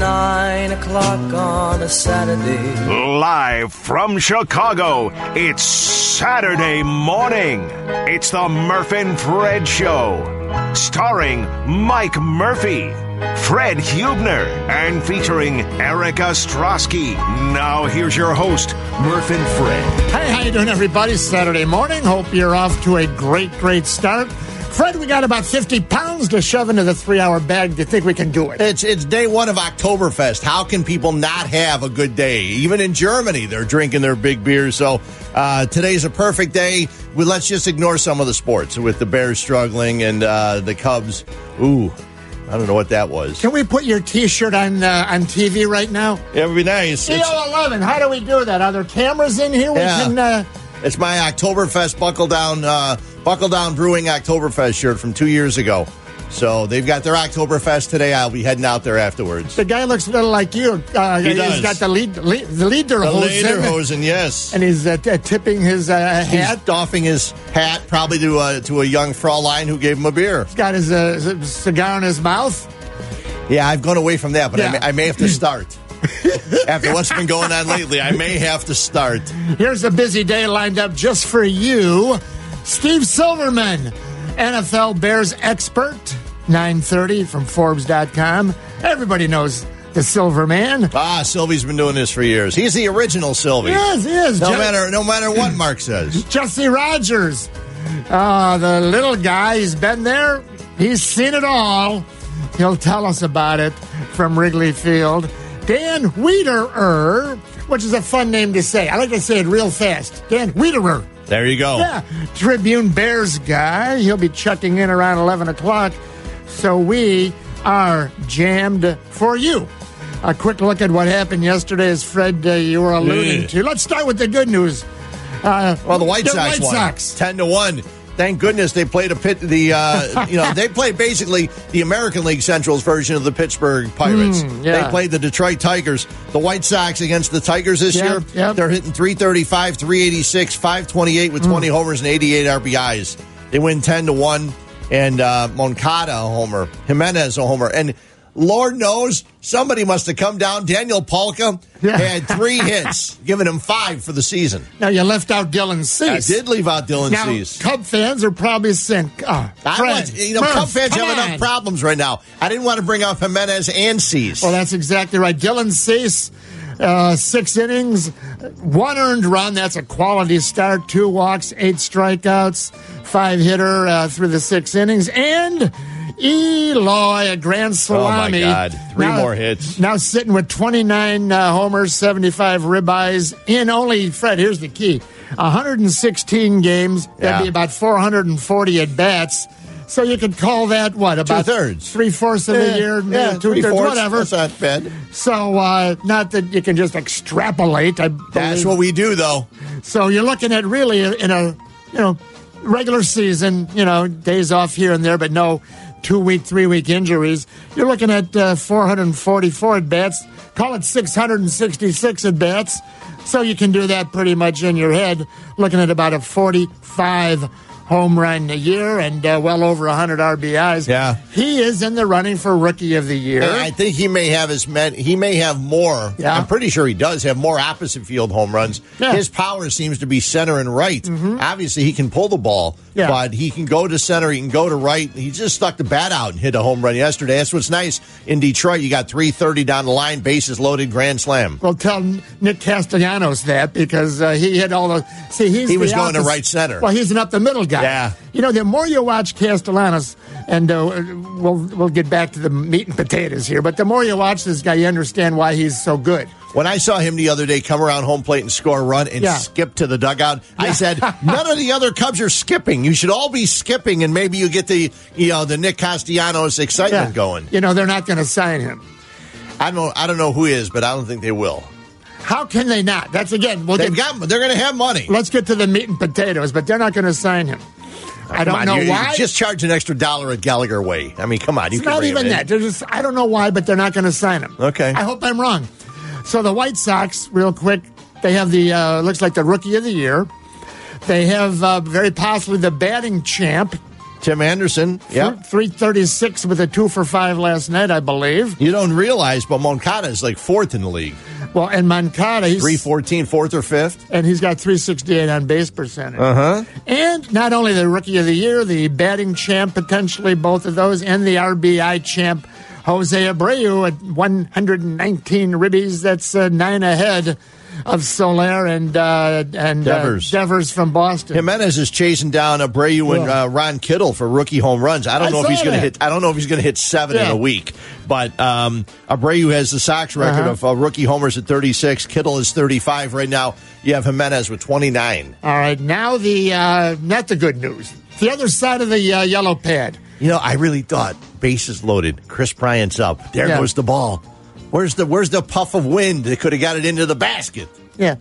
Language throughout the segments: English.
nine o'clock on a Saturday. Live from Chicago, it's Saturday morning. It's the Murph and Fred Show, starring Mike Murphy, Fred Huebner, and featuring Eric Ostrowski. Now here's your host, Murph and Fred. Hey, how you doing, everybody? Saturday morning. Hope you're off to a great, great start. Fred, we got about 50 pounds to shove into the three-hour bag. Do you think we can do it? It's it's day one of Oktoberfest. How can people not have a good day? Even in Germany, they're drinking their big beers. So uh, today's a perfect day. Well, let's just ignore some of the sports with the Bears struggling and uh, the Cubs. Ooh, I don't know what that was. Can we put your T-shirt on uh, on TV right now? Yeah, it would be nice. It's, EO11, how do we do that? Are there cameras in here? We Yeah. can... Uh, it's my Oktoberfest buckle down, uh, buckle down brewing Oktoberfest shirt from two years ago. So they've got their Oktoberfest today. I'll be heading out there afterwards. the guy looks a little like you. Uh, He he's does. got the lead, lead the leader The Lederhosen, yes. and he's uh, tipping his uh, He's hat. doffing his hat probably to a, to a young Fraulein who gave him a beer. He's got his uh, cigar in his mouth. Yeah, I've gone away from that, but I, may, I may have to start. After what's been going on lately, I may have to start. Here's a busy day lined up just for you. Steve Silverman, NFL Bears expert, 930 from Forbes.com. Everybody knows the Silverman. Ah, Sylvie's been doing this for years. He's the original Sylvie. Yes, he is. No Je- matter no matter what Mark says. Jesse Rogers. Ah, the little guy, he's been there. He's seen it all. He'll tell us about it from Wrigley Field. Dan Wiederer, which is a fun name to say. I like to say it real fast. Dan Wiederer. There you go. Yeah, Tribune Bears guy. He'll be checking in around 11 o'clock. So we are jammed for you. A quick look at what happened yesterday, as Fred, uh, you were alluding Yeah. to. Let's start with the good news. Uh, Well, the White Sox White won Sox. ten to one. Thank goodness they played a pit. The uh, you know they played basically the American League Central's version of the Pittsburgh Pirates. Mm, yeah. They played the Detroit Tigers. The White Sox against the Tigers this Yep, year. yep. They're hitting 335, 386, 528 with 20 homers and 88 RBIs. They win 10 to one. And uh, Moncada a homer, Jimenez a homer, and Lord knows somebody must have come down. Daniel Palka Yeah. had three hits, giving him five for the season. Now you left out Dylan Cease. I did leave out Dylan Now, Cease. Cub fans are probably saying, oh, I want, you know, Murph, Cub fans have on." enough problems right now. I didn't want to bring up Jimenez and Cease. Well, that's exactly right. Dylan Cease, uh, six innings, one earned run. That's a quality start. Two walks, eight strikeouts, five hitter uh, through the six innings, and Eloy a grand salami. Oh, my God. Three more hits. Now sitting with 29 uh, homers, 75 ribeyes in only Fred. Here's the key: 116 games. That'd Yeah. be about 440 at bats. So you could call that what about Two-thirds. three fourths of the year, yeah, two thirds, whatever. That's not bad. So, uh, not that you can just extrapolate. That's what we do, though. So you're looking at really in a, you know, regular season. You know, days off here and there, but no two week, three week injuries. You're looking at uh, 444 at bats. Call it 666 at bats. So you can do that pretty much in your head. Looking at about a 45 home run a year and uh, well over 100 RBIs. Yeah. he is in the running for rookie of the year. And I think he may have as many. He may have more. Yeah. I'm pretty sure he does have more opposite field home runs. Yeah. His power seems to be center and right. Obviously, he can pull the ball, Yeah. but he can go to center. He can go to right. He just stuck the bat out and hit a home run yesterday. That's what's nice in Detroit. You got 330 down the line, bases loaded, grand slam. Well, tell Nick Castellanos that because uh, he hit all the. See, he's He was going to right center. Well, he's an up the middle guy. Yeah. You know, the more you watch Castellanos, and uh, we'll we'll get back to the meat and potatoes here, but the more you watch this guy, you understand why he's so good. When I saw him the other day come around home plate and score a run and Yeah. skip to the dugout, I said, none of the other Cubs are skipping. You should all be skipping, and maybe you get the you know the Nick Castellanos excitement going. You know, they're not going to sign him. I don't I don't know who is, but I don't think they will. How can they not? That's again. We'll They've get, got they're going to have money. let's get to the meat and potatoes, but they're not going to sign him. I don't on, know you- you why. Just charge an extra dollar at Gallagher Way. I mean, come on, you It's can not even that. They're just I don't know why, but they're not going to sign him. Okay. I hope I'm wrong. So the White Sox, real quick, they have the uh, looks like the rookie of the year. They have uh, very possibly the batting champ Tim Anderson. Yep. 336 with a two for five last night, I believe. You don't realize, but Moncada is like fourth in the league. Well, and Moncada, he's 314, fourth or fifth. and he's got 368 on base percentage. Uh huh. And not only the rookie of the year, the batting champ, potentially both of those, and the RBI champ, Jose Abreu at 119 ribbies. That's uh, nine ahead of Soler and uh, and Devers. Uh, Devers from Boston. Jimenez is chasing down Abreu and uh, Ron Kittle for rookie home runs. I don't I know if he's going to hit. I don't know if he's going to hit seven in a week. But um, Abreu has the Sox record Uh-huh. of uh, rookie homers at 36. Kittle is 35 right now. You have Jimenez with 29. All right, now the uh, not the good news. The other side of the uh, yellow pad. You know, I really thought bases loaded. Kris Bryant's up. There Yeah. goes the ball. Where's the Where's the puff of wind that could have got it into the basket? Yeah.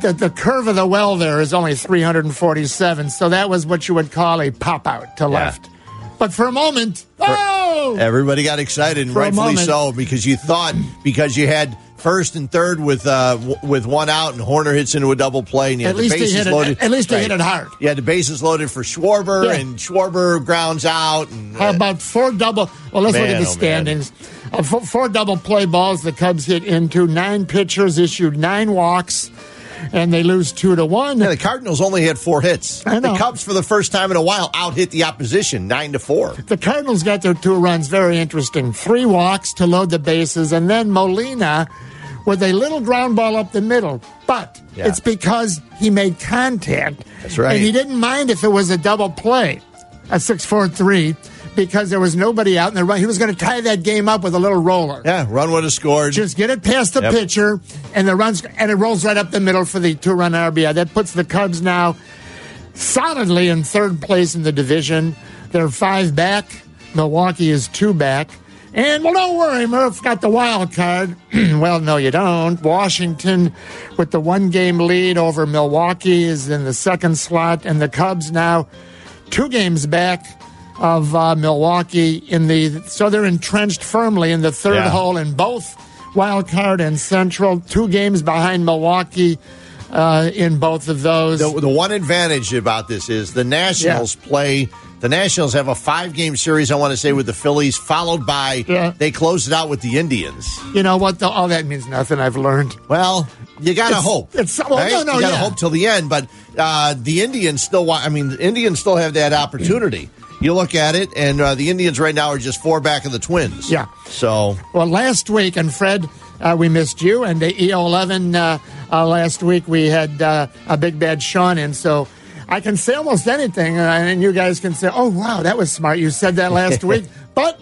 The, the curve of the well there is only 347, so that was what you would call a pop out to left. But for a moment, oh! Everybody got excited, and rightfully so, because you thought because you had first and third with uh, w- with one out, and Hoerner hits into a double play, and you At the least bases hit it- loaded. at least he hit it hard. You had the bases loaded for Schwarber, Yeah. and Schwarber grounds out. And How about four double? Well, let's look at the oh, standings. Uh, four, four double play balls the Cubs hit into. Nine pitchers issued nine walks, and they lose two to one. Yeah, the Cardinals only had four hits. I know. The Cubs, for the first time in a while, out hit the opposition nine to four. The Cardinals got their two runs. Very interesting. Three walks to load the bases, and then Molina with a little ground ball up the middle. But Yeah. it's because he made contact. That's right. And he didn't mind if it was a double play, a six-four-three, because there was nobody out in the run. He was going to tie that game up with a little roller. Yeah, run would have scored. Just get it past the Yep. pitcher, and the runs, and it rolls right up the middle for the two-run RBI. That puts the Cubs now solidly in third place in the division. They're five back. Milwaukee is two back. And well, don't worry, Murph got the wild card. well, no, you don't. Washington, with the one-game lead over Milwaukee, is in the second slot, and the Cubs now two games back of uh, Milwaukee in the. So they're entrenched firmly in the third Yeah. hole in both wild card and Central. Two games behind Milwaukee uh, in both of those. the, the one advantage about this is the Nationals play. The Nationals have a five game series, I want to say, with the Phillies, followed by Yeah. they close it out with the Indians. you know what? All that means nothing. I've learned. Well, you got to hope. it's- well, no, no, you got to yeah. hope till the end. But uh, the Indians still want. I mean, the Indians still have that opportunity. You look at it, and uh, the Indians right now are just four back of the Twins. Yeah. So Well, last week, and Fred, uh, we missed you, and the EO11 uh, uh, last week we had uh, a big bad Sean in, so I can say almost anything, uh, and you guys can say, "Oh, wow, that was smart." You said that last week, but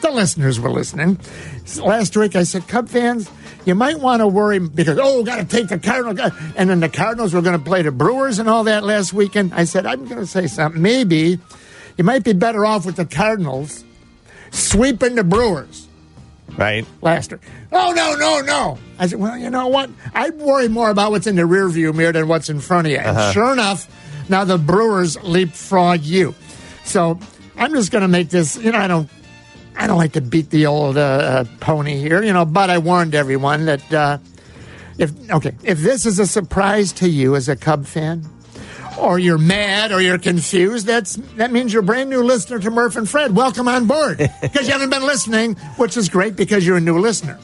the listeners were listening. Last week, I said, "Cub fans." You might want to worry because oh, got to take the Cardinals, and then the Cardinals were going to play the Brewers and all that last weekend. I said I'm going to say something. Maybe you might be better off with the Cardinals sweeping the Brewers right, last year. Oh no, no, no. I said, well, you know what? I'd worry more about what's in the rearview mirror than what's in front of you. And sure enough, now the Brewers leapfrog you. So I'm just going to make this. You know, I don't. I don't like to beat the old uh, uh, pony here, you know, but I warned everyone that uh, if okay, if this is a surprise to you as a Cub fan, or you're mad or you're confused, that's that means you're a brand new listener to Murph and Fred. Welcome on board because you haven't been listening, which is great because you're a new listener.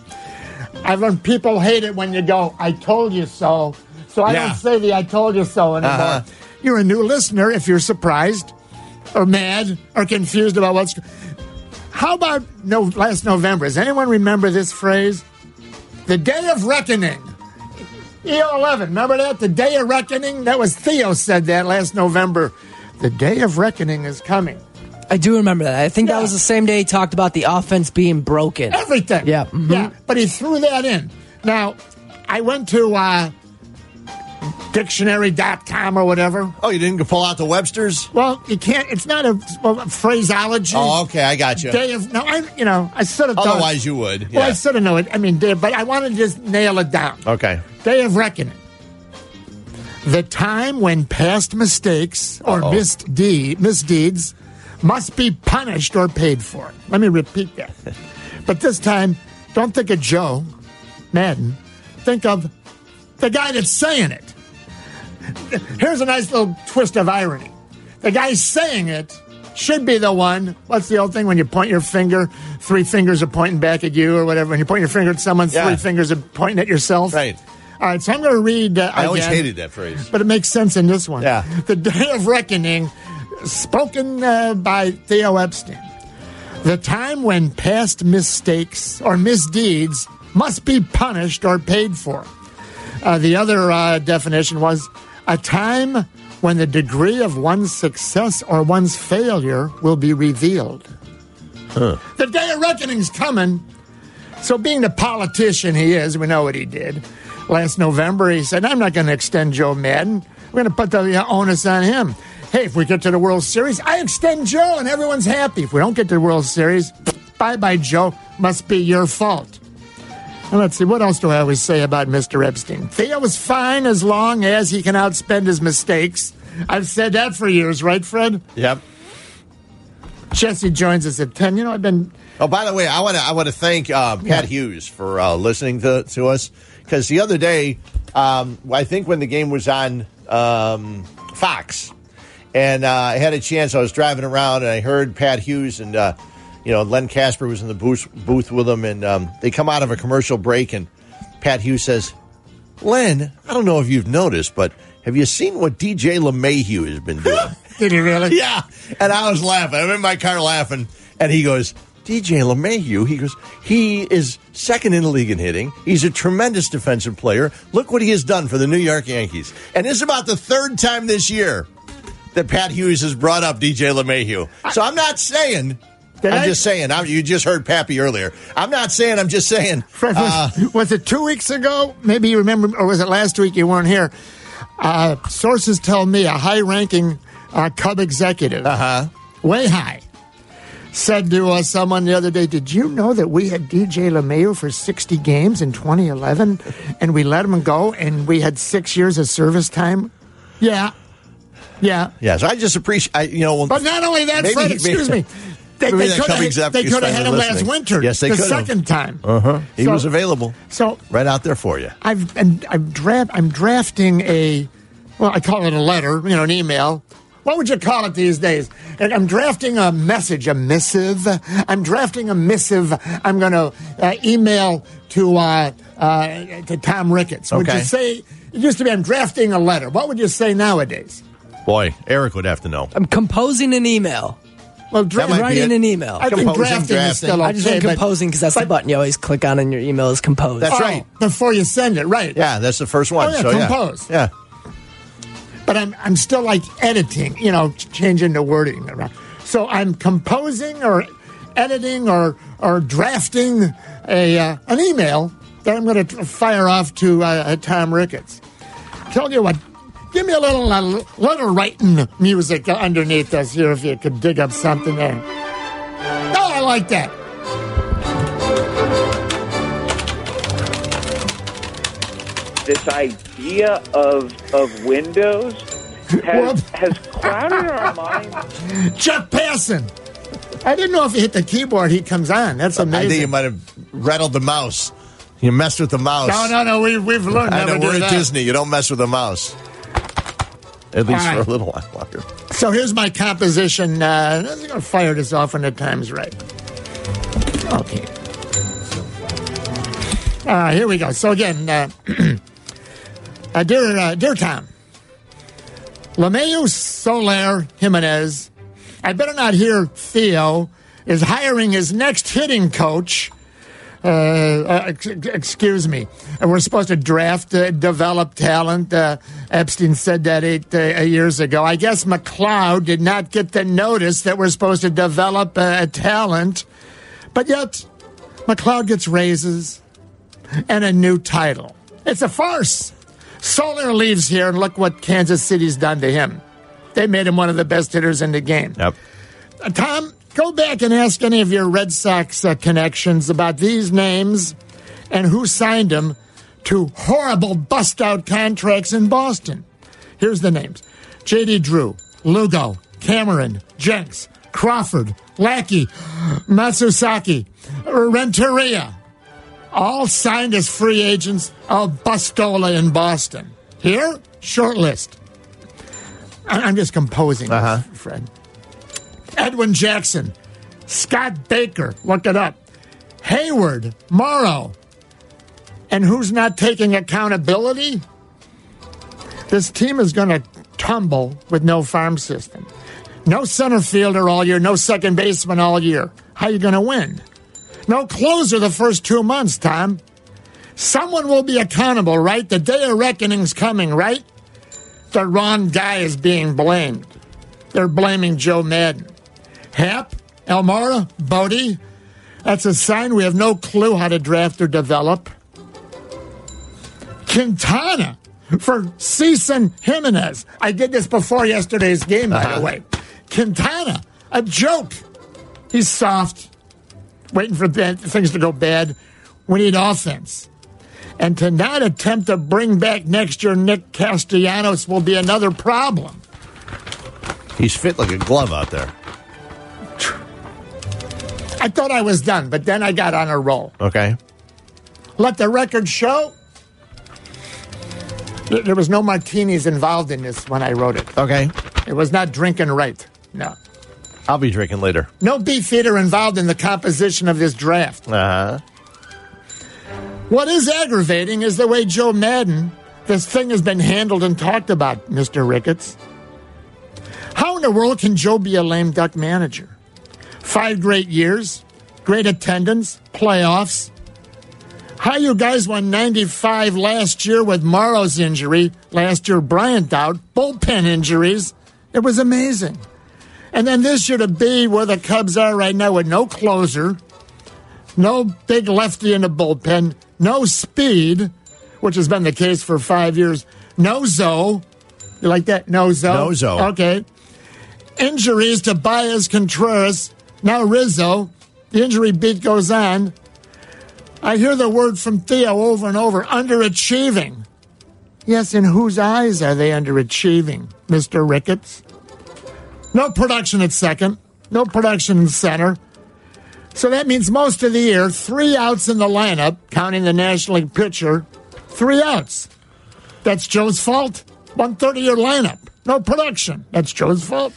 I've learned people hate it when you go, "I told you so," so I Yeah. don't say the "I told you so" anymore. Uh-huh. You're a new listener if you're surprised or mad or confused about what's. How about no last November? Does anyone remember this phrase? The day of reckoning. EO11, remember that? The day of reckoning? That was Theo said that last November. The day of reckoning is coming. I do remember that. I think Yeah. that was the same day he talked about the offense being broken. Everything. Yeah, mhm. Yeah. But he threw that in. Now, I went to uh, dictionary.com or whatever. Oh, you didn't pull out the Webster's? Well, you can't, it's not a, a phraseology. Oh, okay, I got you. Day of, no, I, you know, I have done. Otherwise, you would. Well, I Yeah. should have known it. I mean, but I wanted to just nail it down. Okay. Day of reckoning. The time when past mistakes or Uh-oh. misdeed, misdeeds must be punished or paid for. Let me repeat that. but this time, don't think of Joe Maddon. Think of the guy that's saying it. Here's a nice little twist of irony. The guy saying it should be the one. What's the old thing when you point your finger, three fingers are pointing back at you or whatever. When you point your finger at someone, Yeah. three fingers are pointing at yourself. Right. All right, so I'm going to read. Uh, I always hated that phrase. but it makes sense in this one. Yeah. The day of reckoning, spoken uh, by Theo Epstein. The time when past mistakes or misdeeds must be punished or paid for. Uh, the other uh, definition was a time when the degree of one's success or one's failure will be revealed. The day of reckoning's coming. So, being the politician he is, we know what he did. Last November, he said, I'm not going to extend Joe Maddon. We're going to put the uh, onus on him. Hey, if we get to the World Series, I extend Joe and everyone's happy. If we don't get to the World Series, bye bye, Joe. Must be your fault. And let's see, what else do I always say about Mr. Epstein? Theo is fine as long as he can outspend his mistakes. I've said that for years, right, Fred? Yep. Jesse joins us at 10. You know, I've been Oh, by the way, I want to I want to thank uh, Pat Yeah. Hughes for uh, listening to to us because the other day, um, I think when the game was on um, Fox, and uh, I had a chance. I was driving around and I heard Pat Hughes and uh, you know Len Kasper was in the booth booth with him, and um, they come out of a commercial break, and Pat Hughes says, "Len, I don't know if you've noticed, but have you seen what DJ LeMahieu has been doing?" Did he really? Yeah. And I was laughing. I'm in my car laughing. And he goes, DJ LeMahieu, he goes, he is second in the league in hitting. He's a tremendous defensive player. Look what he has done for the New York Yankees. And this is about the third time this year that Pat Hughes has brought up DJ LeMahieu. So I'm not saying. Did I'm I? just saying. I'm, you just heard Pappy earlier. I'm not saying. I'm just saying. Fred, uh, was, was it two weeks ago? Maybe you remember, or was it last week you weren't here? Uh, sources tell me a high ranking uh, Cub executive, uh-huh. way high, said to uh, someone the other day, Did you know that we had DJ LeMahieu for 60 games in 2011 and we let him go and we had six years of service time? Yeah. Yeah. yeah. So I just appreciate. I, you know. But not only that, Fred, excuse me. They, they could have exec they is could have had him finally last winter. Yes, they the could have. second time. Uh huh. He So- was available. So right out there for you. I've been, I'm, dra- I'm drafting a, well, I call it a letter, you know, an email. What would you call it these days? And I'm drafting a message, a missive. I'm drafting a missive. I'm going to uh, email to uh, uh, to Tom Ricketts. Would Okay. you say it used to be I'm drafting a letter? What would you say nowadays? Boy, Eric would have to know. I'm composing an email. Well, dra- That might be Writing an email. I think Composing, drafting is drafting. still okay. I just think but- composing because that's the button you always click on in your email is compose. That's Oh, right. Before you send it, right? Yeah, that's the first one. Oh, yeah, so compose. yeah, but I'm I'm still like editing, you know, changing the wording around. So I'm composing or editing or or drafting a uh, an email that I'm going to fire off to uh, uh, Tom Ricketts. Tell you what, give me a little uh, little writing music underneath us here if you could dig up something there. Oh, I like that. this idea of of Windows has, Whoop. has clouded our minds. Chuck Passon. I didn't know if he hit the keyboard, he comes on. That's amazing. I amazing. think you might have rattled the mouse. You messed with the mouse. no, no, no. We, we've learned I never know we're at that. Disney. You don't mess with the mouse. At least All for a little while longer. So here's my composition. Uh, I'm going to fire this off when the time's right. Okay. Uh, here we go. So again, uh, uh, dear, uh, dear Tom, LeMahieu Soler Jimenez, I better not hear Theo is hiring his next hitting coach. Uh, uh, excuse me. We're supposed to draft, uh, develop talent. Uh, Epstein said that eight uh, years ago. I guess McLeod did not get the notice that we're supposed to develop uh, talent, but yet McLeod gets raises and a new title. It's a farce. Soler leaves here, and look what Kansas City's done to him. They made him one of the best hitters in the game. Yep. Tom, go back and ask any of your Red Sox uh, connections about these names and who signed them to horrible bust out contracts in Boston. Here's the names JD Drew, Lugo, Cameron, Jenks, Crawford, Lackey, Matsuzaka, Renteria. All signed as free agents of Bustola in Boston. Here, short list. I'm just composing, this, Fred. Edwin Jackson, Scott Baker, look it up, Heyward, Morrow. And who's not taking accountability? This team is going to tumble with no farm system. No center fielder all year, no second baseman all year. How you going to win? No closer the first two months, Tom. Someone will be accountable, right? The day of reckoning's coming, right? The wrong guy is being blamed. They're blaming Joe Maddon. Hap, Almora, Bote. That's a sign we have no clue how to draft or develop. Quintana for Ceason Jimenez. I did this before yesterday's game, by Uh-huh. the way. Quintana, a joke. He's soft, waiting for bad, things to go bad. We need offense. And to not attempt to bring back next year Nick Castellanos will be another problem. He's fit like a glove out there. I thought I was done, but then I got on a roll. Okay. Let the record show. th- There was no martinis involved in this when I wrote it. Okay. It was not drinking right. No. I'll be drinking later. No beef eater involved in the composition of this draft. Uh huh. What is aggravating is the way Joe Maddon, this thing has been handled and talked about, Mr. Ricketts. How in the world can Joe be a lame duck manager? Five great years, great attendance, playoffs. How you guys won 95 last year with Morrow's injury, last year Bryant out, bullpen injuries. It was amazing. And then this year to be where the Cubs are right now with no closer, no big lefty in the bullpen, no speed, which has been the case for five years, no Zoe. You like that? No Zoe? No Zoe. Okay. Injuries to Baez Contreras, now Rizzo. The injury beat goes on. I hear the word from Theo over and over underachieving. Yes, in whose eyes are they underachieving, Mr. Ricketts? No production at second, no production in center. So that means most of the year, three outs in the lineup, counting the National League pitcher, three outs. That's Joe's fault. 130 year lineup, no production. That's Joe's fault.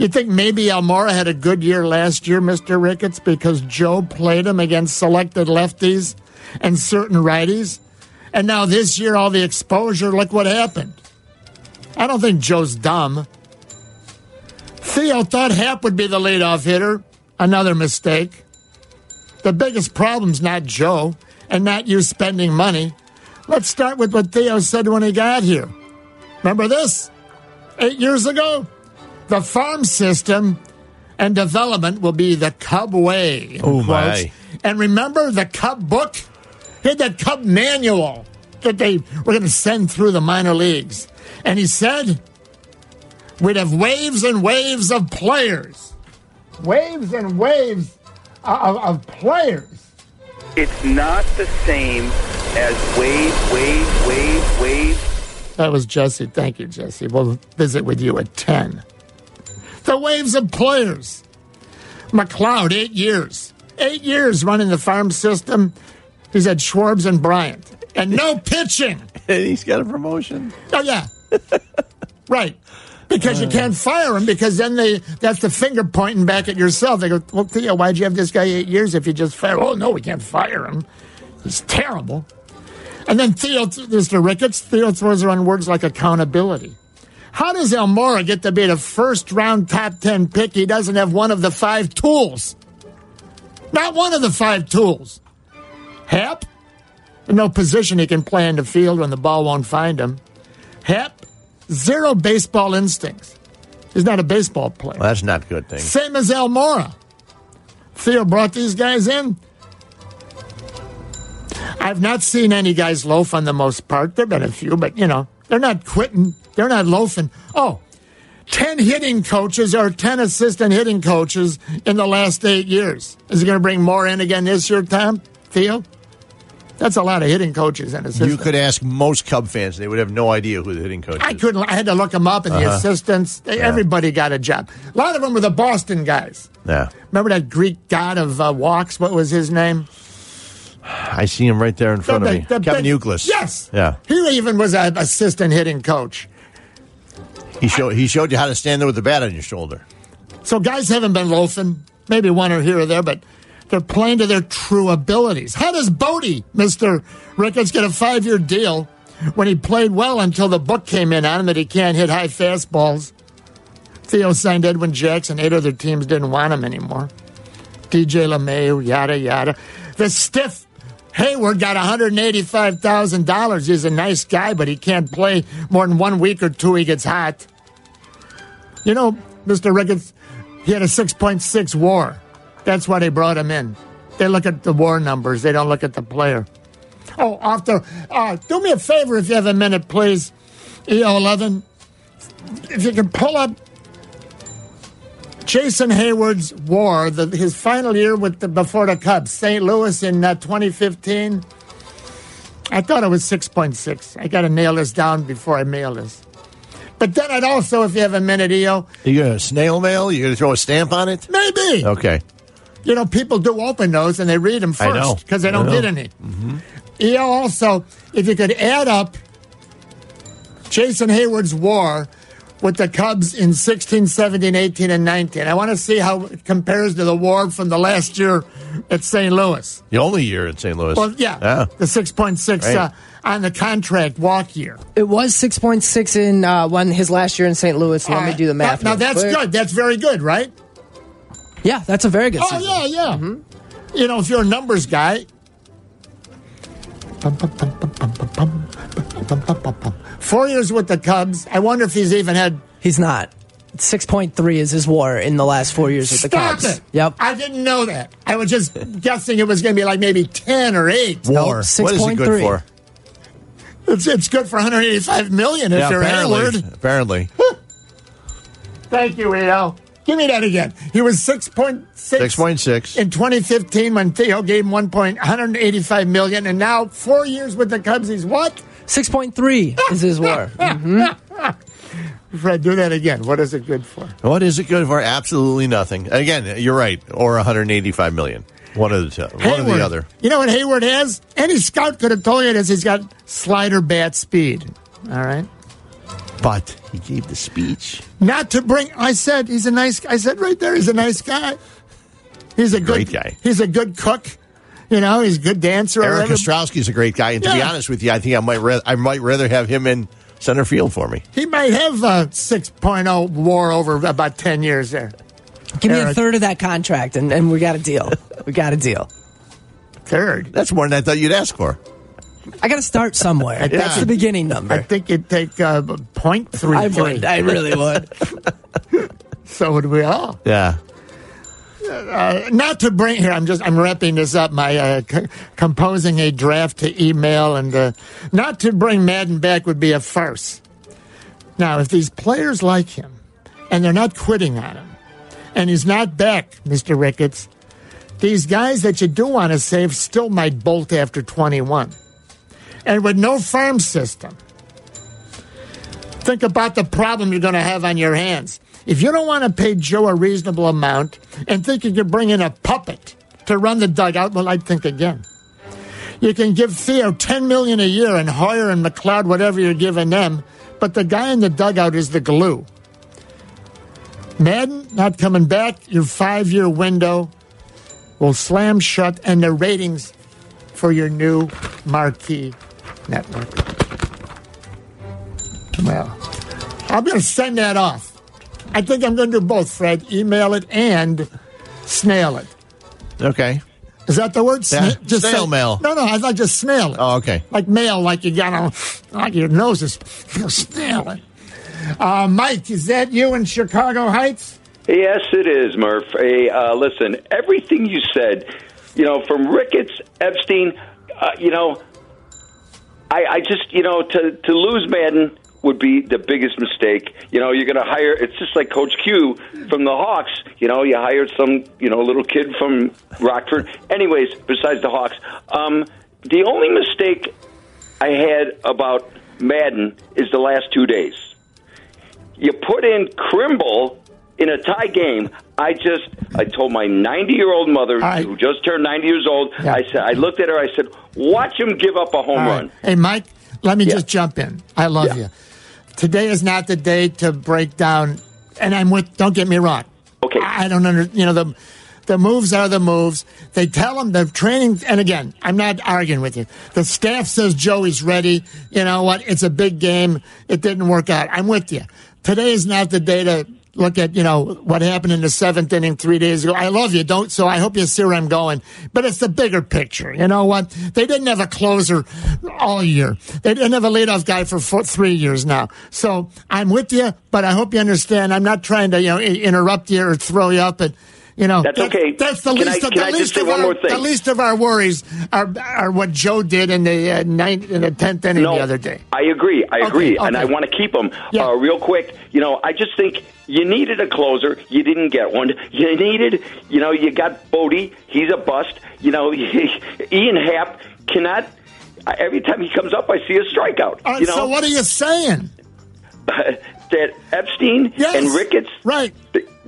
You think maybe Almora had a good year last year, Mr. Ricketts, because Joe played him against selected lefties and certain righties? And now this year, all the exposure, look what happened. I don't think Joe's dumb. Theo thought Hap would be the leadoff hitter. Another mistake. The biggest problem's not Joe and not you spending money. Let's start with what Theo said when he got here. Remember this? Eight years ago? The farm system and development will be the Cub way. Oh, quotes. my. And remember the Cub book? He had that Cub manual that they were going to send through the minor leagues. And he said, we'd have waves and waves of players. Waves and waves of, of players. It's not the same as wave, wave, wave, wave. That was Jesse. Thank you, Jesse. We'll visit with you at 10. The waves of players. McLeod, eight years. Eight years running the farm system. He's had Schwarbs and Bryant. And no pitching. And he's got a promotion. Oh, yeah. right. Because you uh. can't fire him because then they that's the finger pointing back at yourself. They go, Well, Theo, why'd you have this guy eight years if you just fire? Oh, no, we can't fire him. He's terrible. And then Theo, Mr. Ricketts, Theo throws around words like accountability. How does Almora get to be the first round top 10 pick? He doesn't have one of the five tools. Not one of the five tools. Hap, no position he can play in the field when the ball won't find him. Hap, zero baseball instincts. He's not a baseball player. Well, that's not a good thing. Same as Almora. Theo brought these guys in. I've not seen any guys loaf on the most part. There have been a few, but you know, they're not quitting. They're not loafing. Oh, 10 hitting coaches or 10 assistant hitting coaches in the last eight years. Is he going to bring more in again this year, Tom? Theo? That's a lot of hitting coaches and assistants. You could ask most Cub fans; they would have no idea who the hitting coach I is. couldn't. I had to look them up, and the Uh-huh. assistants. They, Everybody got a job. A lot of them were the Boston guys. Yeah, Remember that Greek god of uh, walks? What was his name? I see him right there in front of The- me. the Kevin Youkilis. Yes. Yeah. He even was an assistant hitting coach. He showed he showed you how to stand there with the bat on your shoulder. So guys haven't been loafing, maybe one or here or there, but they're playing to their true abilities. How does Bote, Mr. Ricketts, get a five year deal when he played well until the book came in on him that he can't hit high fastballs? Theo signed Edwin Jackson. Eight other teams didn't want him anymore. DJ LeMahieu, yada, yada. The stiff Heyward got $185,000. He's a nice guy, but he can't play more than one week or two. He gets hot. You know, Mr. Ricketts, he had a 6.6 war. That's why they brought him in. They look at the war numbers, they don't look at the player. Oh, the. Uh, do me a favor if you have a minute, please. EO11. If you can pull up Jason Heyward's war, the, his final year with the, before the Cubs, St. Louis in uh, 2015. I thought it was 6.6. I got to nail this down before I mail this. But then I'd also, if you have a minute, EO, You gonna snail mail? You gonna throw a stamp on it? maybe. Okay. You know, people do open those and they read them first because they don't get any. EO also, if you could add up Jason Heyward's war with the Cubs in 16, 17, 18, and 19, I want to see how it compares to the war from the last year at St. Louis. The only year at St. Louis. Well, yeah, Yeah. the 6.6 Right. uh, on the contract walk year. It was 6.6 in uh, one his last year in St. Louis. Let All me do the math. Now, now that's quick. good. That's very good, right? Yeah, that's a very good Oh, season. yeah, yeah. Mm-hmm. You know, if you're a numbers guy. Four years with the Cubs. I wonder if he's even had. He's not. 6.3 is his war in the last four years with the Stop Cubs. it! Yep. I didn't know that. I was just guessing it was going to be like maybe 10 or 8. War. No, what is it good 6.3. for? It's, it's good for 185 million if Yeah, you're apparently. Heyward. Apparently. Thank you, EO. Give me that again. He was 6.6. 6.6. in 2015 when Theo gave him 1. Point, 185 million, and now four years with the Cubs, he's what? 6.3 is his war. Fred, do that again. What is it good for? What is it good for? Absolutely nothing. Again, you're right. Or 185 million. One of the two. One or Heyward. the other. You know what Heyward has? Any scout could have told you this. He's got slider bat speed. All right. But he gave the speech. Not to bring. I said he's a nice. I said right there, he's a nice guy. He's a good Great guy. He's a good cook. You know, he's a good dancer. Eric Every- Ostrowski's a great guy, and to be honest with you, I think I might ra- I might rather have him in center field for me. He might have a 6.0 war over about 10 years there. Give me a third of that contract, and, and we got a deal. We got a deal. Third. That's more than I thought you'd ask for. I got to start somewhere. think That's the beginning number. I think you'd take uh, point three. I would. I really would. So would we all. Yeah. not to bring here. I'm just I'm wrapping this up. My uh, c- composing a draft to email and uh, not to bring Maddon back would be a farce. Now, if these players like him and they're not quitting on him, and he's not back, Mister Ricketts, these guys that you do want to save still might bolt after 21, and with no farm system. Think about the problem you're going to have on your hands. If you don't want to pay Joe a reasonable amount and think you can bring in a puppet to run the dugout, well, I'd think again. You can give Theo ten million a year and Hoyer and McLeod whatever you're giving them, but the guy in the dugout is the glue. Maddon not coming back. Your five-year window will slam shut, and the ratings for your new marquee network. Well, I'm going to send that off. I think I'm going to do both, Fred. Email it and snail it. Okay. Is that the word? Yeah, Sna- snail mail. No, no, I thought just snail it. Oh, okay. Like mail, like you got on, like your nose is snail it. Uh, Mike, is that you in Chicago Heights? Yes, it is, Murph. Hey, uh, listen, everything you said, you know, from Ricketts, Epstein, uh, you know, I, I just, you know, to, to lose Maddon would be the biggest mistake. You know, you're going to hire, it's just like Coach Q from the Hawks. You know, you hired some, you know, little kid from Rockford. Anyways, besides the Hawks, um, the only mistake I had about Maddon is the last two days you put in Kimbrel in a tie game. I just, I told my 90 year old mother right. who just turned 90 years old. Yeah. I said, I looked at her. I said, watch him give up a home run. Hey, Mike, let me Yeah. just jump in. I love Yeah. you. Today is not the day to break down, and I'm with, don't get me wrong. Okay. I don't under. You know the. The moves are the moves. They tell them the training, and again, I'm not arguing with you. The staff says Joey's ready. You know what? It's a big game. It didn't work out. I'm with you. Today is not the day to look at you know what happened in the seventh inning three days ago. I love you, don't so I hope you see where I'm going. But it's the bigger picture. You know what? They didn't have a closer all year. They didn't have a leadoff guy for four, three years now. So I'm with you, but I hope you understand. I'm not trying to you know interrupt you or throw you up, but. You know, That's that- okay. That's the Can least I- of the least of our the least of our worries are are what Joe did in the uh, ninth in the tenth inning No, the other day. I agree. I Okay, agree, and. I want to keep them Yeah. uh, real quick. You know, I just think you needed a closer. You didn't get one. You needed, you know, you got Bote. He's a bust. You know, Ian Happ cannot. Every time he comes up, I see a strikeout. Right, you know, so what are you saying? that Epstein Yes. and Ricketts, Right.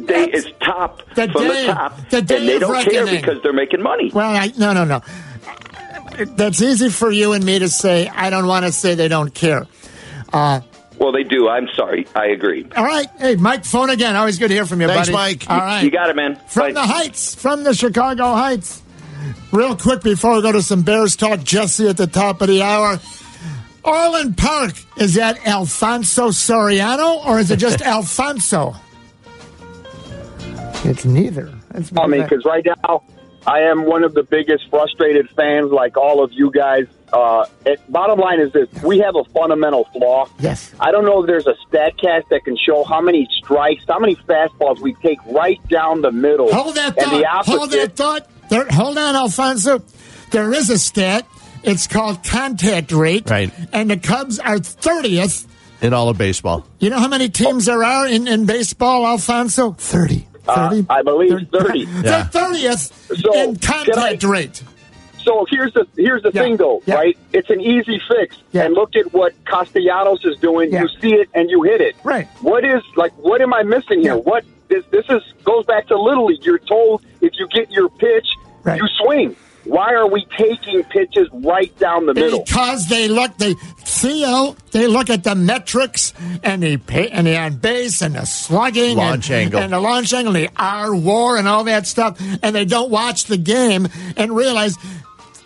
They That's is top the from day- the top, the day and they don't care because they're making money. Well, I, no, no, no. That's easy for you and me to say. I don't want to say they don't care. Uh, Well, they do. I'm sorry. I agree. all right. Hey, Mike, phone again. Always good to hear from you, Thanks, buddy. Mike. All right. You got it, man. From Bye. the Heights, from the Chicago Heights. Real quick before we go to some Bears talk, Jesse at the top of the hour. Orland Park, is that Alfonso Soriano or is it just Alfonso? It's neither. It's I mean, because right now I am one of the biggest frustrated fans, like all of you guys. Uh, it, bottom line is this: we have a fundamental flaw. Yes. I don't know if there's a stat cast that can show how many strikes, how many fastballs we take right down the middle. Hold that and the thought. opposite. Hold that thought. There, hold on, Alfonso. There is a stat. It's called contact rate. Right. And the Cubs are 30th. in all of baseball. You know how many teams there are in, in baseball, Alfonso? 30. Uh, 30? I believe 30. They're 30th So, in contact I- rate. So here's the here's the Yeah, thing, though, yeah. right? It's an easy fix, Yeah. and look at what Castellanos is doing. Yeah. You see it and you hit it. Right. What is like? What am I missing here? Yeah. What this this is goes back to little league. You're told if you get your pitch, Right. you swing. Why are we taking pitches right down the middle? Because they look, they Theo, they look at the metrics and the pay, and the on base and the slugging Launch and, angle. and the launch angle, and the R war and all that stuff, and they don't watch the game and realize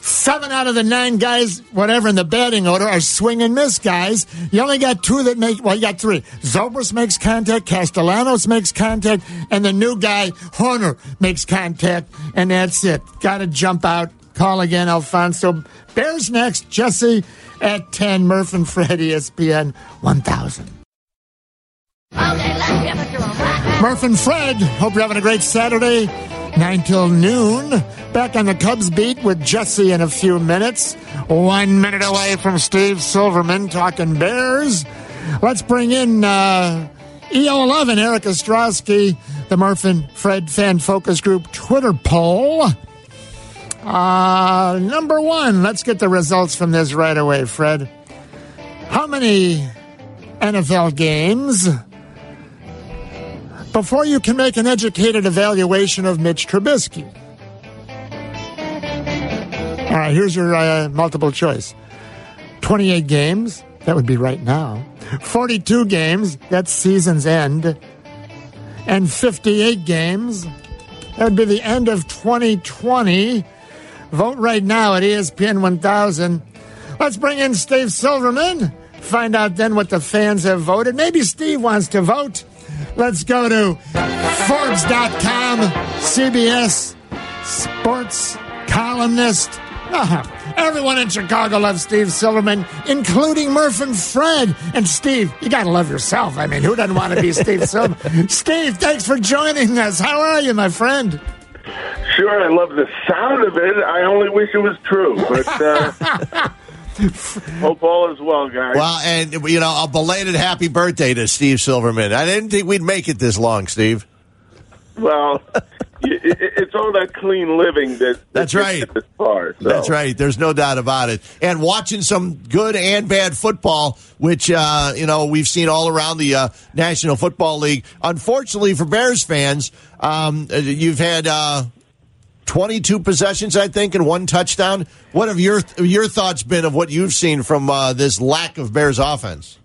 seven out of the nine guys, whatever in the batting order, are swing and miss guys. You only got two that make. Well, you got three. Zobrist makes contact, Castellanos makes contact, and the new guy Hoerner makes contact, and that's it. Got to jump out. Call again, Alfonso. Bears next. Jesse at ten. Murph and Fred, ESPN one thousand. Murph and Fred, hope you're having a great Saturday. 9 till noon. Back on the Cubs beat with Jesse in a few minutes. One minute away from Steve Silverman talking Bears. Let's bring in uh, EO11, Eric Ostrowski, the Murph and Fred Fan Focus Group Twitter poll. Uh, number one, let's get the results from this right away, Fred. How many NFL games before you can make an educated evaluation of Mitch Trubisky. All right, here's your uh, multiple choice 28 games, that would be right now. 42 games, that's season's end. And 58 games, that would be the end of 2020. Vote right now at ESPN 1000. Let's bring in Steve Silverman. Find out then what the fans have voted. Maybe Steve wants to vote. Let's go to Forbes.com, CBS sports columnist. Uh-huh. Everyone in Chicago loves Steve Silverman, including Murph and Fred. And Steve, you got to love yourself. I mean, who doesn't want to be Steve Silverman? Steve, thanks for joining us. How are you, my friend? Sure, I love the sound of it. I only wish it was true, but uh, hope all is well, guys. Well, and you know, a belated happy birthday to Steve Silverman. I didn't think we'd make it this long, Steve. Well, it, it, it's all that clean living that. That's that right. This far, so. That's right. There's no doubt about it. And watching some good and bad football, which uh, you know we've seen all around the uh, National Football League. Unfortunately for Bears fans, um, uh, you've had uh, 22 possessions, I think, and one touchdown. What have your your thoughts been of what you've seen from uh, this lack of Bears offense?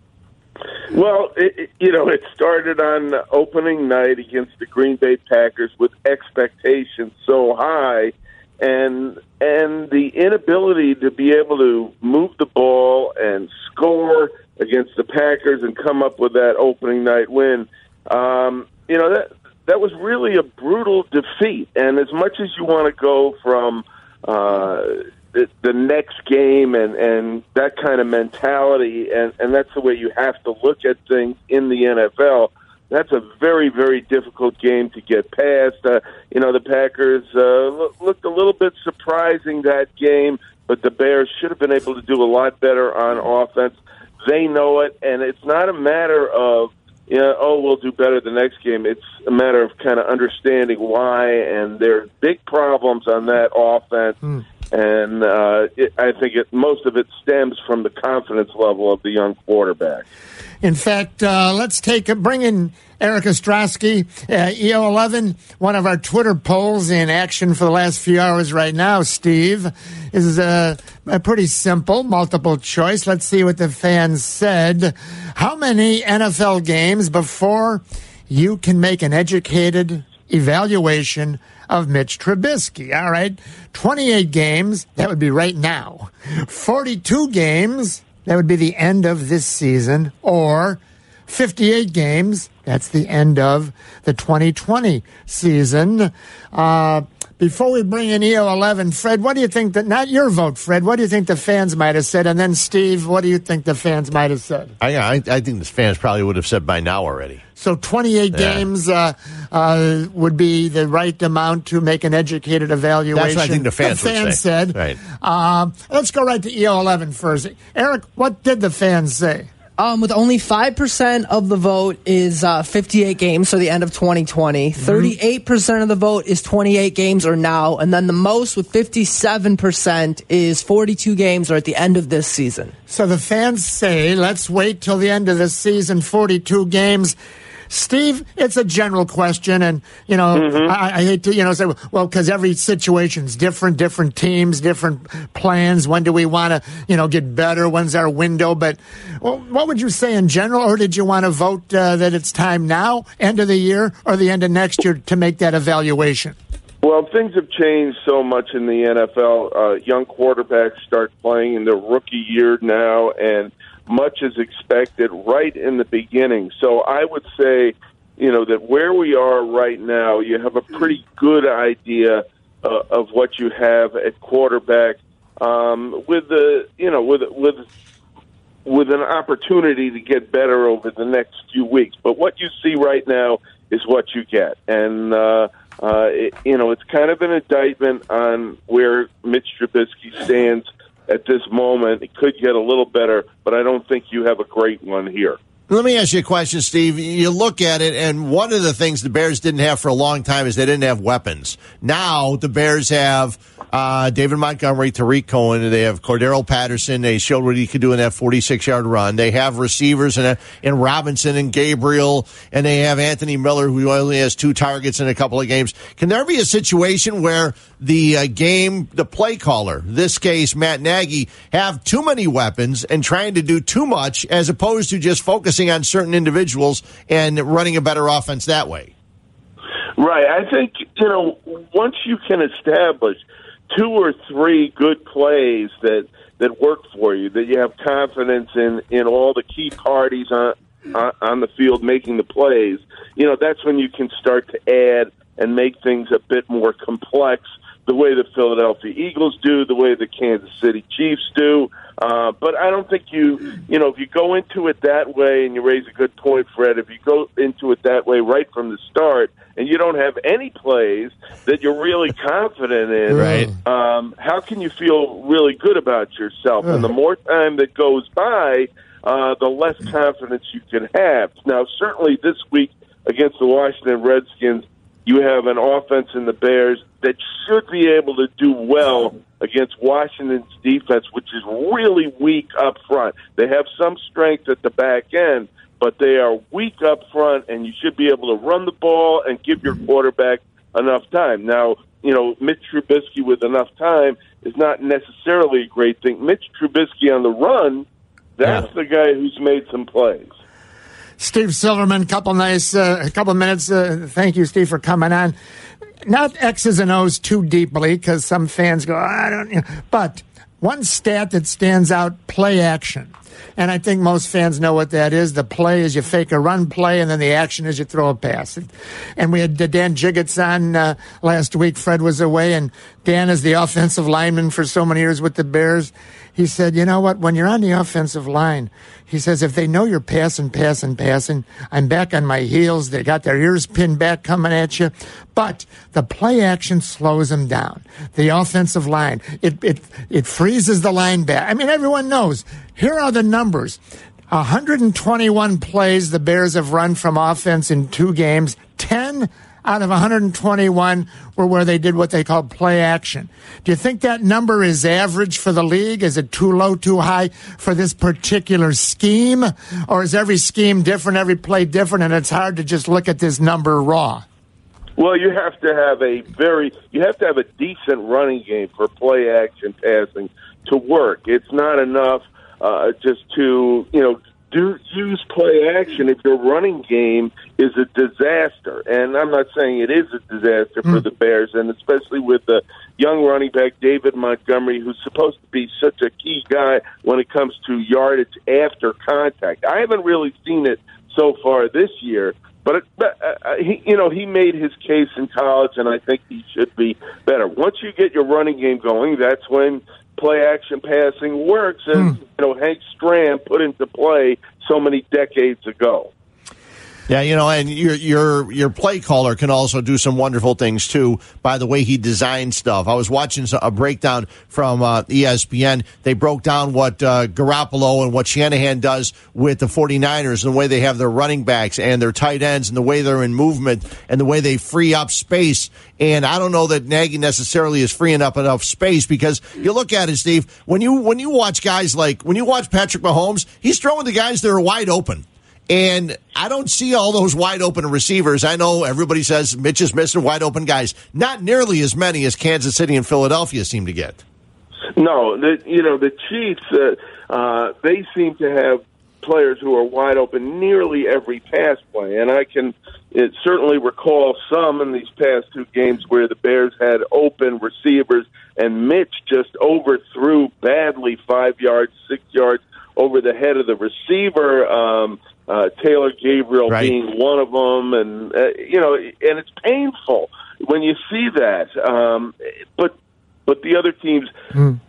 Well, it, you know, it started on opening night against the Green Bay Packers with expectations so high, and and the inability to be able to move the ball and score against the Packers and come up with that opening night win. Um, you know that that was really a brutal defeat. And as much as you want to go from uh, the, the next game and and that kind of mentality, and and that's the way you have to look at things in the NFL. That's a very, very difficult game to get past. Uh, you know, the Packers uh, loo- looked a little bit surprising that game, but the Bears should have been able to do a lot better on offense. They know it, and it's not a matter of know, oh, we'll do better the next game. It's a matter of kind of understanding why, and there are big problems on that offense. And uh, it, I think it, most of it stems from the confidence level of the young quarterback. In fact, uh, let's take a, bring in Eric Ostrowski, uh, EO11. One of our Twitter polls in action for the last few hours right now, Steve, is uh, a pretty simple multiple choice. Let's see what the fans said. How many NFL games before you can make an educated evaluation of Mitch Trubisky? All right, 28 games. That would be right now. 42 games. That would be the end of this season, or 58 games. That's the end of the 2020 season. Uh, before we bring in EO 11, Fred, what do you think that, not your vote, Fred, what do you think the fans might have said? And then, Steve, what do you think the fans might have said? I, I, I think the fans probably would have said by now already. So 28 Yeah. games uh, uh, would be the right amount to make an educated evaluation. That's what I think the fans would say. said. Right. Um, let's go right to EO 11 first. Eric, what did the fans say? Um, with only 5% of the vote is uh, 58 games, so the end of 2020. 38% of the vote is 28 games or now. And then the most with 57% is 42 games or at the end of this season. So the fans say, let's wait till the end of the season, 42 games. Steve, it's a general question, and you know, I, I hate to you know say, well, because every situation's different, different teams, different plans. When do we want to you know get better? When's our window? But well, what would you say in general, or did you want to vote uh, that it's time now, end of the year, or the end of next year to make that evaluation? Well, things have changed so much in the NFL. Uh, young quarterbacks start playing in their rookie year now, and much as expected right in the beginning. So I would say, you know, that where we are right now, you have a pretty good idea uh, of what you have at quarterback. Um, with the, you know, with with with an opportunity to get better over the next few weeks. But what you see right now is what you get, and uh, uh, it, you know it's kind of an indictment on where Mitch Trubisky stands at this moment. It could get a little better, but I don't think you have a great one here. Let me ask you a question, Steve. You look at it, and one of the things the Bears didn't have for a long time is they didn't have weapons. Now the Bears have uh, David Montgomery, Tarik Cohen. They have Cordarrelle Patterson. They showed what he could do in that 46 yard run. They have receivers in, in Robinson and Gabriel, and they have Anthony Miller, who only has two targets in a couple of games. Can there be a situation where the uh, game, the play caller, this case Matt Nagy, have too many weapons and trying to do too much as opposed to just focusing on certain individuals and running a better offense that way? Right. I think, you know, once you can establish two or three good plays that that work for you, that you have confidence in in all the key parties on on, on the field making the plays, you know, that's when you can start to add and make things a bit more complex the way the Philadelphia Eagles do, the way the Kansas City Chiefs do. Uh, but I don't think you, you know, if you go into it that way, and you raise a good point, Fred, if you go into it that way right from the start, and you don't have any plays that you're really confident in, Right. um, how can you feel really good about yourself? And the more time that goes by, uh, the less confidence you can have. Now, certainly this week against the Washington Redskins, you have an offense in the Bears that should be able to do well against Washington's defense, which is really weak up front. They have some strength at the back end, but they are weak up front, and you should be able to run the ball and give your quarterback enough time. Now, you know, Mitch Trubisky with enough time is not necessarily a great thing. Mitch Trubisky on the run, that's Yeah. the guy who's made some plays. Steve Silverman, couple nice, uh, couple minutes. Uh, thank you, Steve, for coming on. Not X's and O's too deeply because some fans go, I don't, know. but one stat that stands out: play action. And I think most fans know what that is. The play is you fake a run play, and then the action is you throw a pass. And we had Dan Jiggetts on uh, last week. Fred was away, and Dan is the offensive lineman for so many years with the Bears. He said, you know what? When you're on the offensive line, he says, if they know you're passing, passing, passing, I'm back on my heels. They got their ears pinned back coming at you. But the play action slows them down. The offensive line, it, it, it freezes the line back. I mean, everyone knows. Here are the numbers. 121 plays the Bears have run from offense in two games. 10 out of 121 were where they did what they called play action. Do you think that number is average for the league? Is it too low, too high for this particular scheme? Or is every scheme different, every play different, and it's hard to just look at this number raw? Well, you have to have a very, you have to have a decent running game for play action passing to work. It's not enough uh, just to, you know, do use play action if your running game is a disaster. And I'm not saying it is a disaster for Mm. the Bears, and especially with the young running back David Montgomery, who's supposed to be such a key guy when it comes to yardage after contact. I haven't really seen it so far this year. But, but uh, he, you know, he made his case in college, and I think he should be better. Once you get your running game going, that's when play action passing works, as hmm. you know Hank Stram put into play so many decades ago. Yeah, you know, and your your your play caller can also do some wonderful things too by the way he designs stuff. I was watching a breakdown from uh, ESPN. They broke down what uh, Garoppolo and what Shanahan does with the 49ers and the way they have their running backs and their tight ends and the way they're in movement and the way they free up space. And I don't know that Nagy necessarily is freeing up enough space because you look at it, Steve, when you when you watch guys like when you watch Patrick Mahomes, he's throwing the guys that are wide open. And I don't see all those wide open receivers. I know everybody says Mitch is missing wide open guys. Not nearly as many as Kansas City and Philadelphia seem to get. No, the, you know the Chiefs. Uh, uh, they seem to have players who are wide open nearly every pass play, and I can it certainly recall some in these past two games where the Bears had open receivers, and Mitch just overthrew badly, five yards, six yards over the head of the receiver. Um, uh, Taylor Gabriel Right. being one of them, and uh, you know, and it's painful when you see that. Um, but but the other teams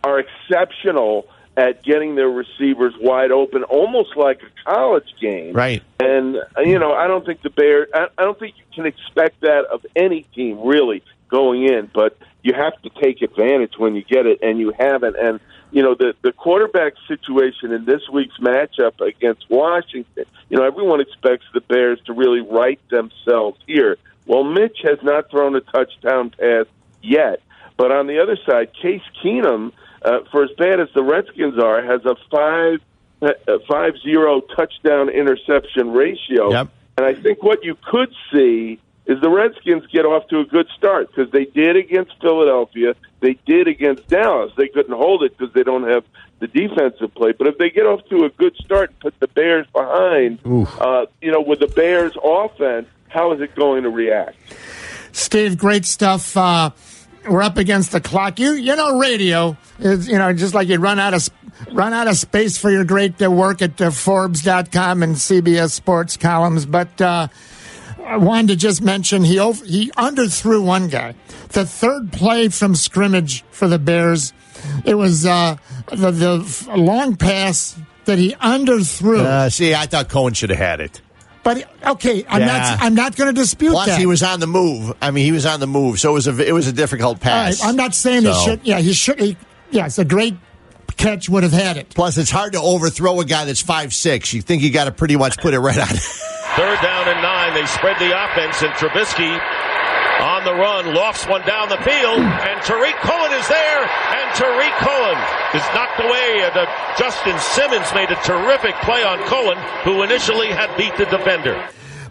are exceptional at getting their receivers wide open, almost like a college game. Right. And uh, you know, I don't think the Bears. I, I don't think you can expect that of any team really going in. But you have to take advantage when you get it, and you haven't. And you know, the the quarterback situation in this week's matchup against Washington. You know, everyone expects the Bears to really right themselves here. Well, Mitch has not thrown a touchdown pass yet. But on the other side, Case Keenum, uh, for as bad as the Redskins are, has a five a five zero touchdown interception ratio. Yep. And I think what you could see is the Redskins get off to a good start because they did against Philadelphia, they did against Dallas. They couldn't hold it because they don't have the defensive play. But if they get off to a good start and put the Bears behind, uh, you know, with the Bears offense, how is it going to react? Steve, great stuff. Uh, we're up against the clock. You you know radio is you know just like you run out of run out of space for your great uh, work at uh, Forbes.com and CBS Sports columns, but. Uh, I wanted to just mention he over, he underthrew one guy. The third play from scrimmage for the Bears, it was uh, the the long pass that he underthrew. Uh, see, I thought Cohen should have had it. but okay, I'm Yeah. not I'm not going to dispute that. Plus, that. he was on the move. I mean, he was on the move, so it was a it was a difficult All right, pass. I'm not saying he should. Yeah, he should. He, yeah, it's a great catch. Would have had it. Plus, it's hard to overthrow a guy that's five six. You think you got to pretty much put it right on. Third down and nine. They spread the offense, and Trubisky on the run lofts one down the field, and Tarik Cohen is there, and Tarik Cohen is knocked away. And uh, Justin Simmons made a terrific play on Cohen, who initially had beat the defender.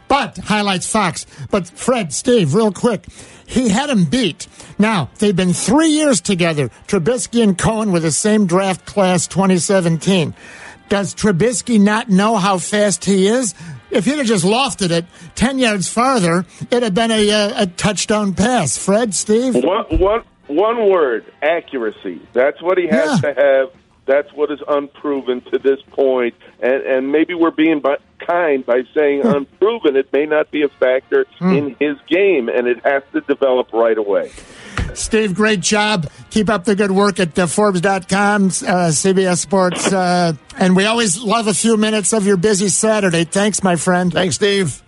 But highlights Fox. But Fred, Steve, real quick, he had him beat. Now they've been three years together. Trubisky and Cohen with the same draft class, 2017. Does Trubisky not know how fast he is? If he'd have just lofted it 10 yards farther, it'd have been a, a, a touchdown pass. Fred, Steve? One, one, one word accuracy. That's what he has Yeah. to have. That's what is unproven to this point. And, and maybe we're being by, kind by saying hmm. unproven. It may not be a factor hmm. in his game, and it has to develop right away. Steve, great job. Keep up the good work at uh, Forbes.com, uh, CBS Sports. Uh, and we always love a few minutes of your busy Saturday. Thanks, my friend. Thanks, Steve.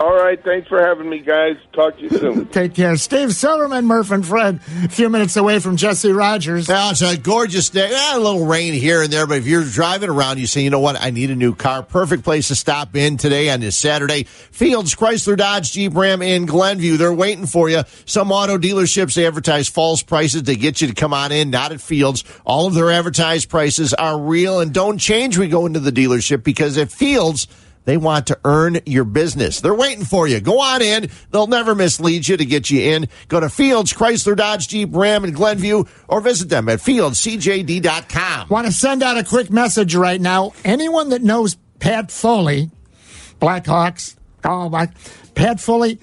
All right. Thanks for having me, guys. Talk to you soon. Take care. Steve Silverman, Murph, and Fred, a few minutes away from Jesse Rogers. Now, it's a gorgeous day. Eh, a little rain here and there, but if you're driving around, you say, you know what, I need a new car. Perfect place to stop in today on this Saturday. Fields, Chrysler, Dodge, Jeep, Ram in Glenview. They're waiting for you. Some auto dealerships they advertise false prices. They get you to come on in, not at Fields. All of their advertised prices are real and don't change when you go into the dealership because at Fields, they want to earn your business. They're waiting for you. Go on in. They'll never mislead you to get you in. Go to Fields, Chrysler, Dodge, Jeep, Ram, in Glenview, or visit them at fieldcjd.com. Want to send out a quick message right now. Anyone that knows Pat Foley, Blackhawks, oh my, Pat Foley,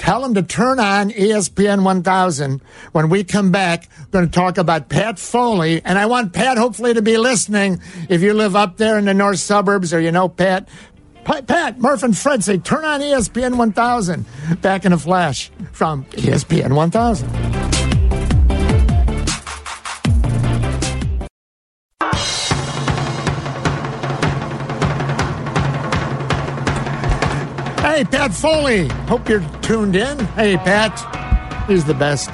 tell him to turn on ESPN 1000 when we come back. We're going to talk about Pat Foley, and I want Pat hopefully to be listening. If you live up there in the north suburbs or you know Pat, Pat, Pat Murph and Fred say turn on ESPN 1000. Back in a flash from ESPN 1000. Hey, Pat Foley. Hope you're tuned in. Hey, Pat. He's the best.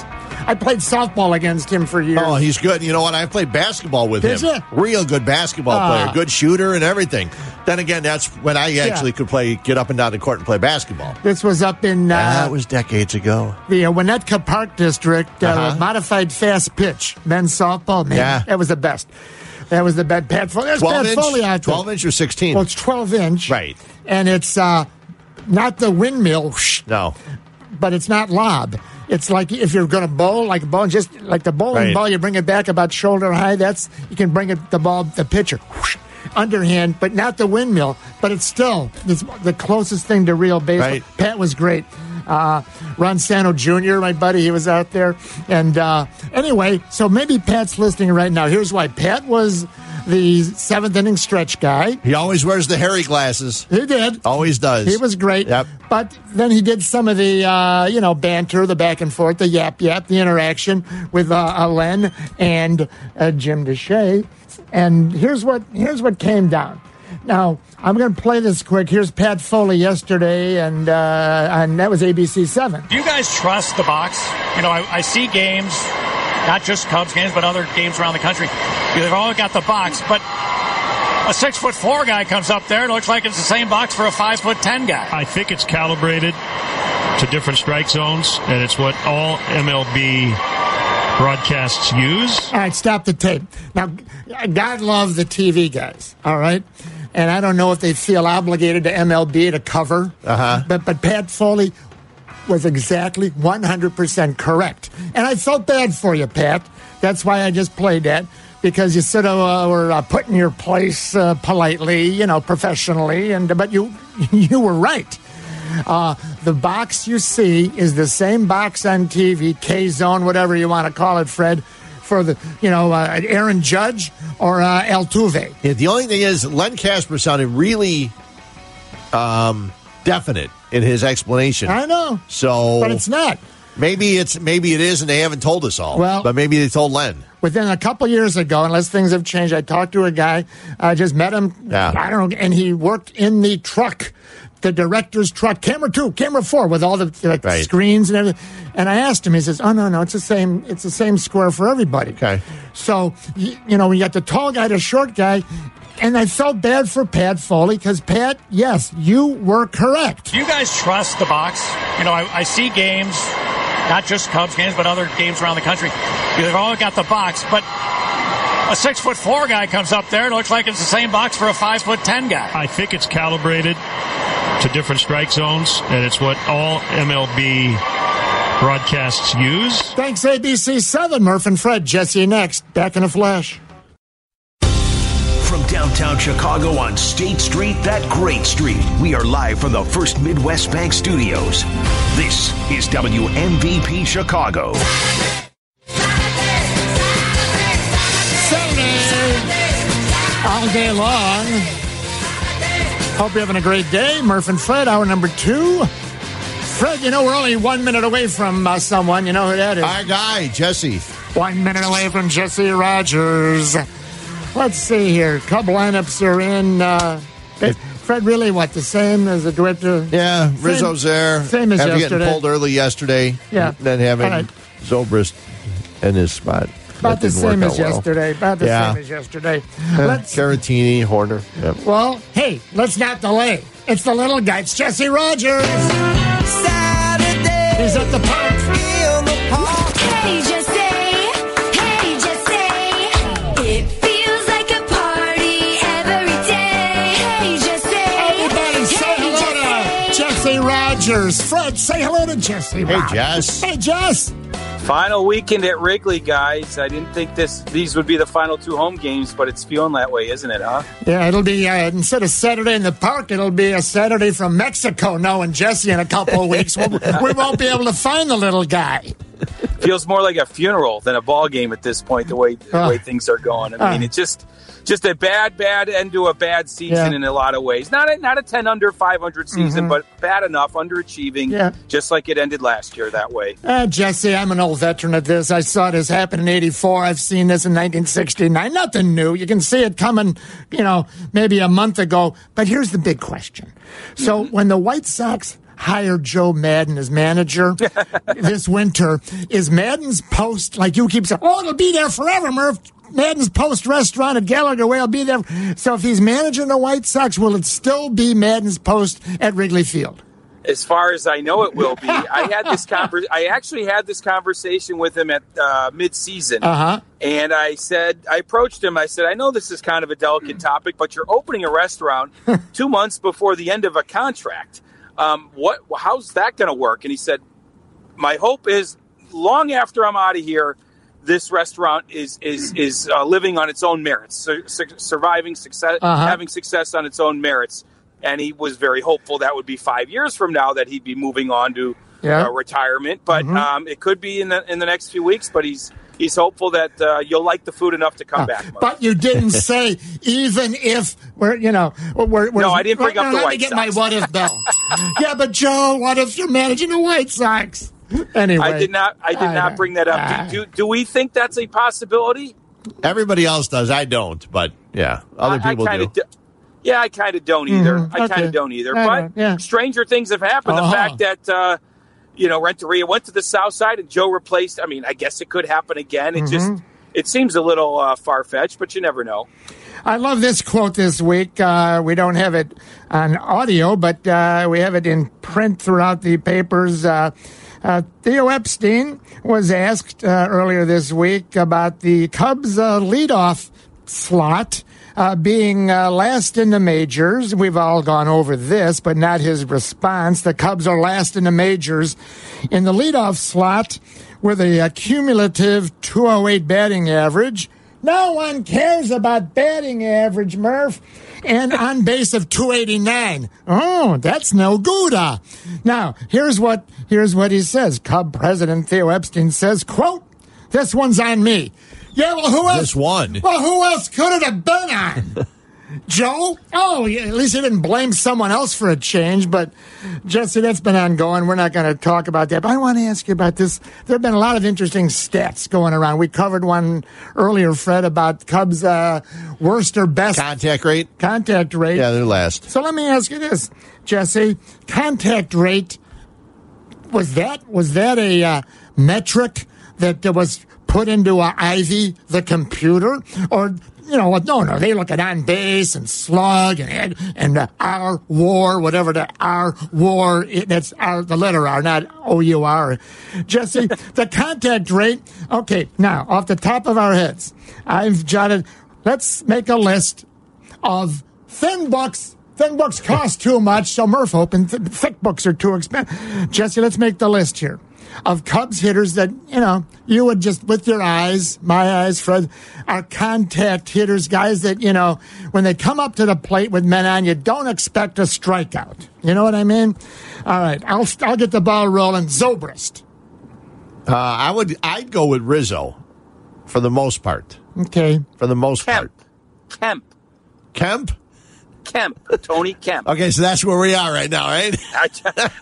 I played softball against him for years. Oh, he's good. You know what? I've played basketball with Did him. ya? Real good basketball Ah. player, good shooter and everything. Then again, that's when I actually could play, get up and down the court and play basketball. This was up in uh, that was decades ago. the uh, Winnetka Park District, uh, Uh-huh. modified fast pitch, men's softball. Man, Yeah. that was the best. That was the best. Pat Foley. There's 12 Pat inch? Foley out 12 inch or 16? Well, it's 12 inch. Right. And it's uh, not the windmill, whoosh, No. But it's not lob. It's like if you're going to bowl, like a ball, just like the bowling Right. ball, you bring it back about shoulder high. That's you can bring it the ball, the pitcher, whoosh, underhand, but not the windmill. But it's still it's the closest thing to real baseball. Right. Pat was great. Uh, Ron Santo Jr., my buddy, he was out there. And uh, anyway, so maybe Pat's listening right now. Here's why Pat was the seventh inning stretch guy. He always wears the hairy glasses. He did. Always does. He was great. Yep. But then he did some of the, uh, you know, banter, the back and forth, the yap yap, the interaction with uh, uh, Len and uh, Jim Deshaies. And here's what here's what came down. Now I'm going to play this quick. Here's Pat Foley yesterday, and uh, and that was ABC Seven. Do you guys trust the box? You know, I, I see games, not just Cubs games, but other games around the country. They've all got the box, but a six foot four guy comes up there. It looks like it's the same box for a five foot ten guy. I think it's calibrated to different strike zones, and it's what all MLB broadcasts use. All right, stop the tape. Now, God love the TV guys, all right? And I don't know if they feel obligated to MLB to cover. Uh-huh. But, but Pat Foley was exactly 100% correct. And I felt bad for you, Pat. That's why I just played that. Because you sort of uh, were uh, put in your place uh, politely, you know, professionally, and but you you were right. Uh, the box you see is the same box on TV, K Zone, whatever you want to call it, Fred, for the you know uh, Aaron Judge or uh, Altuve. Yeah, the only thing is, Len Kasper sounded really um, definite in his explanation. I know, So, but it's not. maybe it's maybe it is, and they haven't told us all. Well- but maybe they told Len. Within a couple years ago, unless things have changed, I talked to a guy. I just met him. Yeah. I don't know, and he worked in the truck. The director's truck, camera two, camera four, with all the like, Right. screens and everything. And I asked him. He says, "Oh no, no, it's the same. It's the same square for everybody." Okay. So you, you know, we got the tall guy, the short guy, and I felt bad for Pat Foley because Pat, yes, you were correct. Do you guys trust the box? You know, I, I see games, not just Cubs games, but other games around the country. They've all got the box, but a six foot four guy comes up there. It looks like it's the same box for a five foot ten guy. I think it's calibrated to different strike zones, and it's what all MLB broadcasts use. Thanks, ABC Seven, Murph and Fred. Jesse next. Back in a flash. From downtown Chicago on State Street, that great street. We are live from the First Midwest Bank Studios. This is WMVP Chicago. all day long. Hope you're having a great day. Murph and Fred, hour number two. Fred, you know, we're only one minute away from uh, someone. You know who that is? Our guy, Jesse. One minute away from Jesse Rogers. Let's see here. Cub lineups are in. Uh, Fred, really, what, the same as the director? Yeah, Rizzo's there. Same as After yesterday. getting pulled early yesterday. Yeah. Then having All right. Zobrist in his spot. About the same as well. yesterday. About the Yeah. same as yesterday. Uh, Let's Caratini, Hoerner. Yep. Well, hey, let's not delay. It's the little guy. It's Jesse Rogers. He's at the park. Rogers. Fred, say hello to Jesse. Hey, Rogers. Jess. Hey, Jess. Final weekend at Wrigley, guys. I didn't think this these would be the final two home games, but it's feeling that way, isn't it, huh? Yeah, it'll be uh, instead of Saturday in the park, it'll be a Saturday from Mexico. Knowing Jesse in a couple of weeks, we'll, we won't be able to find the little guy. Feels more like a funeral than a ball game at this point. The way the Uh. way things are going. I mean, Uh. it's just just a bad, bad end to a bad season Yeah. in a lot of ways. Not a, not a ten under five hundred season, Mhm. but bad enough, underachieving. Yeah. just like it ended last year that way. Uh, Jesse, I'm an old veteran of this. I saw this happen in 84. I've seen this in 1969. Nothing new. You can see it coming, you know, maybe a month ago. But here's the big question. So when the White Sox hired Joe Maddon as manager this winter, is Maddon's post, like you keep saying, oh, it'll be there forever, Murph. Maddon's Post restaurant at Gallagher Way will be there. So if he's managing the White Sox, will it still be Maddon's Post at Wrigley Field? As far as I know, it will be. I had this conver- I actually had this conversation with him at uh, mid-season, Uh-huh. and I said, I approached him. I said, I know this is kind of a delicate topic, but you're opening a restaurant two months before the end of a contract. Um, what? How's that going to work? And he said, My hope is, long after I'm out of here, this restaurant is is is uh, living on its own merits, sur- sur- surviving success, Uh-huh. having success on its own merits. And he was very hopeful that would be five years from now that he'd be moving on to Yeah. uh, retirement. But um, it could be in the in the next few weeks. But he's he's hopeful that uh, you'll like the food enough to come back. Mark. But you didn't say even if we're you know we're, we're No, I didn't bring no, up the let me get Sox. my what if though. yeah, but Joe, what if you're managing the White Sox? Anyway, I did not. I did I not bring that up. Do, do, do we think that's a possibility? Everybody else does. I don't. But yeah, other I, people I kinda do. yeah, I kind of don't either. Mhm, I kind of don't either. I but know, yeah. stranger things have happened. Uh-huh. The fact that uh, you know Renteria went to the South Side and Joe replaced. I mean, I guess it could happen again. It just Mhm. it seems a little uh, far fetched, but you never know. I love this quote this week. Uh, we don't have it on audio, but uh, we have it in print throughout the papers. Uh, Theo Epstein was asked uh, earlier this week about the Cubs uh, leadoff slot uh, being uh, last in the majors. We've all gone over this, but not his response. The Cubs are last in the majors in the leadoff slot with a, uh, cumulative 208 batting average. No one cares about batting average, Murph. And on base of 289. Oh, that's no good. uh. Now, here's what here's what he says. Cub president Theo Epstein says, quote, this one's on me. Yeah, well, who else? This one. Well, who else could it have been on? Joe? Oh, yeah, at least he didn't blame someone else for a change. But, Jesse, that's been ongoing. We're not going to talk about that. But I want to ask you about this. There have been a lot of interesting stats going around. We covered one earlier, Fred, about Cubs' uh, worst or best Contact rate. contact rate. Yeah, they're last. So let me ask you this, Jesse. Contact rate was that was that a uh, metric that was put into uh, Ivy the computer, or you know, what no, no, they look at on base and slug and and uh, R war, whatever the our war. It, that's R, the letter R, not O U R. Jesse, the contact rate. Okay, now off the top of our heads, I've jotted. Let's make a list of thin books. Thin books cost too much, so Murph opened th- thick books are too expensive. Jesse, let's make the list here. Of Cubs hitters that, you know, you would just, with your eyes, my eyes, Fred, are contact hitters, guys that, you know, when they come up to the plate with men on, you don't expect a strikeout. You know what I mean? All right, I'll, I'll get the ball rolling. Zobrist. Uh, I would. I'd go with Rizzo for the most part. Okay. For the most Kemp. part. Kemp. Kemp. Kemp. Tony Kemp. Okay, so that's where we are right now, right? I,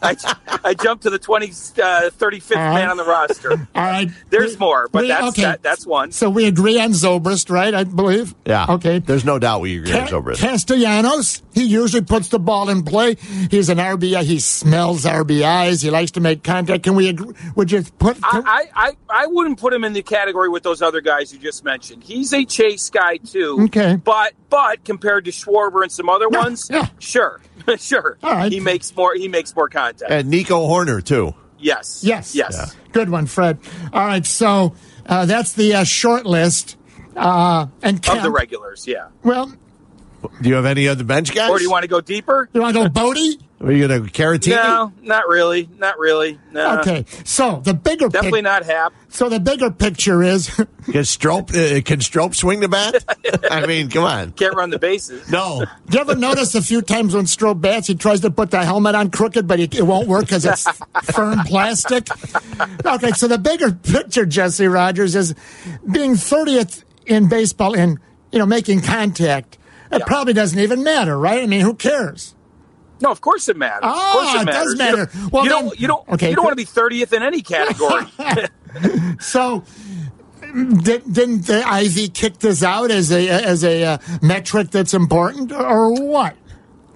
I, I jumped to the 20, uh, 35th man on the roster. All right. There's more, but we- that's okay. that, that's one. So we agree on Zobrist, right? I believe. Yeah. Okay. There's no doubt we agree on Zobrist. Castellanos, he usually puts the ball in play. He's an RBI. He smells RBIs. He likes to make contact. Can we agree? Would you put? can- I, I, I wouldn't put him in the category with those other guys you just mentioned. He's a chase guy too. Okay. But but compared to Schwarber and some other ones, yeah. sure, sure. All right. He makes more. He makes more contact. And Nico Hoerner too. yes. Yes. Yes. Good one, Fred. All right. So uh, that's the uh, short list. Uh, and Of the regulars, yeah. well, Do you have any other bench guys? Or do you want to go deeper? you want to go Bote? Are you going to Caratini? No, not really. Not really. No. Okay. So the bigger Definitely pic- not Happ. So the bigger picture is Can Strop, uh, can Strop swing the bat? I mean, come on. Can't run the bases. No. Do you ever notice a few times when Strop bats, he tries to put the helmet on crooked, but it, it won't work because it's firm plastic? Okay, so the bigger picture, Jesse Rogers, is being 30th in baseball in, you know, making contact. It Yeah. probably doesn't even matter, right? I mean, who cares? No, of course it matters. Ah, of course it it does matters. You matter. don't, Well, you then- don't. You don't. okay, you don't want to be thirtieth in any category. So, did, didn't the Ivy kick this out as a as a uh, metric that's important, or what?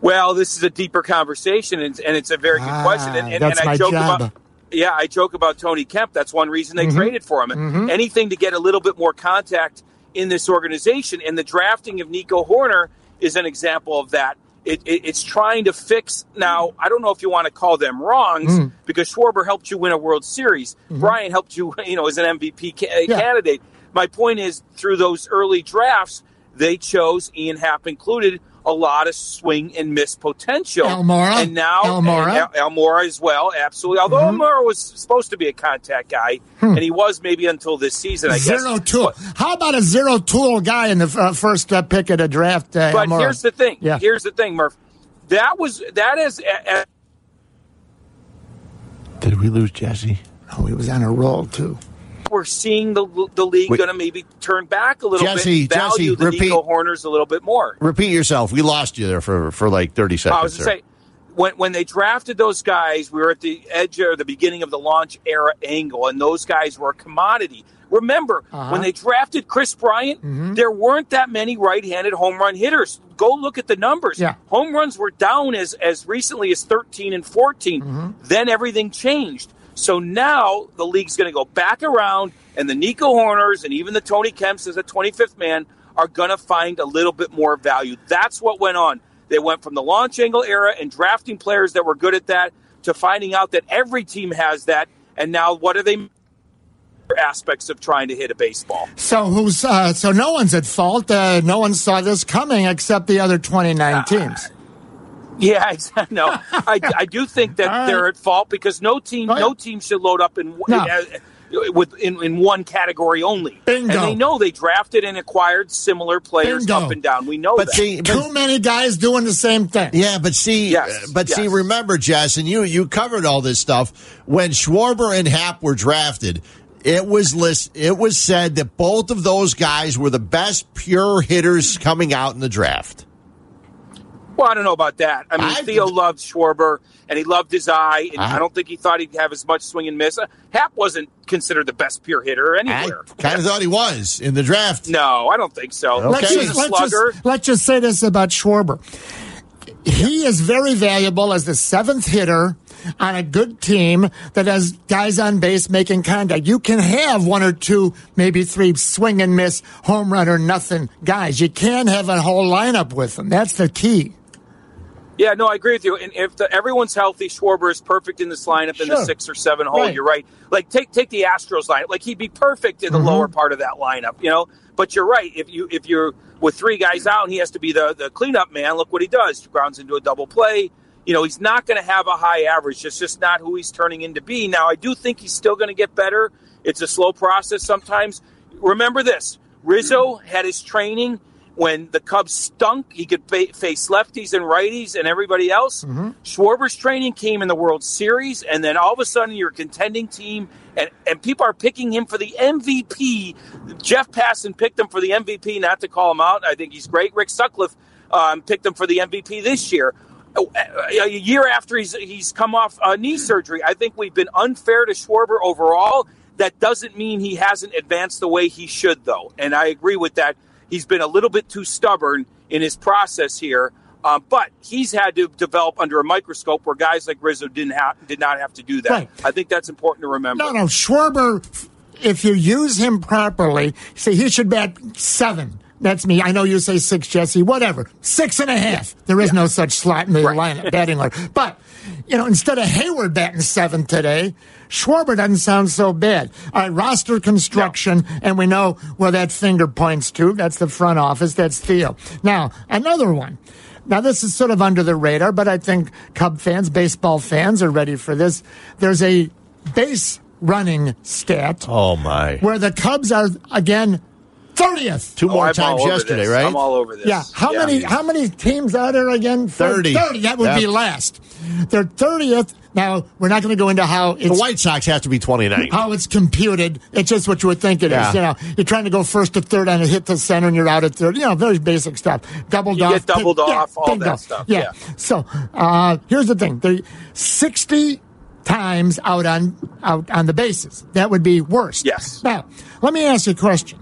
Well, this is a deeper conversation, and, and it's a very good Ah, question. And, and, that's and I joke job. about, yeah, I joke about Tony Kemp. That's one reason they Mhm. traded for him. Mhm. Anything to get a little bit more contact in this organization, and the drafting of Nico Hoerner is an example of that. It, it, it's trying to fix. Now, I don't know if you want to call them wrongs Mm. because Schwarber helped you win a World Series. Brian helped you, you know, as an MVP ca- Mm-hmm. Yeah. candidate. My point is, through those early drafts, they chose Ian Happ included a lot of swing and miss potential. Almora. and now Almora. and Al- Almora as well, absolutely. Although Mm-hmm. Almora was supposed to be a contact guy, and he was maybe until this season, I guess. Hmm. Zero tool. How about a zero tool guy in the uh, first uh, pick of the draft? Uh, But Almora? here's the thing. Yeah. Here's the thing, Murph. That was that is. Uh, Did we lose Jesse? Oh, he was on a roll too. We're seeing the the league going to maybe turn back a little Jesse, bit, value Jesse, the repeat. Nico Hoerners a little bit more. Repeat yourself. We lost you there for, for like 30 seconds. I was going to say, when, when they drafted those guys, we were at the edge or the beginning of the launch era angle, and those guys were a commodity. Remember, Uh-huh. when they drafted Kris Bryant, Mm-hmm. there weren't that many right handed home run hitters. Go look at the numbers. Yeah. Home runs were down as, as recently as 13 and 14. Mm-hmm. Then everything changed. So now the league's going to go back around, and the Nico Hoerners and even the Tony Kemps as a 25th man are going to find a little bit more value. That's what went on. They went from the launch angle era and drafting players that were good at that to finding out that every team has that. And now, what are they? Aspects of trying to hit a baseball. So who's uh, so no one's at fault. Uh, no one saw this coming except the other twenty nine teams. Yeah, exactly. No, I, I do think that All right. they're at fault because no team, Oh, no team should load up in No. uh, with in, in one category only. Bingo. And they know they drafted and acquired similar players Bingo. up and down. We know But that. see, but, Too many guys doing the same thing. yeah, but see, Yes, but see, yes. remember, Jess, and you, you covered all this stuff when Schwarber and Happ were drafted. It was list. It was said that both of those guys were the best pure hitters coming out in the draft. Well, I don't know about that. I mean, I- Theo loved Schwarber and he loved his eye, and I- I, don't think he thought he'd have as much swing and miss. Uh, Happ wasn't considered the best pure hitter I anywhere. kind of thought he was in the draft. No, I don't think so. Let's, Okay. just, let's, slugger. just, let's just say this about Schwarber. He is very valuable as the seventh hitter on a good team that has guys on base making contact. You can have one or two, maybe three swing and miss, home run or nothing guys. You can have a whole lineup with them. That's the key. Yeah, no, I agree with you. And if the, everyone's healthy, Schwarber is perfect in this lineup in the six or seven hole. Right. You're right. Like take take the Astros lineup. Like he'd be perfect in the Mhm. lower part of that lineup. You know. But you're right. If you if you're with three guys out and he has to be the the cleanup man, look what he does. Grounds into a double play. you know, he's not going to have a high average. It's just not who he's turning into be. Now, I do think he's still going to get better. It's a slow process sometimes. Remember this Rizzo had his training when the Cubs stunk. He could fa- face lefties and righties and everybody else. Schwarber's training came in the World Series, and then all of a sudden you're a contending team, and, and people are picking him for the MVP. Jeff Passan picked him for the MVP, not to call him out. I think he's great. Rick Sutcliffe um, picked him for the MVP this year. A a year after he's he's come off uh, knee surgery, I think we've been unfair to Schwarber overall. That doesn't mean he hasn't advanced the way he should, though, and I agree with that. He's been a little bit too stubborn in his process here, um, but he's had to develop under a microscope where guys like Rizzo didn't have did not have to do that. Right. I think that's important to remember. No, no, Schwarber, if you use him properly, see, he should bat seven. That's me. I know you say six, Jesse. Whatever. Six and a half. There is no such slot in the line batting order. But, you know, instead of Heyward batting seven today, Schwarber doesn't sound so bad. All right, roster construction, and we know where that finger points to. That's the front office. That's Theo. Now, another one. Now, this is sort of under the radar, but I think Cub fans, baseball fans are ready for this. There's a base running stat Oh my! where the Cubs are again 30th. Two Oh, more I'm times yesterday, this. right? I'm all over this. Yeah. How many how many teams are there again? 30. 30. That would be last. They're 30th. Now, we're not going to go into how The White Sox have to be 29. how it's computed. It's just what you would think it is. Yeah. You know, you're trying to go first to third and a hit to center and you're out at third. You know, very basic stuff. Doubled You off. get doubled pick- off, all bingo. that stuff, Yeah. yeah. So, uh, here's the thing. There 60 times out on out on the bases. That would be worst. Yes. Now, let me ask you a question.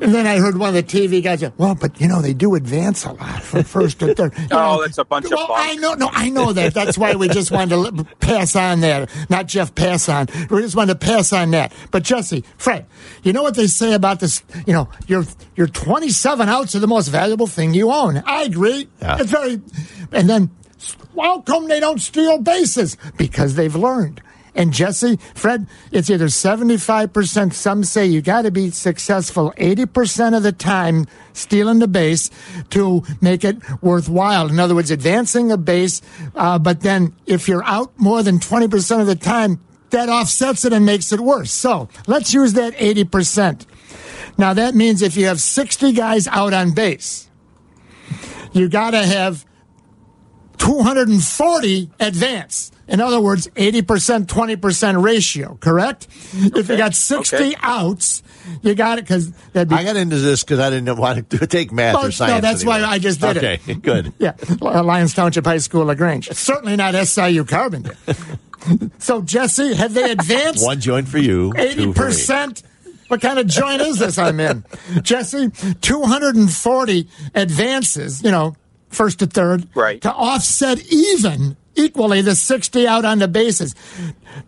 And then I heard one of the TV guys say, well, but you know, they do advance a lot from first to third. Oh, know, that's a bunch of well, bunk. I know, no, I know that. That's why we just wanted to pass on that. Not Jeff pass on. We just wanted to pass on that. But Jesse, Fred, you know what they say about this? You know, your your 27 outs are the most valuable thing you own. I agree. Yeah. It's very, and then, how come they don't steal bases? Because they've learned. And Jesse, Fred, it's either 75%, some say you got to be successful 80% of the time stealing the base to make it worthwhile. In other words, advancing a base, uh, but then if you're out more than 20% of the time, that offsets it and makes it worse. So let's use that 80%. Now that means if you have 60 guys out on base, you got to have 240 advance. In other words, 80%, 20% ratio, correct? If you got 60 okay. outs, you got it because that'd be. I got into this because I didn't want to take math Well, or science. no, science. that's why. I just did it. okay, good. Yeah, Lyons Township High School, LaGrange. Certainly not SIU Carbondale. so, Jesse, have they advanced? One joint for you. two Eighty for me. percent. What kind of joint is this I'm in, Jesse? Two hundred and forty advances. You know, first to third, Right. To offset even equally the sixty out on the bases.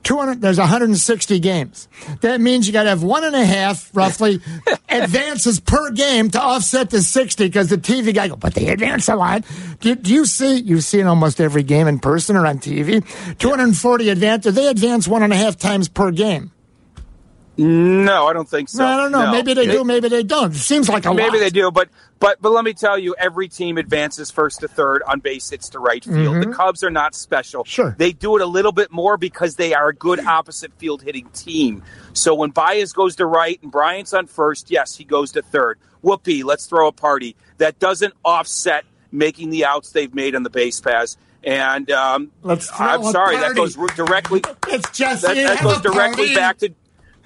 Two hundred. There's one hundred and sixty games. That means you got to have one and a half roughly advances per game to offset the sixty. Because the TV guy go, but they advance a lot. Do, do you see? You see in almost every game in person or on TV. Two hundred and forty advances. They advance one and a half times per game. No, I don't think so. No, I don't know. No. Maybe they do. Maybe they don't. It seems like a Maybe lot. they do, but but but let me tell you, every team advances first to third on base hits to right field. The Cubs are not special. Mm-hmm. Sure. they do it a little bit more because they are a good opposite field hitting team. So when Baez goes to right and Bryant's on first, yes, he goes to third. Whoopee, let's throw a party. That doesn't offset making the outs they've made on the base pass. And um, Let's I'm sorry, that goes directly. It's just that, that goes directly party. back to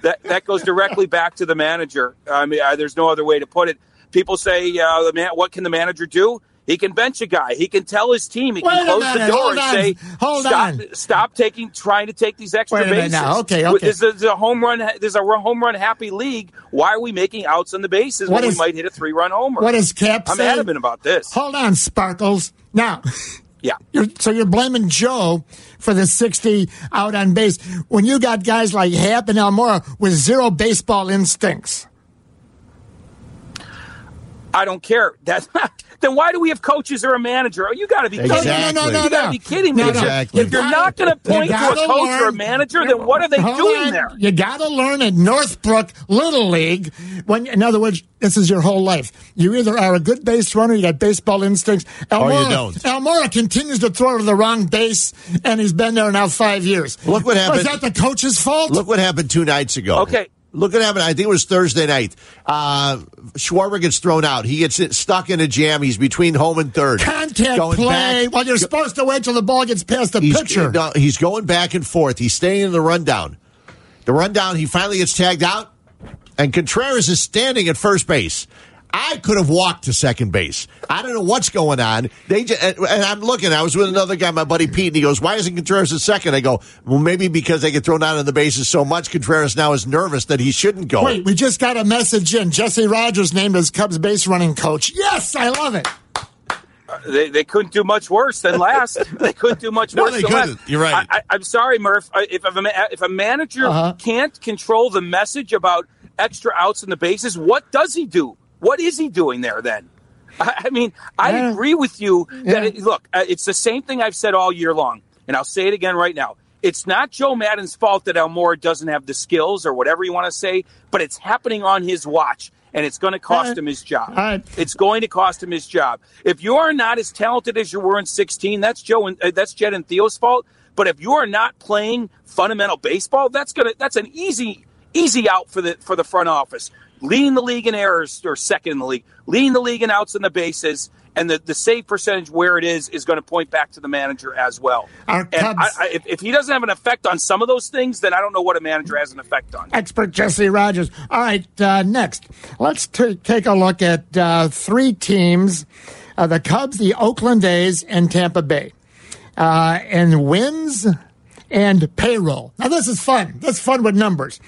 that that goes directly back to the manager. I mean, uh, there's no other way to put it. People say, uh, the man, "What can the manager do?" He can bench a guy. He can tell his team. He Wait can close minute, the door and on, say, hold "Stop! on. Stop taking, trying to take these extra Wait bases." now. Okay, okay. This is a home run. There's a home run happy league. Why are we making outs on the bases What when is- we might hit a three run homer? What is Cap I'm say? adamant about this. Hold on, Sparkles. Now, Yeah. you're, so you're blaming Joe for the 60 out on base when you got guys like Happ and Almora with zero baseball instincts. I don't care. That's then why do we have coaches or a manager? Oh, you got to be kidding Exactly. me. No, no, no, you got to no. be kidding me. No, no. Exactly. If you're not gotta- going to point to a gotta coach or a manager, then what are they Hold doing on. there? You got to learn at Northbrook Little League. When, in other words, this is your whole life. You either are a good base runner, you got baseball instincts, Or you don't. Almora continues to throw to the wrong base, and he's been there now five years. Look what happened. Was that the coach's fault? Look what happened two nights ago. Okay. Look at happened. I think it was Thursday night. Uh, Schwarber gets thrown out. He gets stuck in a jam. He's between home and third. Contact Going play. back- well, you're supposed to wait till the ball gets past the he's, pitcher. no, he's going back and forth. He's staying in the rundown. The rundown, he finally gets tagged out, and Contreras is standing at first base. I could have walked to second base. I don't know what's going on. They just, and and I'm looking. I was with another guy, my buddy Pete, and he goes, "Why isn't Contreras at second? I go, "Well, maybe because they get thrown out on the bases so much. Contreras now is nervous that he shouldn't go." Wait, we just got a message in. Jesse Rogers named as Cubs base running coach. Yes, I love it. They, they couldn't do much worse than last. they couldn't do much No, worse they than couldn't. last. You're right. I, I, I'm sorry, Murph. If, if, a, if a manager Uh-huh. can't control the message about extra outs in the bases, what does he do? What is he doing there then? I, I mean, I Yeah. agree with you that, Yeah. it, look, uh, it's the same thing I've said all year long, and I'll say it again right now. It's not Joe Maddon's fault that Almora doesn't have the skills or whatever you want to say, but it's happening on his watch, and it's going to cost right. him his job. Right. It's going to cost him his job. If you are not as talented as you were in 16, that's Joe and uh, that's Jed and Theo's fault. But if you are not playing fundamental baseball, that's gonna that's an easy easy out for the for the front office. Leading the league in errors or second in the league, leading the league in outs in the bases, and the, the save percentage where it is is going to point back to the manager as well. Our and Cubs- I, I, if, if he doesn't have an effect on some of those things, then I don't know what a manager has an effect on. Expert Jesse Rogers. All right, uh, next, let's t- take a look at uh, three teams uh, the Cubs, the Oakland A's, and Tampa Bay. Uh, and wins and payroll. Now, this is fun. This is fun with numbers.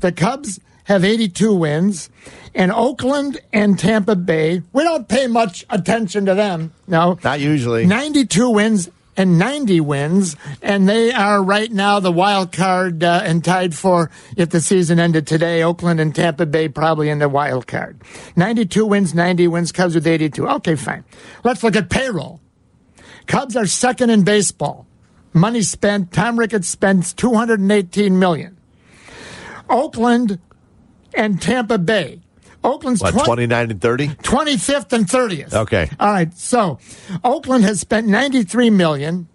The Cubs have 82 wins, and Oakland and Tampa Bay, we don't pay much attention to them. No. Not usually. 92 wins and 90 wins, and they are right now the wild card uh, and tied for if the season ended today. Oakland and Tampa Bay probably in the wild card. 92 wins, 90 wins, Cubs with 82. Okay, fine. Let's look at payroll. Cubs are second in baseball. Money spent. Tom Ricketts spends 218 million. Oakland and Tampa Bay. Oakland's What, 20 29 and 30? 25th and 30th. Okay. All right. So Oakland has spent 93 million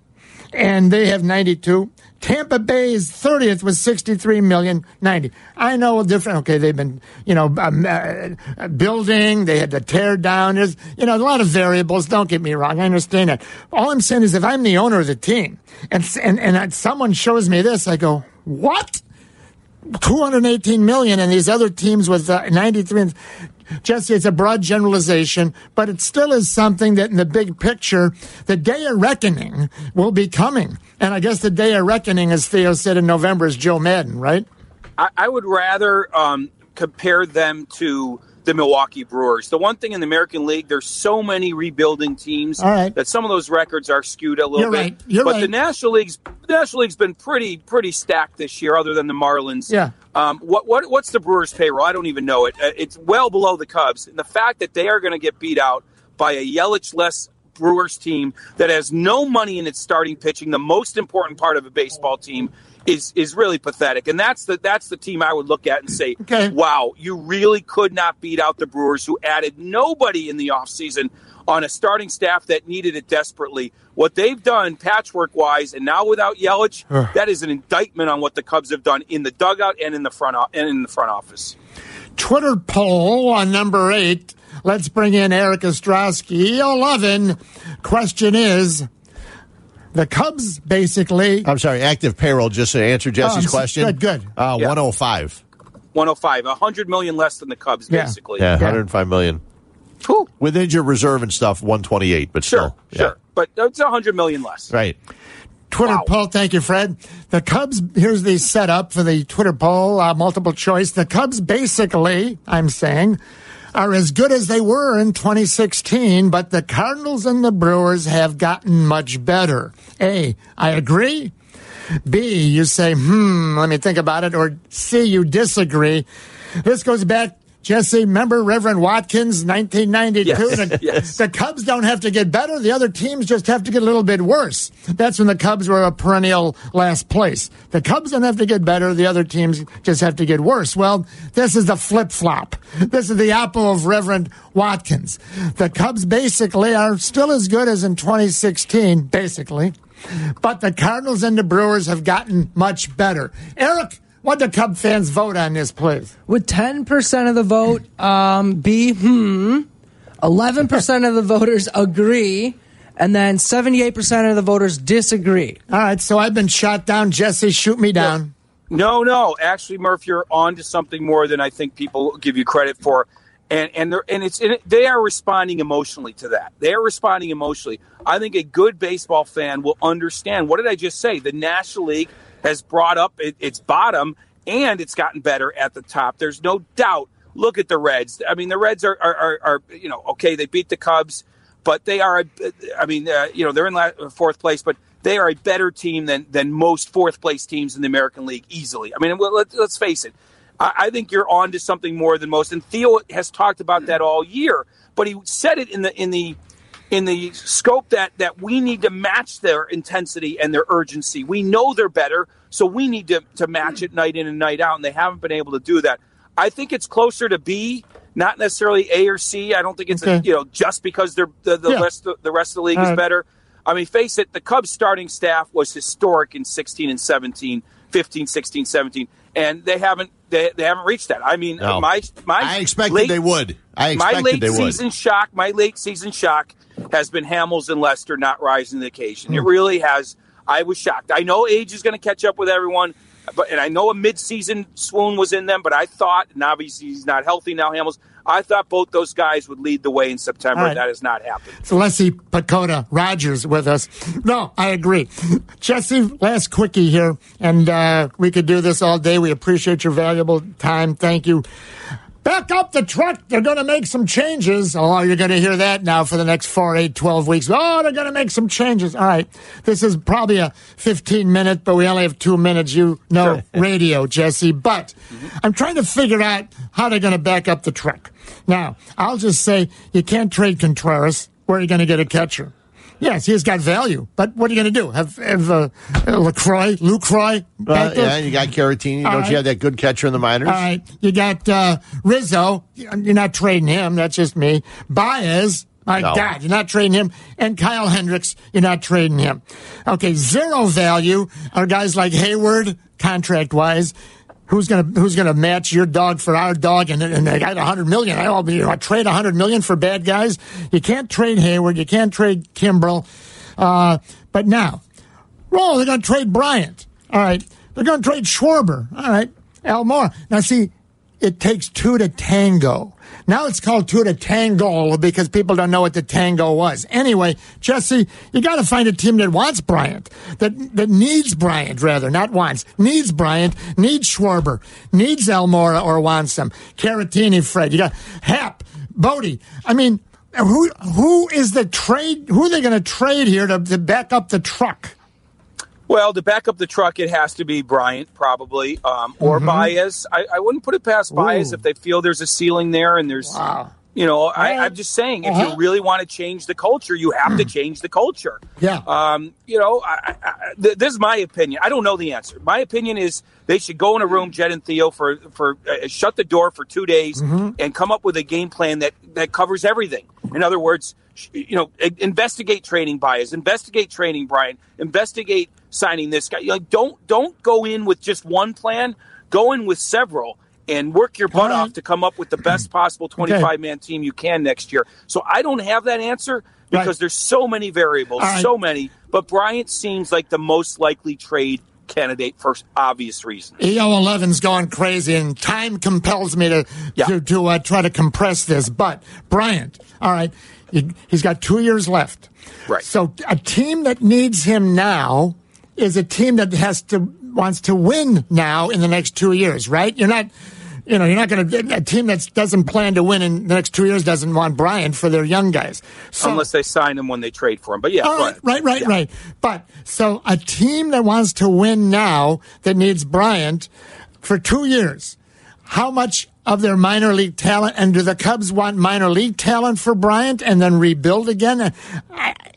and they have 92. Tampa Bay is 30th with 63 million, 90. I know a different. Okay. They've been, you know, um, uh, building. They had to tear down. There's, you know, a lot of variables. Don't get me wrong. I understand that. All I'm saying is if I'm the owner of the team and, and, and someone shows me this, I go, what? 218 million and these other teams with uh, 93 Jesse, it's a broad generalization, but it still is something that in the big picture, the day of reckoning will be coming. And I guess the day of reckoning, as Theo said in November, is Joe Maddon, right? I, I would rather um, compare them to the Milwaukee Brewers. The one thing in the American League, there's so many rebuilding teams right. that some of those records are skewed a little You're bit. right. You're but the. National League's the National League's been pretty pretty stacked this year, other than the Marlins. Yeah. Um, what what what's the Brewers' payroll? I don't even know it. Uh, it's well below the Cubs. And the fact that they are going to get beat out by a Yelich-less Brewers team that has no money in its starting pitching, the most important part of a baseball team, is is really pathetic. And that's the that's the team I would look at and say, Okay. wow, you really could not beat out the Brewers, who added nobody in the offseason on a starting staff that needed it desperately. What they've done patchwork wise, and now without Yelich, that is an indictment on what the Cubs have done in the dugout and in the front o- and in the front office. Twitter poll on number eight. Let's bring in Eric Ostrowski. 11. Question is the Cubs basically. I'm sorry, active payroll, just to answer Jesse's Oh, question. good, good. Uh, Yeah. 105. 105, 100 million less than the Cubs, Yeah. basically. Yeah, 105 million. Whew. With injured reserve and stuff, 128, but Sure, still. yeah. sure. But it's 100 million less. Right. Twitter Wow. poll. Thank you, Fred. The Cubs, here's the setup for the Twitter poll, uh, multiple choice. The Cubs basically, I'm saying, are as good as they were in 2016, but the Cardinals and the Brewers have gotten much better. A, I agree. B, you say, hmm, let me think about it. Or C, you disagree. This goes back Jesse, remember Reverend Watkins, 1992? Yes, The, yes. the Cubs don't have to get better. The other teams just have to get a little bit worse. That's when the Cubs were a perennial last place. The Cubs don't have to get better. The other teams just have to get worse. Well, this is the flip flop. This is the apple of Reverend Watkins. The Cubs basically are still as good as in 2016, basically. But the Cardinals and the Brewers have gotten much better. Eric, what the Cub fans vote on this, please? With 10% of the vote, um, B, hmm. 11% of the voters agree. And then 78% of the voters disagree. All right, so I've been shot down. Jesse, shoot me down. No, no. Actually, Murph, you're on to something more than I think people give you credit for. And and they're, and it's and they are responding emotionally to that. They are responding emotionally. I think a good baseball fan will understand. What did I just say? The National League has brought up it, its bottom, and it's gotten better at the top. There's no doubt. Look at the Reds. I mean, the Reds are are, are, are you know okay. They beat the Cubs, but they are. I mean, uh, you know, they're in la- fourth place, but they are a better team than than most fourth place teams in the American League easily. I mean, let's, let's face it. I, I think you're on to something more than most, and Theo has talked about that all year. But he said it in the in the in the scope that that we need to match their intensity and their urgency. We know they're better, so we need to to match it night in and night out, and they haven't been able to do that. I think it's closer to B, not necessarily A or C. I don't think it's Okay. you know just because they're the, the Yeah. rest of, the rest of the league All is right. better. I mean, face it, the Cubs starting staff was historic in 16 and 17, 15, 16, 17, and they haven't they, they haven't reached that. I mean, No. my my I expected late- they would. I my late they would. season shock, my late season shock has been Hamels and Lester not rising to the occasion. Hmm. It really has. I was shocked. I know age is going to catch up with everyone, but and I know a mid-season swoon was in them, but I thought, and obviously he's not healthy now, Hamels. I thought both those guys would lead the way in September. Right. That has not happened. It's Leslie Pacoda Rogers with us. No, I agree. Jesse, last quickie here, and uh, we could do this all day. We appreciate your valuable time. Thank you. Back up the truck. They're going to make some changes. Oh, you're going to hear that now for the next four, eight, 12 weeks. Oh, they're going to make some changes. All right. This is probably a 15 minute, but we only have two minutes. You know radio, Jesse. But mm-hmm. I'm trying to figure out how they're going to back up the truck. Now, I'll just say you can't trade Contreras. Where are you going to get a catcher? Yes, he's got value, but what are you going to do? Have, have uh, Lacroix, Lucroy? Uh, yeah, you got Caratini. All Don't right. you have that good catcher in the minors? All right, you got uh, Rizzo. You're not trading him. That's just me. Baez. My No. God, you're not trading him. And Kyle Hendricks, you're not trading him. Okay, zero value are guys like Heyward, contract wise. Who's gonna Who's gonna match your dog for our dog? And, and they got a hundred million. I don't you know, trade a hundred million for bad guys. You can't trade Heyward. You can't trade Kimbrel. Uh, but now, Oh, they're going to trade Bryant. All right. They're going to trade Schwarber. All right. Almora. Now, see, it takes two to tango. Now it's called to tango because people don't know what the tango was. Anyway, Jesse, you got to find a team that wants Bryant, that that needs Bryant rather, not wants, needs Bryant, needs Schwarber, needs Almora or wants them. Caratini, Fred. You got Happ, Bote. I mean, who who is the trade? Who are they going to trade here to, to back up the truck? Well, to back up the truck, it has to be Bryant, probably, um, or Mhm. Baez. I, I wouldn't put it past Baez if they feel there's a ceiling there and there's, you know, I, I'm just saying, if Uh-huh. you really want to change the culture, you have to change the culture. Yeah. Um, you know, I, I, I- th- this is my opinion. I don't know the answer. My opinion is they should go in a room, Jed and Theo, for for uh, shut the door for two days Mhm. and come up with a game plan that that covers everything. In other words, you know, investigate training bias, investigate training Brian, investigate signing this guy. Like, don't don't go in with just one plan. Go in with several. And work your butt off to come up with the best possible 25 man team you can next year. So I don't have that answer because Right. there's so many variables, right. so many. But Bryant seems like the most likely trade candidate for obvious reasons. EO 11's gone crazy, and time compels me to to, to uh, try to compress this. But Bryant, all right, he, he's got two years left. Right. So a team that needs him now is a team that has to wants to win now in the next two years. Right? You're not. You know, you're not going to a team that doesn't plan to win in the next two years doesn't want Bryant for their young guys. So, Unless they sign him when they trade for him. But yeah, go right, right, right, right. But so a team that wants to win now that needs Bryant for two years. how much of their minor league talent, and do the Cubs want minor league talent for Bryant and then rebuild again?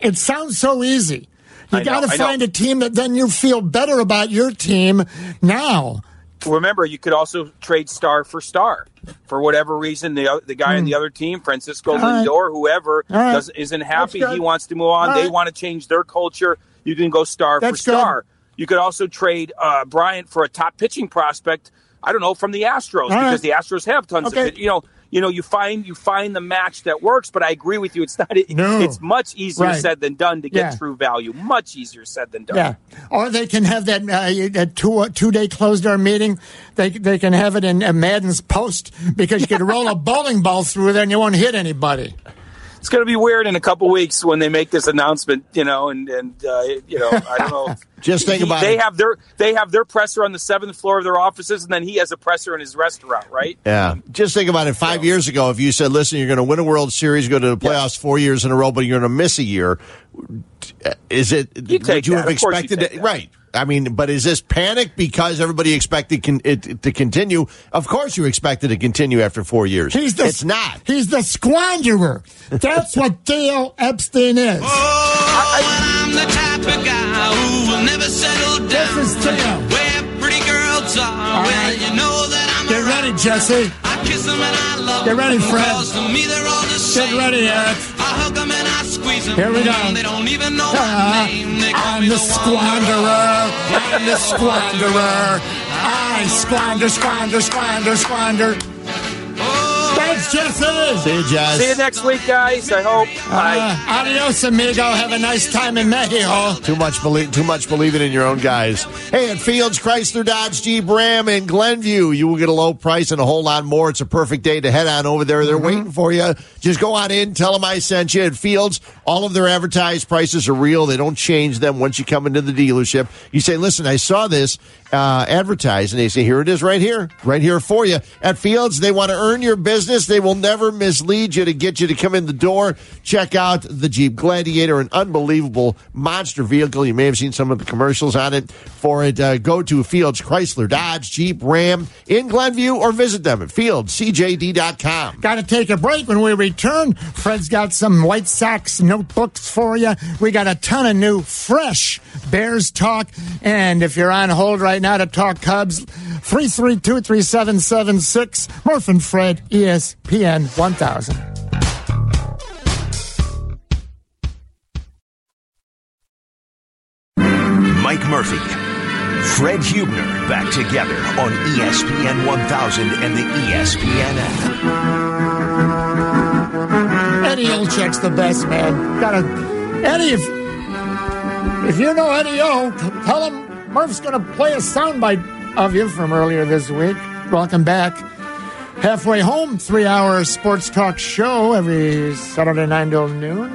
It sounds so easy. You got to find a team that then you feel better about your team now. remember you could also trade star for star for whatever reason the the guy on the other team Francisco Hmm. All right. Lindor whoever All right. does, isn't happy he wants to move on All they right. want to change their culture you can go star That's for good. star you could also trade uh, Bryant for a top pitching prospect I don't know from the Astros All because right. the Astros have tons Okay. of it you know you know you find you find the match that works but I agree with you it's not No. it's much easier Right. said than done to get Yeah. true value much easier said than done Yeah, or they can have that uh, that two two day closed door meeting. They they can have it in uh, Maddon's post because you could roll a bowling ball through there and you won't hit anybody. It's going to be weird in a couple weeks when they make this announcement, you know, and and uh, you know, I don't know. Just think He- about they it. have their they have their presser on the seventh floor of their offices, and then he has a presser in his restaurant, right? Yeah. Just think about it. Five years ago, if you said, listen, you're going to win a World Series, go to the playoffs four years in a row, but you're going to miss a year, is it, You would you have you expected take it? that. Right. I mean, but is this panic because everybody expected con- it to continue? Of course you expected it to continue after four years. He's the, it's not. He's the squanderer. That's what Theo Epstein is. Oh, I'm the type of guy who will never settle down. This is Theo. Where pretty girls are, well, you know that I'm Get ready, Jesse. I kiss them and I love Get ready. Fred. Cause to me they're all the Get ready, Eric. I hug them and I squeeze them. Here we go. They don't even know Ah, my name. They call I'm me the the squanderer. I'm the squanderer. I squander, squander, squander, squander. Thanks, Jesse. See you, Jess. See you next week, guys. I hope. Bye. Uh, adios, amigo. Have a nice time in Mexico. Too much believe, too much believing in your own guys. Hey, at Fields Chrysler Dodge Jeep Ram in Glenview, you will get a low price and a whole lot more. It's a perfect day to head on over there. They're waiting for you. Just go on in, tell them I sent you. At Fields, all of their advertised prices are real. They don't change them once you come into the dealership. You say, "Listen, I saw this uh, advertised," and they say, "Here it is, right here, right here for you." At Fields, they want to earn your business. They will never mislead you to get you to come in the door. Check out the Jeep Gladiator, an unbelievable monster vehicle. You may have seen some of the commercials on it. For it, uh, go to Fields Chrysler Dodge Jeep Ram in Glenview or visit them at fieldcjd.com. Got to take a break when we return. Fred's got some White Sox notebooks for you. We got a ton of new, fresh Bears talk. And if you're on hold right now to talk Cubs, 332 3776, Murph and Fred, ESPN 1000. Mike Murphy, Fred Huebner back together on ESPN 1000 and the ESPN app. Eddie Olczyk's the best, man. Got to Eddie. If, if you know Eddie O, tell him Murph's going to play a soundbite of you from earlier this week. Welcome back. Halfway home, three-hour sports talk show every Saturday nine till noon.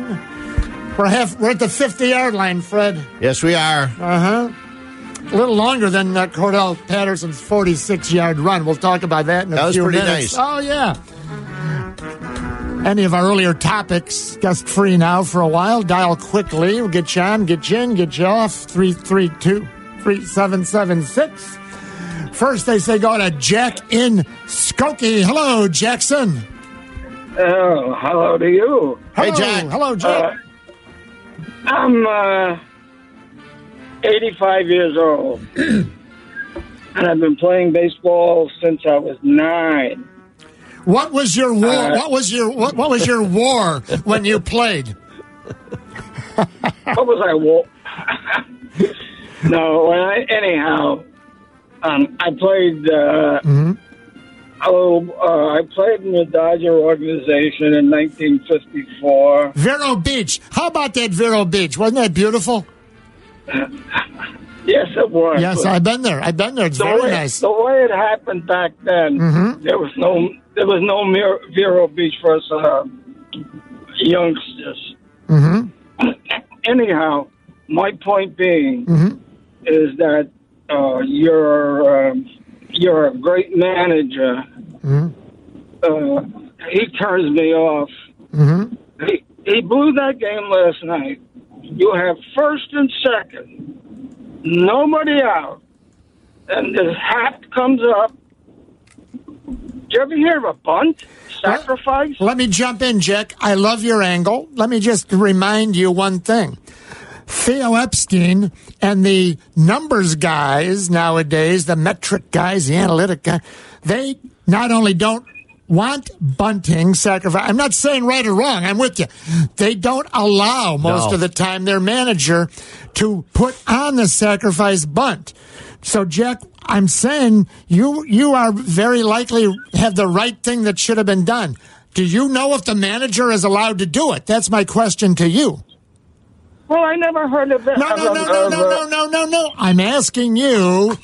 We're half. We're at the fifty-yard line, Fred. Yes, we are. Uh huh. A little longer than uh, Cordarrelle Patterson's forty-six-yard run. We'll talk about that in a That was few pretty minutes. nice. Oh yeah any of our earlier topics guest free now for a while dial quickly we'll get you on get you in get you off 332 3776 first they say go to jack in skokie hello jackson Oh, hello to you. hello hey, Jack. hello jack Uh, I'm uh, 85 years old, and I've been playing baseball since I was nine. what was your war uh, what was your what, what was your war when you played What was I? Wo- no, I anyhow, um, I played. Uh, Oh, uh, I played in the Dodger organization in 1954. vero beach how about that vero beach wasn't that beautiful Yes, it was. yes i've been there i've been there it's the very way, nice The way it happened back then, Mhm. there was no there was no Vero Beach for us uh, youngsters. mm-hmm. Anyhow, my point being Mhm. Is that uh, you're um, you're a great manager. Mhm. Uh, he turns me off. Mm-hmm. He he blew that game last night. You have first and second, nobody out, and this hat comes up, Did you ever hear of a bunt sacrifice? Let me jump in, Jack. I love your angle. Let me just remind you one thing. Theo Epstein and the numbers guys nowadays, the metric guys, the analytic guys, they not only don't want bunting sacrifice. I'm not saying right or wrong. I'm with you. They don't allow most No. of the time their manager to put on the sacrifice bunt. So, Jack, I'm saying you you are very likely have the right thing that should have been done. Do you know if the manager is allowed to do it? That's my question to you. Well, I never heard of that. No, no, no, no, no, no, no, no, no. I'm asking you,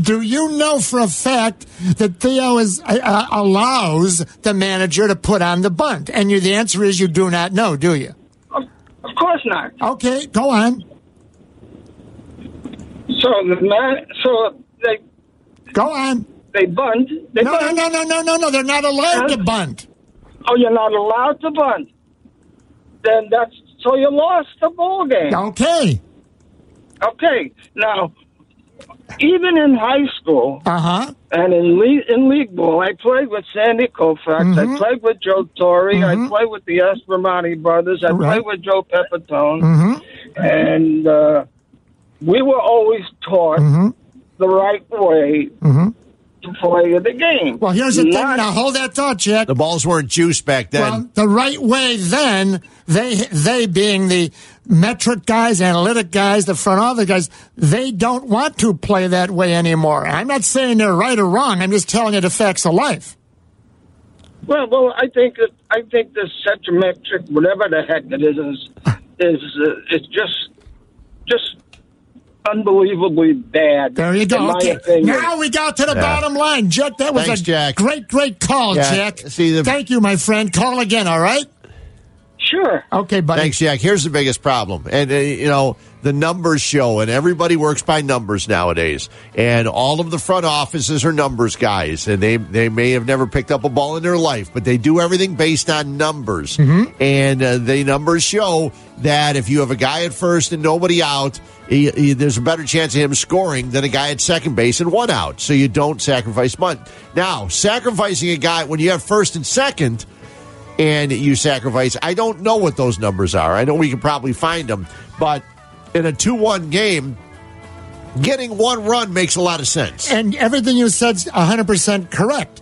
do you know for a fact that Theo is uh, allows the manager to put on the bunt? And you, the answer is you do not know, do you? Of, of course not. Okay, go on. So the man, so they Go on. they bunt. They No, no, bunt. no, no, no, no, no. They're not allowed to bunt. Oh, you're not allowed to bunt. Then that's so you lost the ball game. Okay. Okay. Now, even in high school Uh huh. and in league, in league ball, I played with Sandy Koufax. Mm-hmm. I played with Joe Torre. I played with the Aspromonte brothers. I Right. played with Joe Pepitone. Mm-hmm. And uh, we were always taught Mm-hmm. the right way to play the game. Well, here's the thing. Now hold that thought, Jack. The balls weren't juiced back then. Well, the right way then, they they being the metric guys, analytic guys, the front office guys, they don't want to play that way anymore. I'm not saying they're right or wrong. I'm just telling you the facts of life. Well, well, I think that I think this metric, whatever the heck it is, is is uh, it's just just unbelievably bad. There you go. Okay. Now we got to the Yeah. bottom line, Jack. That was Thanks, a Jack. great, great call, Yeah, Jack. see, the- Thank you, my friend. Call again. All right. Sure. Okay, buddy. Thanks, Jack. Here's the biggest problem. And, uh, you know, the numbers show, and everybody works by numbers nowadays. And all of the front offices are numbers guys. And they, they may have never picked up a ball in their life, but they do everything based on numbers. And uh, the numbers show that if you have a guy at first and nobody out, he, he- there's a better chance of him scoring than a guy at second base and one out. So you don't sacrifice bunt. Now, sacrificing a guy when you have first and second, and you sacrifice. I don't know what those numbers are. I know we can probably find them, but in a 2 1 game, getting one run makes a lot of sense. And everything you said's 100% correct.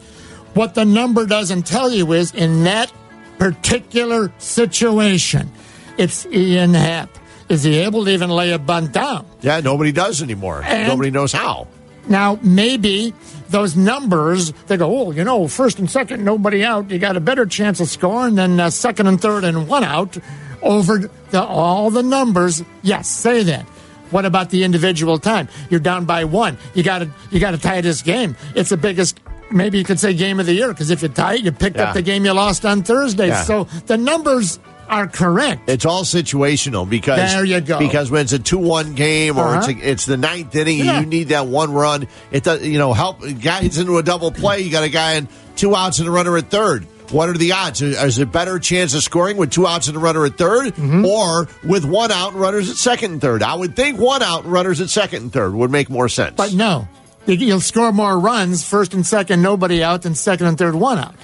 What the number doesn't tell you is in that particular situation, it's Ian Happ. Is he able to even lay a bunt down? Yeah, nobody does anymore. And- nobody knows how. Now, maybe those numbers, they go, oh, you know, first and second, nobody out. You got a better chance of scoring than uh, second and third and one out over the, all the numbers. Yes, say that. What about the individual time? You're down by one. You got to you got to tie this game. It's the biggest. Maybe you could say game of the year because if you tie it, you picked Yeah. up the game you lost on Thursday. Yeah. So the numbers are correct. It's all situational because There you go. Because when it's a two-one game or it's Uh-huh. a, it's the ninth inning, Yeah. you need that one run. It does, you know, help guys into a double play. You got a guy in two outs and a runner at third. What are the odds? Is it a better chance of scoring with two outs and a runner at 3rd Mm-hmm. or with one out and runners at second and third? I would think one out and runners at second and third would make more sense. But no, You- you'll score more runs first and second, nobody out, than second and third, one out.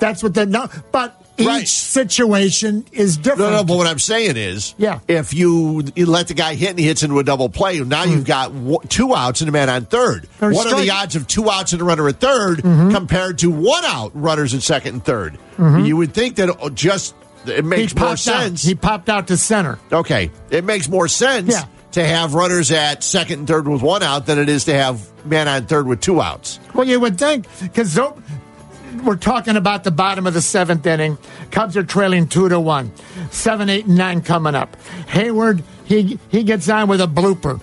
That's what the no. But each situation is different. No, no, but what I'm saying is, Yeah. if you, you let the guy hit and he hits into a double play, now you've got w- two outs and a man on third. Hmm. Or what are the odds of two outs and a runner at 3rd Mm-hmm. compared to one out runners at second and 3rd Mhm. You would think that just it makes more popped out. sense. He popped out to center. Okay, it makes more sense Yeah. to have runners at second and third with one out than it is to have man on third with two outs. Well, you would think because we're talking about the bottom of the seventh inning. Cubs are trailing two to one. Seven, eight, and nine coming up. Heyward he he gets on with a blooper.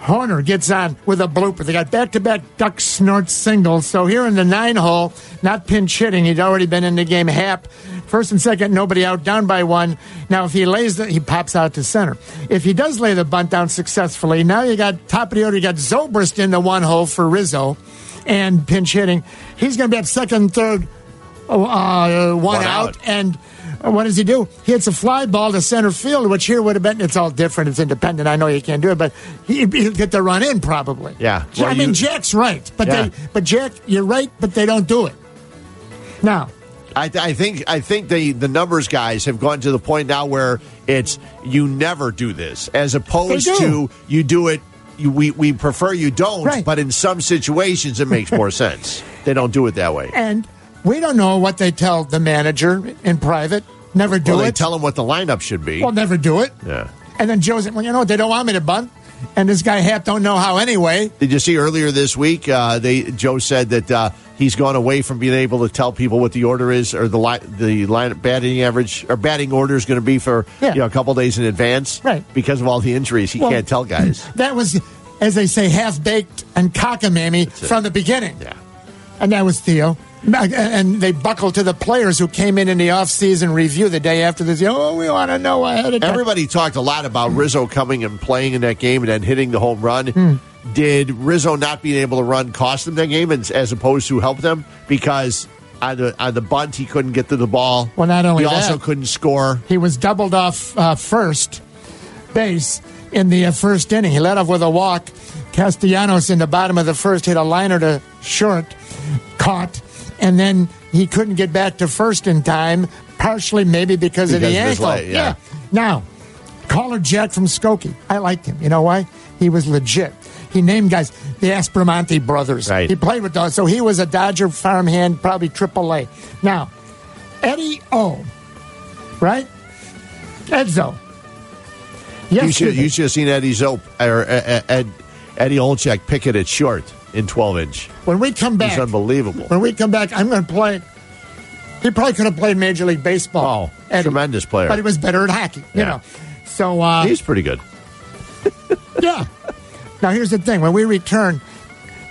Hoerner gets on with a blooper. They got back-to-back duck snort singles. So here in the nine hole, not pinch hitting. He'd already been in the game. Happ, first and second, nobody out, down by one. Now if he lays the, he pops out to center. If he does lay the bunt down successfully, now you got top of the order. You got Zobrist in the one hole for Rizzo and pinch hitting. He's going to be at second, third, uh, one, One out. out. And uh, what does he do? He hits a fly ball to center field, which here would have been. It's all different. It's independent. I know you can't do it, but he, he'll get the run in probably. Yeah. I Well, mean, you- Jack's right, but Yeah. they, but Jack, you're right, but they don't do it. Now, I, I think I think the the numbers guys have gone to the point now where it's you never do this as opposed to you do it. You, we we prefer you don't, Right. but in some situations it makes more sense. They don't do it that way. and we don't know what they tell the manager in private. Never do well, they it. tell them what the lineup should be. well, never do it. yeah. And then Joe's, well, you know what? They don't want me to bunt. And this guy Happ don't know how anyway. Did you see earlier this week? Uh, they Joe said that uh, he's gone away from being able to tell people what the order is or the li- the line batting average or batting order is going to be for Yeah. you know a couple days in advance, Right. Because of all the injuries, he Well, can't tell guys. That was, as they say, half baked and cockamamie from the beginning. Yeah. And that was Theo. And they buckled to the players who came in in the off-season review the day after this. Oh, we want to know ahead of time. Everybody talked a lot about Rizzo coming and playing in that game and then hitting the home run. Hmm. Did Rizzo not being able to run cost them that game as, as opposed to help them? Because on the on the bunt he couldn't get to the ball. Well, not only he that- also couldn't score. He was doubled off uh, first base in the uh, first inning. He led off with a walk. Castellanos in the bottom of the first hit a liner to short, caught, and then he couldn't get back to first in time, partially maybe because, of Because the of his ankle. leg, yeah. Now, caller Jack from Skokie. I liked him. You know why? He was legit. He named guys the Aspromonte brothers. Right. He played with those, so he was a Dodger farmhand, probably AAA. Now, Eddie O, right? Edzo. You should you should have seen Eddie Zope or uh, Ed, Eddie Olczyk pick it at short in twelve inch. when we come back, It's unbelievable. when we come back, I'm going to play. He probably could have played Major League Baseball. Oh, Eddie, tremendous player. But he was better at hockey, you Yeah. know. So, uh, He's pretty good. yeah. Now, here's the thing. When we return,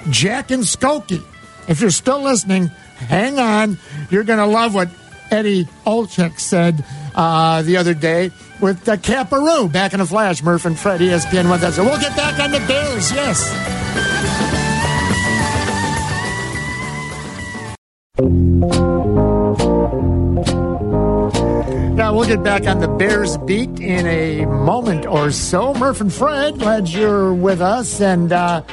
Jack and Skokie, if you're still listening, hang on. You're going to love what Eddie Olczyk said uh, the other day with the Caparoo back in a flash. Murph and Fred, ESPN 1000. We'll get back on the Bears, yes. Yeah, we'll get back on the Bears beat in a moment or so. Murph and Fred, glad you're with us. And uh,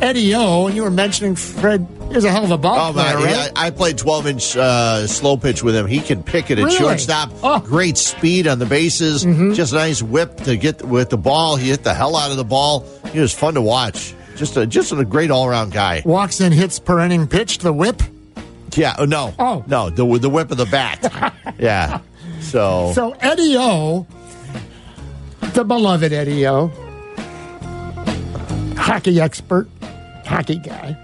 Eddie O, you were mentioning Fred is a hell of a ball Oh player, right? I, I played 12 inch uh, slow pitch with him. He can pick it at Really? shortstop. Oh. Great speed on the bases. Mm-hmm. Just a nice whip to get with the ball. He hit the hell out of the ball. He was fun to watch. Just a just a great all around guy. Walks in, hits per inning pitch, the whip. Yeah. Oh no. Oh. no. The the whip of the bat. yeah. So. So Eddie O, the beloved Eddie O, hockey expert, hockey guy.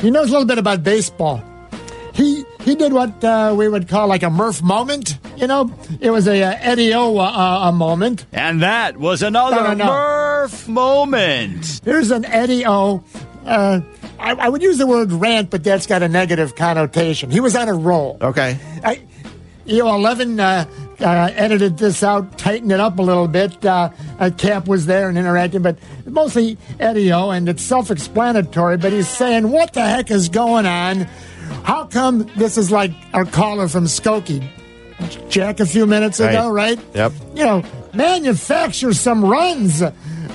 He knows a little bit about baseball. He he did what uh, we would call like a Murph moment. You know, it was a, uh Eddie O uh, a moment. And that was another No, no, no. Murph moment. Here's an Eddie O. Uh, I, I would use the word rant, but that's got a negative connotation. He was on a roll. okay. I, you know, 11 uh, uh, edited this out, tightened it up a little bit. Uh, uh, Cap was there and interacting, but mostly Eddie O, and it's self explanatory. But he's saying, What the heck is going on? How come this is like our caller from Skokie, Jack, a few minutes ago, right? Yep. You know, manufacture some runs.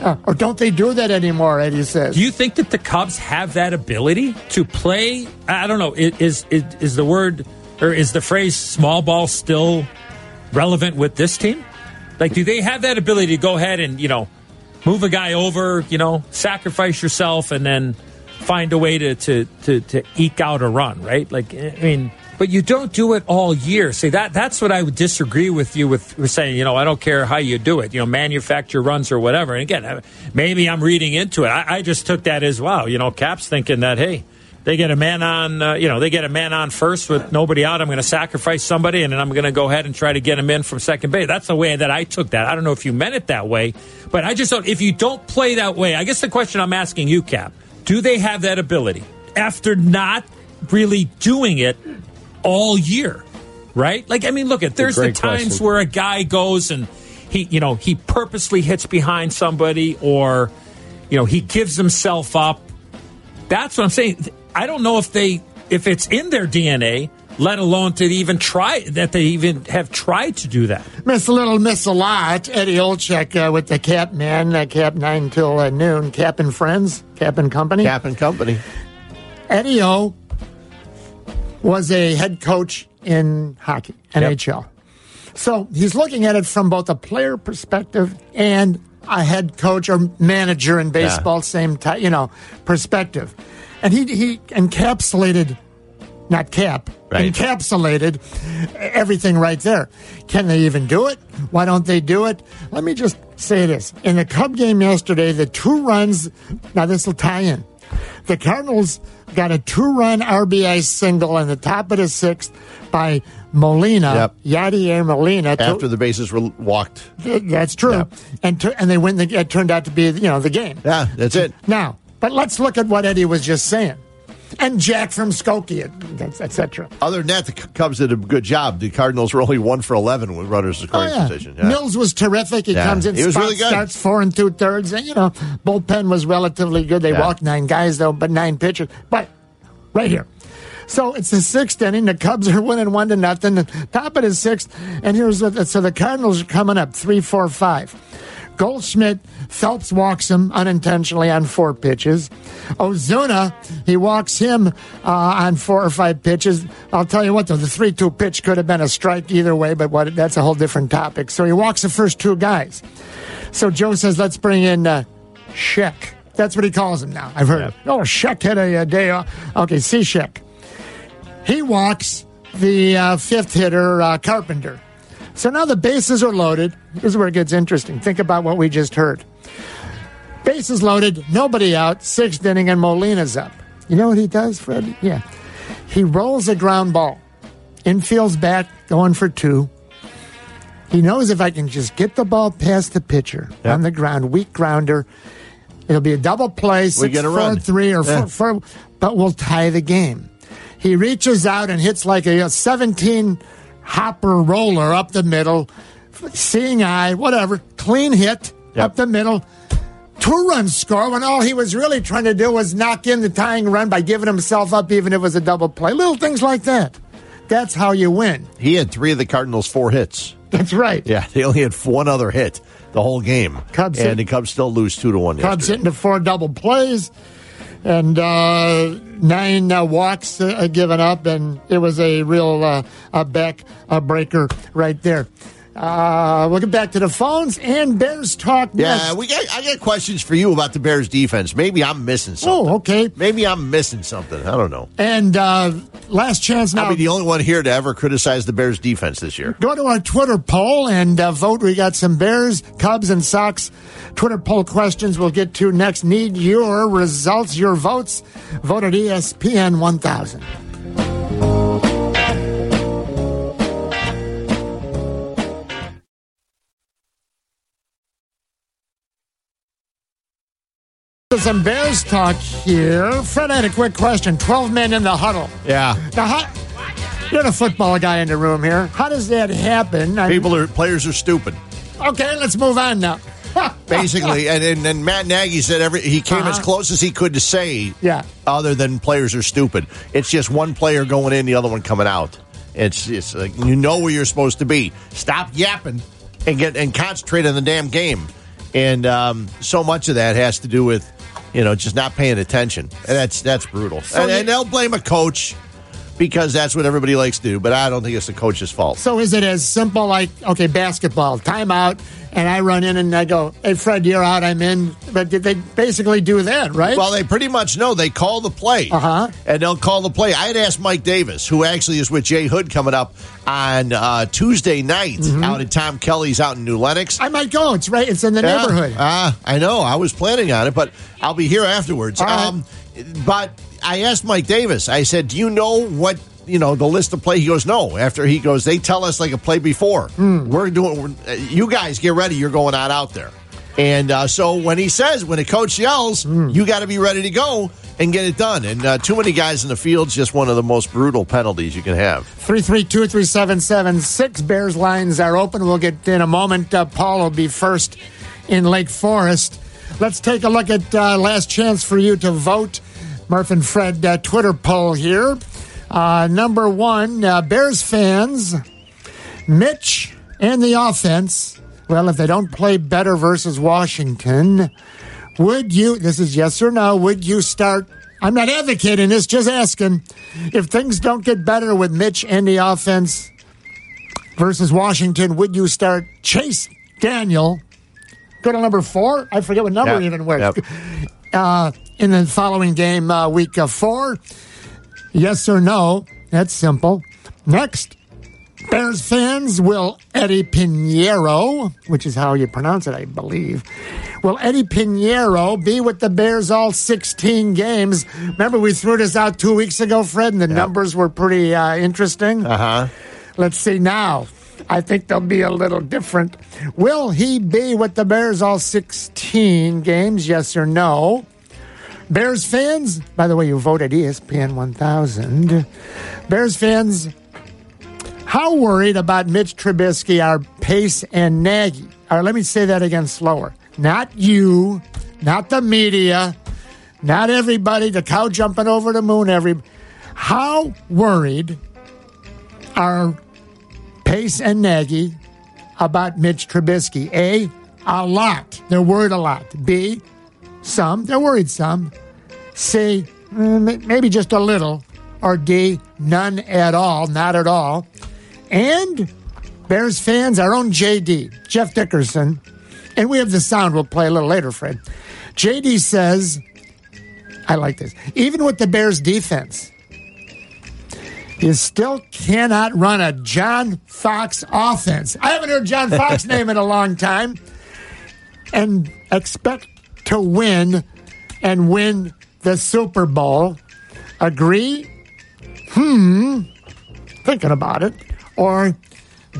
Uh, or don't they do that anymore, Eddie says? Do you think that the Cubs have that ability to play? I I don't know. Is is is the word or is the phrase "small ball" still relevant with this team? Like, do they have that ability to go ahead and you know move a guy over, you know, sacrifice yourself, and then find a way to to to, to eke out a run, right? Like, I mean. But you don't do it all year. See that that's what I would disagree with you with, saying, you know, I don't care how you do it, you know, manufacture runs or whatever. And again, maybe I'm reading into it. I, I just took that as wow. You know, Cap's thinking that hey, they get a man on, uh, you know, they get a man on first with nobody out. I'm going to sacrifice somebody, and then I'm going to go ahead and try to get him in from second base. That's the way that I took that. I don't know if you meant it that way, but I just don't. If you don't play that way, I guess the question I'm asking you, Cap, do they have that ability after not really doing it all year? Right? Like, I mean, look at there's the times question. where a guy goes and he, you know, he purposely hits behind somebody, or you know, he gives himself up that's what I'm saying. I don't know if they if it's in their DNA let alone to even try that they even have tried to do that. Miss a little, miss a lot. Eddie Olczyk uh, with the Cap Man, uh, Cap 9 till uh, noon. Cap and Friends, Cap and Company. Cap and Company. Eddie O was a head coach in hockey, NHL. So he's looking at it from both a player perspective and a head coach or manager in baseball, same type, you know, perspective. And he he encapsulated, not cap, Right. encapsulated everything right there. Can they even do it? Why don't they do it? Let me just say this: in the Cub game yesterday, the two runs. Now this will tie in. The Cardinals got a two-run RBI single in the top of the sixth by Molina, Yadier Molina. to- After the bases were walked. Th- That's true, and tu- and they win. The, it turned out to be you know the game. Yeah, that's it. Now, but let's look at what Eddie was just saying, and Jack from Skokie, etc. Other than that, the Cubs did a good job. The Cardinals were only one for 11 with runners in Oh, scoring yeah. position. Yeah. Mills was terrific. He Yeah. comes in, He was spot really good. starts four and two thirds, and you know bullpen was relatively good. They walked nine guys though, but nine pitchers. But right here. So it's the sixth inning. The Cubs are winning one to nothing. The top of the sixth, and here's what. So the Cardinals are coming up three, four, five. Goldschmidt Phelps walks him unintentionally on four pitches. Ozuna he walks him uh, on four or five pitches. I'll tell you what though, the three-two pitch could have been a strike either way, but what that's a whole different topic. So he walks the first two guys. So Joe says, let's bring in uh, Sheck. That's what he calls him now. I've heard. it. Oh, Sheck had a, uh day off. Okay, see Sheck. He walks the uh, fifth hitter, uh, Carpenter. So now the bases are loaded. This is where it gets interesting. Think about what we just heard. Bases loaded, nobody out, sixth inning, and Molina's up. You know what he does, Fred? Yeah. He rolls a ground ball. Infield's back, going for two. He knows if I can just get the ball past the pitcher on the ground, weak grounder, it'll be a double play, six, get a four, run. three, or Yeah. four, four, but we'll tie the game. He reaches out and hits like a, 17 hopper roller up the middle, seeing eye, whatever, clean hit up the middle. Two run score when all he was really trying to do was knock in the tying run by giving himself up, even if it was a double play. Little things like that. That's how you win. He had three of the Cardinals' four hits. That's right. Yeah, they only had one other hit the whole game. Cubs and hit- the Cubs still lose two to one. Cubs hitting the four double plays and uh, nine uh, walks uh, given up, and it was a real uh, a back breaker right there. Uh, we'll get back to the phones and Bears talk. Yeah, next. we got. I got questions for you about the Bears defense. Maybe I'm missing something. Oh, okay. Maybe I'm missing something. I don't know. And uh, last chance now. I'll be the only one here to ever criticize the Bears defense this year. Go to our Twitter poll and uh, vote. We got some Bears, Cubs, and Sox Twitter poll questions we'll get to next. Need your results, your votes. Vote at ESPN 1000. Some Bears talk here. Fred I had a quick question. 12 men in the huddle. Yeah. Now, how, you're the football guy in the room here. How does that happen? I- People are players are stupid. okay, let's move on now. Basically, and, and, and Matt Nagy said every he came as Uh-huh. close as he could to say, Yeah. other than players are stupid. It's just one player going in, the other one coming out. It's it's like you know where you're supposed to be. Stop yapping and get and concentrate on the damn game. And um, so much of that has to do with you know just not paying attention, and that's that's brutal. So and, and they'll blame a coach because that's what everybody likes to do. But I don't think it's the coach's fault. So is it as simple like okay, basketball timeout, and I run in and I go, "Hey, Fred, you're out. I'm in." But did they basically do that, right? Well, they pretty much know. They call the play. Uh-huh. And they'll call the play. I had asked Mike Davis, who actually is with Jay Hood coming up on uh, Tuesday night Mm-hmm. out at Tom Kelly's out in New Lenox. I might go. It's right. It's in the Yeah. neighborhood. Ah, I know. I was planning on it, but I'll be here afterwards. Right. Um, but I asked Mike Davis. I said, "Do you know what you know the list of play?" He goes, "No." After he goes, they tell us like a play before. Hmm. We're doing. We're, you guys get ready. You're going out out there. And uh, so when he says, when a coach yells, Hmm. you got to be ready to go and get it done. And uh, too many guys in the field's just one of the most brutal penalties you can have. 332-3776. Bears lines are open. We'll get in a moment. Uh, Paul will be first in Lake Forest. Let's take a look at uh, last chance for you to vote. Murph and Fred uh, Twitter poll here. Uh, number one, uh, Bears fans, Mitch and the offense. Well, if they don't play better versus Washington, would you, this is yes or no, would you start? I'm not advocating this, just asking. If things don't get better with Mitch and the offense versus Washington, would you start Chase Daniel? Go to number four. I forget what number Yep. even was. Yep. Uh, in the following game, uh, week uh, four. Yes or no? That's simple. Next, Bears fans will Eddy Pineiro, which is how you pronounce it, I believe. Will Eddy Pineiro be with the Bears all 16 games? Remember, we threw this out two weeks ago, Fred, and the numbers were pretty uh, interesting. Uh huh. Let's see now. I think they'll be a little different. Will he be with the Bears all 16 games? Yes or no? Bears fans, by the way, you voted ESPN 1000. Bears fans, how worried about Mitch Trubisky are Pace and Nagy? Or let me say that again slower. Not you, not the media, not everybody, the cow jumping over the moon, every how worried are Pace and Nagy about Mitch Trubisky? A, a lot. They're worried a lot. B, some. They're worried some. C, mm, maybe just a little. Or D, none at all, not at all. And Bears fans, our own JD, Jeff Dickerson, and we have the sound we'll play a little later, Fred. JD says, I like this. Even with the Bears defense, you still cannot run a John Fox offense. I haven't heard John Fox name in a long time. And expect to win and win the Super Bowl. Agree? Hmm. Thinking about it. Or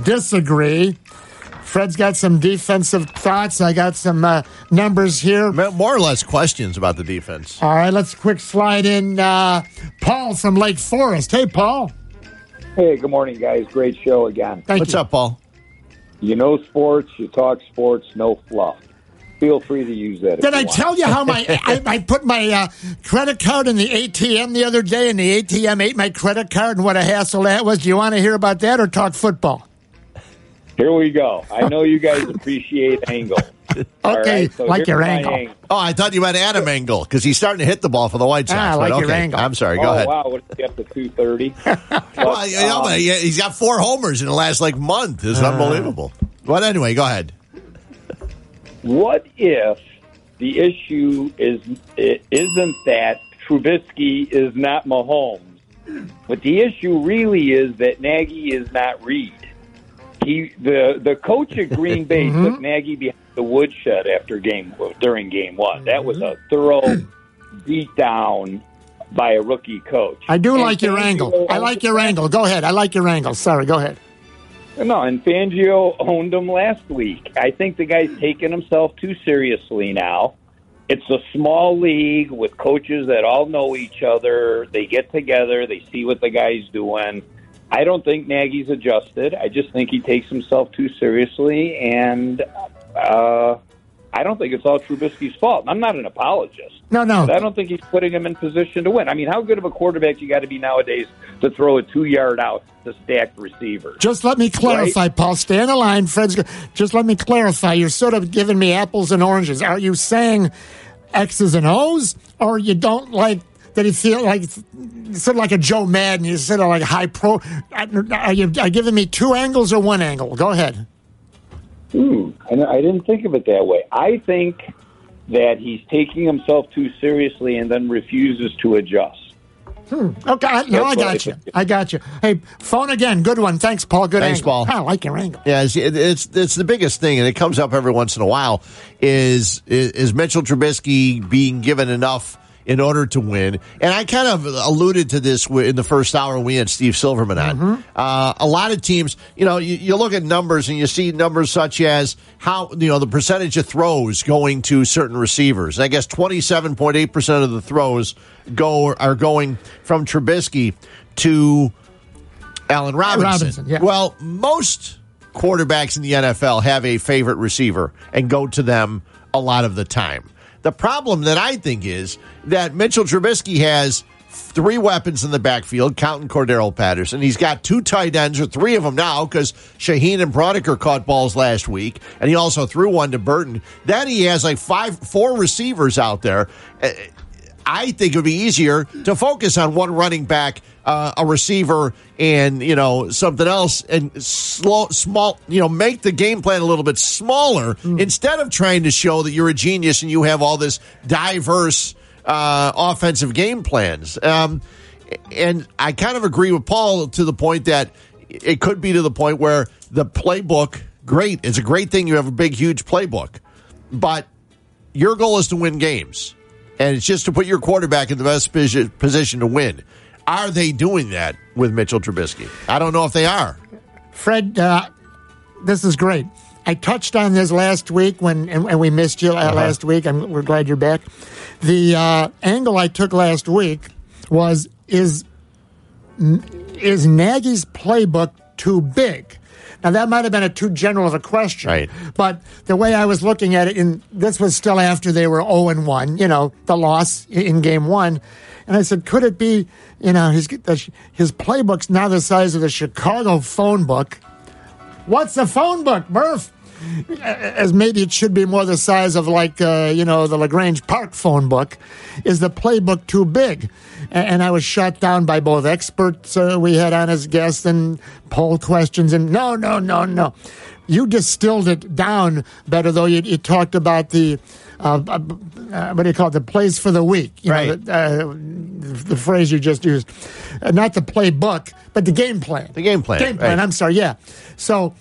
disagree. Fred's got some defensive thoughts. I got some uh, numbers here. More or less questions about the defense. All right, let's quick slide in uh, Paul from Lake Forest. Hey, Paul. Hey, good morning, guys. Great show again. What's up, Paul? You know sports, you talk sports, no fluff. Feel free to use that. Did I want. tell you how my I, I put my uh, credit card in the ATM the other day, and the ATM ate my credit card, and what a hassle that was? Do you want to hear about that or talk football? Here we go. I know you guys appreciate angle. Okay, right, so like your my angle. Oh, I thought you meant Adam Engel because he's starting to hit the ball for the White Sox. Ah, I but like your okay. angle. I'm sorry. Go oh, ahead. wow. What is he up to 230? Well, you know, um, but he- he's got four homers in the last like month. It's Uh. unbelievable. But anyway, go ahead. What if the issue is isn't that Trubisky is not Mahomes, but the issue really is that Nagy is not Reid. He the the coach at Green Bay Mm-hmm. took Nagy behind the woodshed after game during game one. That was a thorough beat down by a rookie coach. I do And like your angle. I like your angle. Go ahead. I like your angle. Sorry. Go ahead. No, and Fangio owned him last week. I think the guy's taking himself too seriously now. It's a small league with coaches that all know each other. They get together, they see what the guy's doing. I don't think Nagy's adjusted. I just think he takes himself too seriously, and uh, I don't think it's all Trubisky's fault. I'm not an apologist. No, no. But I don't think he's putting him in position to win. I mean, how good of a quarterback you got to be nowadays to throw a two yard out to stacked receivers? Just let me clarify, Paul. Stay on the line, Fred's. Just let me clarify. You're sort of giving me apples and oranges. Are you saying X's and O's, or you don't like that? You feel like sort of like a Joe Maddon. You sort of like high pro. Are you are you giving me two angles or one angle? Go ahead. Hmm. I, I didn't think of it that way. I think that he's taking himself too seriously and then refuses to adjust. Hmm. Okay, I, no, I That's I got you. I got you. Hey, phone again. Good one. Thanks, Paul. Good Thanks, angle. Paul. I like your angle. Yeah, it's, it's it's the biggest thing, and it comes up every once in a while. Is is, is Mitchell Trubisky being given enough in order to win? And I kind of alluded to this in the first hour we had Steve Silverman on. Uh, a lot of teams, you know, you, you look at numbers and you see numbers such as how you know the percentage of throws going to certain receivers. I guess twenty seven point eight percent of the throws go are going from Trubisky to Allen Robinson. Robinson, yeah. Well, most quarterbacks in the NFL have a favorite receiver and go to them a lot of the time. The problem that I think is that Mitchell Trubisky has three weapons in the backfield, counting Cordarrelle Patterson. He's got two tight ends, or three of them now, because Shaheen and Braunecker caught balls last week, and he also threw one to Burton. Then he has like five, four receivers out there. I think it would be easier to focus on one running back, uh, a receiver, and you know something else, and slow, small. You know, make the game plan a little bit smaller instead of trying to show that you're a genius and you have all this diverse uh, offensive game plans. Um, and I kind of agree with Paul to the point that it could be to the point where the playbook, great, it's a great thing you have a big, huge playbook, but your goal is to win games, and it's just to put your quarterback in the best position to win. Are they doing that with Mitchell Trubisky? I don't know if they are. Fred, uh, this is great. I touched on this last week when, and, and we missed you uh, last week. I'm, we're glad you're back. The uh, angle I took last week was is is Nagy's playbook too big? Now that might have been a too general of a question, Right. But the way I was looking at it, and this was still after they were zero and one, you know, the loss in game one, and I said, could it be, you know, his his playbook's now the size of the Chicago phone book? What's the phone book, Murph? As maybe it should be more the size of like uh, you know the La Grange Park phone book. Is the playbook too big? And I was shot down by both experts uh, we had on as guests and poll questions. And no, no, no, no. You distilled it down better, though. You, you talked about the uh, uh, uh, what do you call it? The plays for the week. You know, Right. the, uh, the phrase you just used, uh, not the playbook, but the game plan. The game plan, Game plan. right. I'm sorry. Yeah. So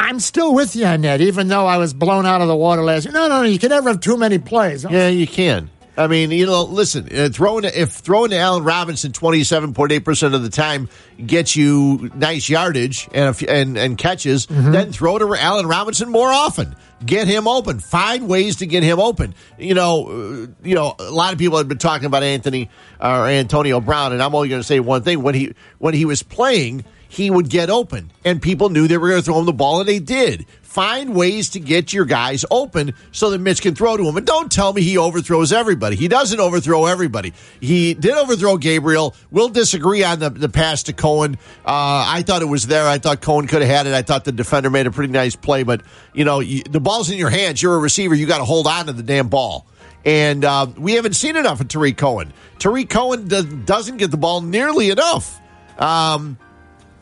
I'm still with you on that, even though I was blown out of the water last year. No, no, no. You can never have too many plays. Yeah, you can. I mean, you know, listen, uh, throwing if throwing to Allen Robinson twenty seven point eight percent of the time gets you nice yardage and a f- and and catches, then throw to Allen Robinson more often. Get him open. Find ways to get him open. You know, uh, you know, a lot of people have been talking about Anthony or Antonio Brown, and I'm only going to say one thing: when he when he was playing, he would get open, and people knew they were going to throw him the ball, and they did. Find ways to get your guys open so that Mitch can throw to him. And don't tell me he overthrows everybody. He doesn't overthrow everybody. He did overthrow Gabriel. We'll disagree on the, the pass to Cohen. Uh, I thought it was there. I thought Cohen could have had it. I thought the defender made a pretty nice play. But, you know, you, the ball's in your hands. You're a receiver. You got to hold on to the damn ball. And uh, we haven't seen enough of Tarik Cohen. Tarik Cohen does, doesn't get the ball nearly enough. Um,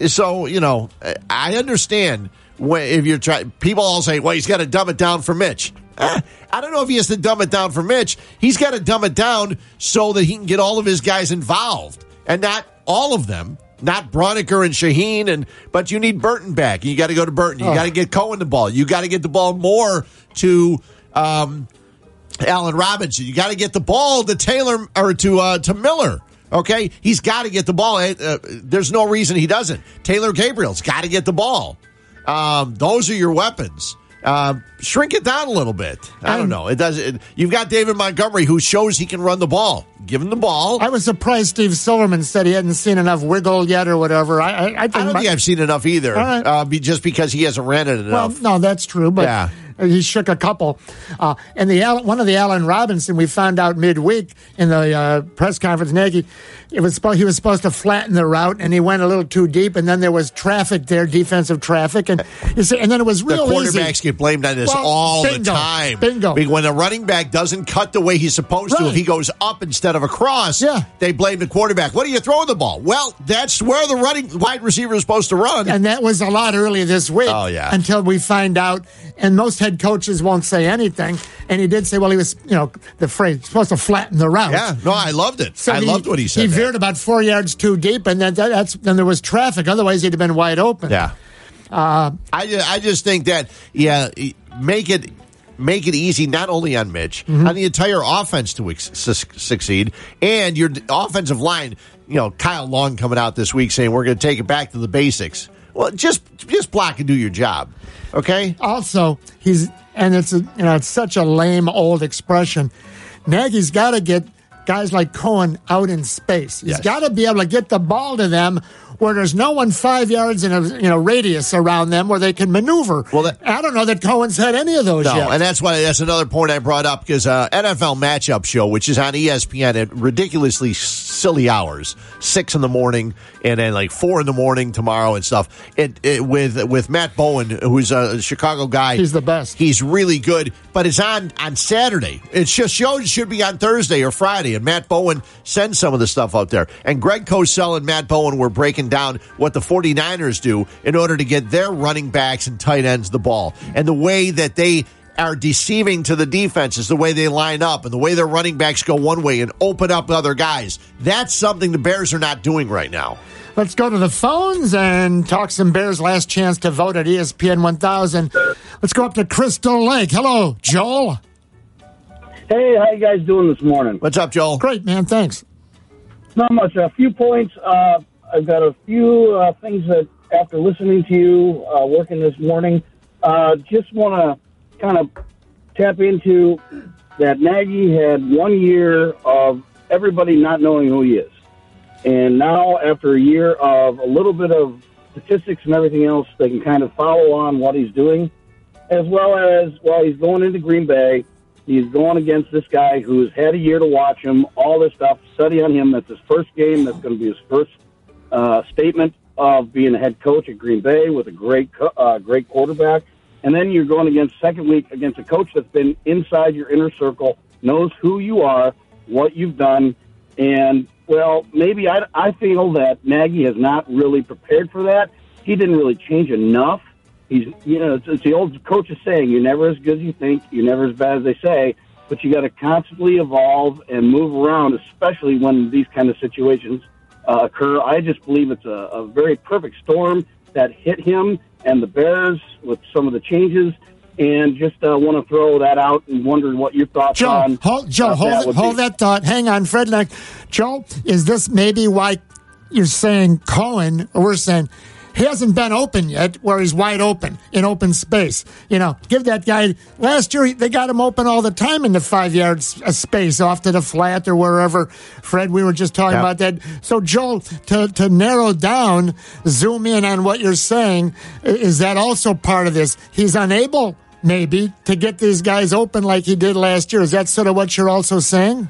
so you know, I understand when, if you're trying. People all say, "Well, he's got to dumb it down for Mitch." Eh, I don't know if he has to dumb it down for Mitch. He's got to dumb it down so that he can get all of his guys involved, and not all of them. Not Braunecker and Shaheen, and but you need Burton back. You got to go to Burton. You Oh. got to get Cohen the ball. You got to get the ball more to um, Allen Robinson. You got to get the ball to Taylor or to uh, to Miller. Okay, he's got to get the ball. Uh, there's no reason he doesn't. Taylor Gabriel's got to get the ball. Um, those are your weapons. Uh, shrink it down a little bit. I don't know. It does. It, you've got David Montgomery who shows he can run the ball. Give him the ball. I was surprised Steve Silverman said he hadn't seen enough wiggle yet or whatever. I, I, I, think I don't my- think I've seen enough either. Right. Uh, be, just because he hasn't ran it enough. Well, no, that's true, but Yeah. He shook a couple. Uh, and the one of the Allen Robinson, we found out midweek in the uh, press conference, Nagy, it was supposed, he was supposed to flatten the route, and he went a little too deep, and then there was traffic there, defensive traffic, and you see, and then it was the real easy. quarterbacks get blamed on this Well, all the time. bingo. When a running back doesn't cut the way he's supposed to, if he goes up instead of across, Yeah. they blame the quarterback. What are you throwing the ball? Well, that's where the running wide receiver is supposed to run. And that was a lot earlier this week. Oh, yeah. Until we find out, and most head coaches won't say anything. And he did say, well, he was, you know, the phrase supposed to flatten the route. yeah, no, I loved it. So I he- loved what he said. He. Veered about four yards too deep, and then that, that's then there was traffic. Otherwise, he'd have been wide open. Yeah. Uh, I just, I just think that yeah, make it make it easy not only on Mitch Mm-hmm. on the entire offense to succeed, and your offensive line. You know, Kyle Long coming out this week saying we're going to take it back to the basics. Well, just just block and do your job, okay? also, he's and it's a, you know it's such a lame old expression. Nagy's got to get guys like Cohen out in space. He's Yes. got to be able to get the ball to them where there's no one five yards in a you know radius around them where they can maneuver. Well, that- I don't know that Cohen's had any of those No, yet. and that's why that's another point I brought up because uh, NFL Matchup Show, which is on ESPN at ridiculously silly hours, six in the morning, and then like four in the morning tomorrow and stuff. It, it with with Matt Bowen, who's a Chicago guy. He's the best. He's really good, but it's on on Saturday. It's just shows it should be on Thursday or Friday. And Matt Bowen sends some of the stuff out there. And Greg Cosell and Matt Bowen were breaking down what the 49ers do in order to get their running backs and tight ends the ball. And the way that they are deceiving to the defenses, the way they line up and the way their running backs go one way and open up other guys. That's something the Bears are not doing right now. Let's go to the phones and talk some Bears. Last chance to vote at ESPN 1000. Let's go up to Crystal Lake. Hello, Joel. Hey, how you guys doing this morning? What's up, Joel? Great, man. Thanks. Not much. A few points. Uh, I've got a few uh, things that, after listening to you uh, working this morning, uh, just want to kind of tap into that Nagy had one year of everybody not knowing who he is. And now, after a year of a little bit of statistics and everything else, they can kind of follow on what he's doing, as well as while he's going into Green Bay, he's going against this guy who's had a year to watch him, all this stuff, study on him. That's his first game. That's going to be his first uh, statement of being a head coach at Green Bay with a great, uh, great quarterback. And then you're going against second week against a coach that's been inside your inner circle, knows who you are, what you've done, and well, maybe I, I feel that Nagy has not really prepared for that. He didn't really change enough. He's, you know, it's, it's the old coach is saying, "You're never as good as you think. You're never as bad as they say." But you got to constantly evolve and move around, especially when these kind of situations uh, occur. I just believe it's a, a very perfect storm that hit him and the Bears with some of the changes. And just uh, want to throw that out and wondering what your thoughts Joe, on hold, Joe, hold, that hold be. that thought. Hang on, Fred. Like, Joe, is this maybe why you're saying Cohen, or we're saying he hasn't been open yet, where he's wide open in open space? You know, give that guy. Last year they got him open all the time in the five yards uh, space off to the flat or wherever. Fred, we were just talking Yeah. about that. So, Joel, to to narrow down, zoom in on what you're saying, is that also part of this? He's unable. Maybe to get these guys open like he did last year. Is that sort of what you're also saying?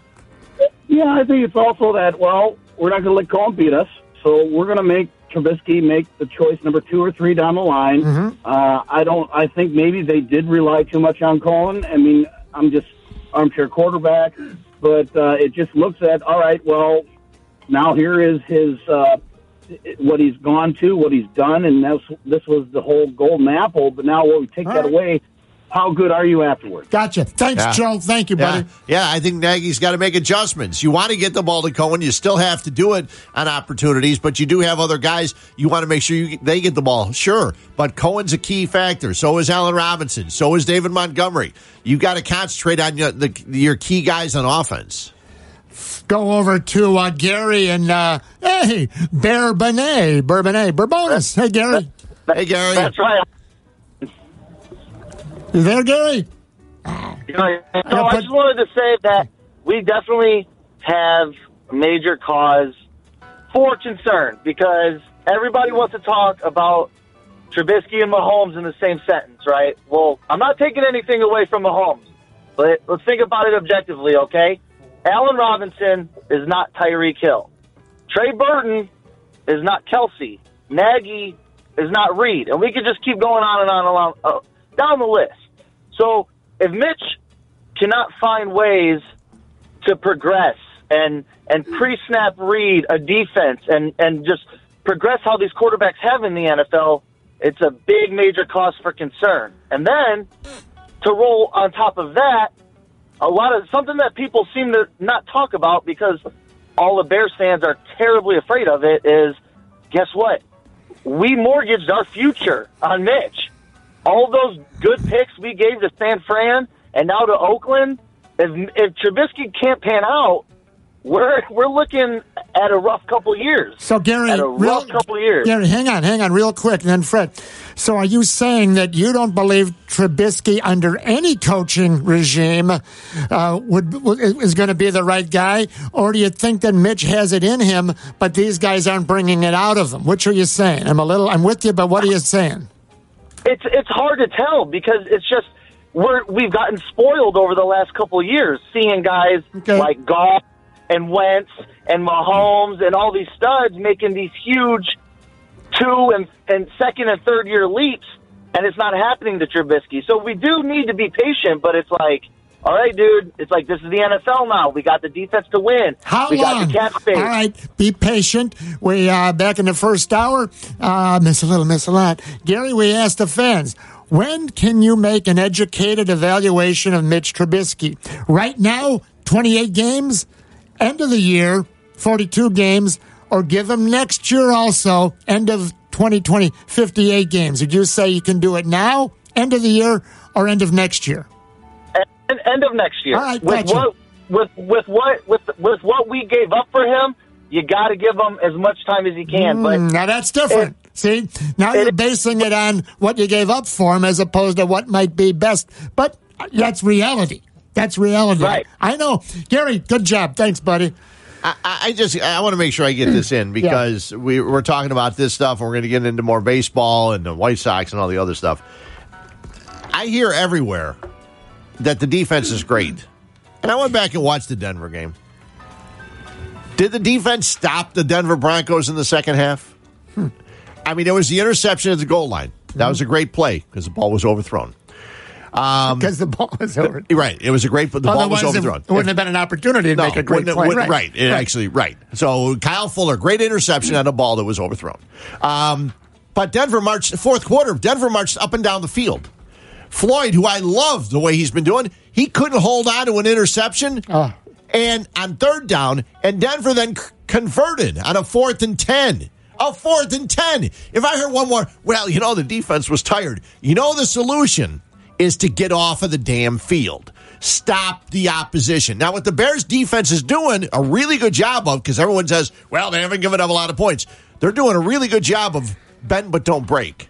Yeah, I think it's also that, well, we're not going to let Cohen beat us, so we're going to make Trubisky make the choice number two or three down the line. Uh, I don't. I think maybe they did rely too much on Cohen. I mean, I'm just armchair quarterback, but uh, it just looks at all right. Well, now here is his uh, what he's gone to, what he's done, and this this was the whole golden apple. But now, when we take that away, how good are you afterwards? Gotcha. Thanks, Yeah. Joe. Thank you, buddy. Yeah, I think Nagy's got to make adjustments. You want to get the ball to Cohen, you still have to do it on opportunities, but you do have other guys. You want to make sure you, they get the ball, sure. But Cohen's a key factor. So is Allen Robinson. So is David Montgomery. You got to concentrate on your, the, your key guys on offense. Go over to uh, Gary and uh, hey, Bear Bourbonnais, Bourbonnais, Bourbonis. Hey, Gary. Hey, Gary. That's right. You there, Gary? You know, so I just wanted to say that we definitely have major cause for concern because everybody wants to talk about Trubisky and Mahomes in the same sentence, right? Well, I'm not taking anything away from Mahomes, but let's think about it objectively, okay? Allen Robinson is not Tyreek Hill. Trey Burton is not Kelce. Nagy is not Reid. And we could just keep going on and on and on uh, down the list. So if Mitch cannot find ways to progress and and pre-snap read a defense and and just progress how these quarterbacks have in the NFL, it's a big major cause for concern. And then to roll on top of that, a lot of something that people seem to not talk about because all the Bears fans are terribly afraid of it is guess what? We mortgaged our future on Mitch. All those good picks we gave to San Fran and now to Oakland, if if Trubisky can't pan out, we're we're looking at a rough couple years. So, Gary, at a real- rough couple years. Gary, hang on, hang on, real quick, and then Fred. So, are you saying that you don't believe Trubisky under any coaching regime uh, would is going to be the right guy, or do you think that Mitch has it in him, but these guys aren't bringing it out of him? Which are you saying? I'm a little, I'm with you, but what are you saying? It's it's hard to tell because it's just we're we've gotten spoiled over the last couple of years, seeing guys like Goff and Wentz and Mahomes and all these studs making these huge two and, and second and third year leaps, and it's not happening to Trubisky. So we do need to be patient, but it's like, all right, dude, it's like this is the NFL now. We got the defense to win. How we long? got the cap space. All right, be patient. We uh, back in the first hour. Uh, miss a little, miss a lot. Gary, we asked the fans. When can you make an educated evaluation of Mitch Trubisky? Right now, 28 games, end of the year, 42 games, or give him next year also, end of 2020, 58 games. Would you say you can do it now, end of the year, or end of next year? End, end of next year. All right, with gotcha. what with with what with with what we gave up for him, you got to give him as much time as you can. But Mm, now that's different. See, now you're basing it on what you gave up for him as opposed to what might be best. But that's reality. That's reality. Right. I know. Gary, good job. Thanks, buddy. I, I just I want to make sure I get this in because we, we're talking about this stuff and we're going to get into more baseball and the White Sox and all the other stuff. I hear everywhere that the defense is great. And I went back and watched the Denver game. Did the defense stop the Denver Broncos in the second half? I mean, it was the interception at the goal line. That was a great play because the ball was overthrown. Um, Because the ball was over. Right. It was a great, the ball was Otherwise, it overthrown. wouldn't have been an opportunity to make a great play. wouldn't- right. It Actually, right. So Kyle Fuller, great interception on a ball that was overthrown. Um, but Denver marched, fourth quarter, Denver marched up and down the field. Floyd, who I love the way he's been doing, he couldn't hold on to an interception. Ah. And on third down, and Denver then c- converted on a fourth and 10. A fourth and 10. If I heard one more, well, you know, the defense was tired. You know, the solution is to get off of the damn field. Stop the opposition. Now, what the Bears defense is doing a really good job of, because everyone says, well, they haven't given up a lot of points. They're doing a really good job of bend but don't break.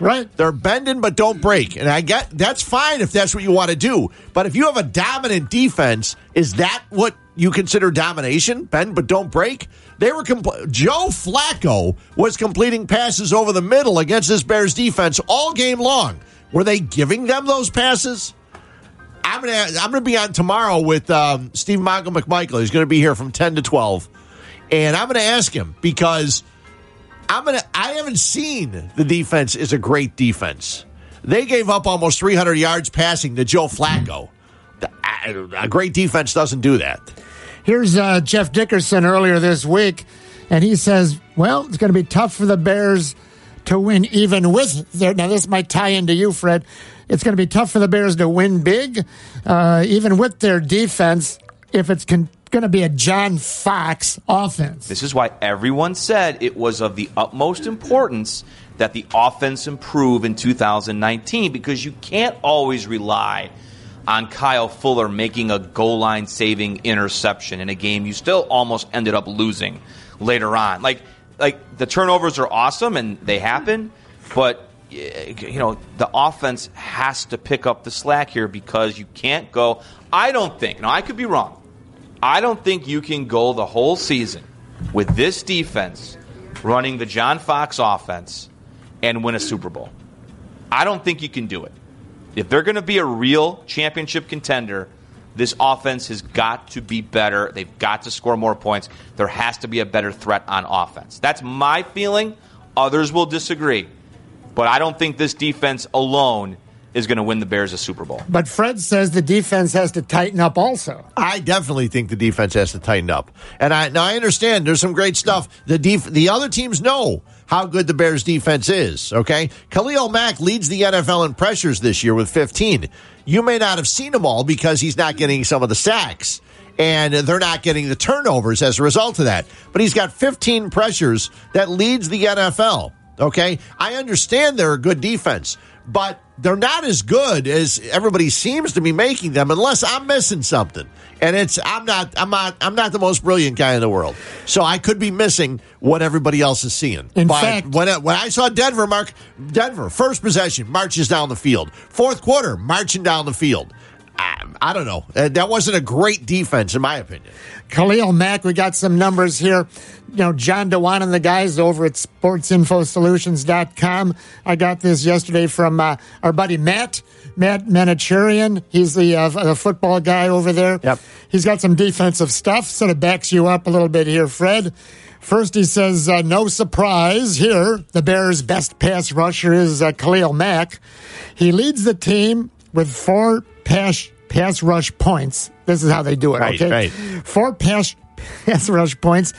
Right. They're bending but don't break. And I get that's fine if that's what you want to do. But if you have a dominant defense, is that what you consider domination? Bend but don't break? They were compl- Joe Flacco was completing passes over the middle against this Bears defense all game long. Were they giving them those passes? I'm gonna I'm gonna be on tomorrow with um, Steve Michael McMichael. He's gonna be here from ten to twelve, and I'm gonna ask him because I'm gonna. I haven't seen the defense is a great defense. They gave up almost 300 yards passing to Joe Flacco. A great defense doesn't do that. Here's uh, Jeff Dickerson earlier this week, and he says, well, it's going to be tough for the Bears to win even with their. Now, this might tie into you, Fred. It's going to be tough for the Bears to win big, uh, even with their defense, if it's con- going to be a John Fox offense. This is why everyone said it was of the utmost importance that the offense improve in 2019 because you can't always rely on Kyle Fuller making a goal line saving interception in a game you still almost ended up losing later on. Like like the turnovers are awesome and they happen, but eh, you know the offense has to pick up the slack here because you can't go. I don't think. Now I could be wrong. I don't think you can go the whole season with this defense running the John Fox offense and win a Super Bowl. I don't think you can do it. If they're going to be a real championship contender, this offense has got to be better. They've got to score more points. There has to be a better threat on offense. That's my feeling. Others will disagree. But I don't think this defense alone is going to win the Bears a Super Bowl. But Fred says the defense has to tighten up also. I definitely think the defense has to tighten up. And I now I understand there's some great stuff. The def, the other teams know how good the Bears defense is, okay? Khalil Mack leads the NFL in pressures this year with 15. You may not have seen them all because he's not getting some of the sacks and they're not getting the turnovers as a result of that. But he's got 15 pressures that leads the NFL. Okay, I understand they're a good defense, but they're not as good as everybody seems to be making them, unless I'm missing something. And it's I'm not I'm not I'm not the most brilliant guy in the world, so I could be missing what everybody else is seeing. In But fact- when I, when I saw Denver, Mark Denver first possession marches down the field, fourth quarter marching down the field. I, I don't know. Uh, that wasn't a great defense, in my opinion. Khalil Mack, we got some numbers here. You know, John Dewan and the guys over at sportsinfosolutions.com. I got this yesterday from uh, our buddy Matt, Matt Manocherian. He's the, uh, the football guy over there. Yep. He's got some defensive stuff, sort of backs you up a little bit here, Fred. First, he says, uh, no surprise here. The Bears' best pass rusher is uh, Khalil Mack. He leads the team with four pass, pass rush points. This is how they do it, Right, okay? right. Four pass, pass rush points.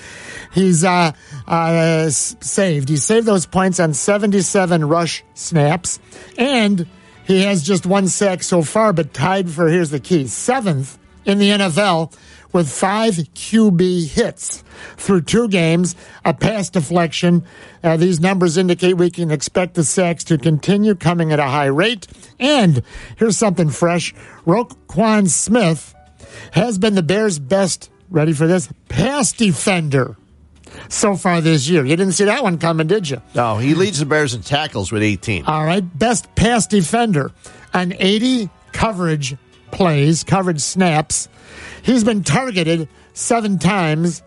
He's uh, uh, saved. He saved those points on 77 rush snaps. And he has just one sack so far, but tied for, here's the key, seventh in the NFL with five QB hits through two games, a pass deflection. Uh, these numbers indicate we can expect the sacks to continue coming at a high rate. And here's something fresh Roquan Smith has been the Bears' best, ready for this, pass defender so far this year. You didn't see that one coming, did you? No, he leads the Bears in tackles with 18. All right, best pass defender on 80 coverage plays, coverage snaps. He's been targeted seven times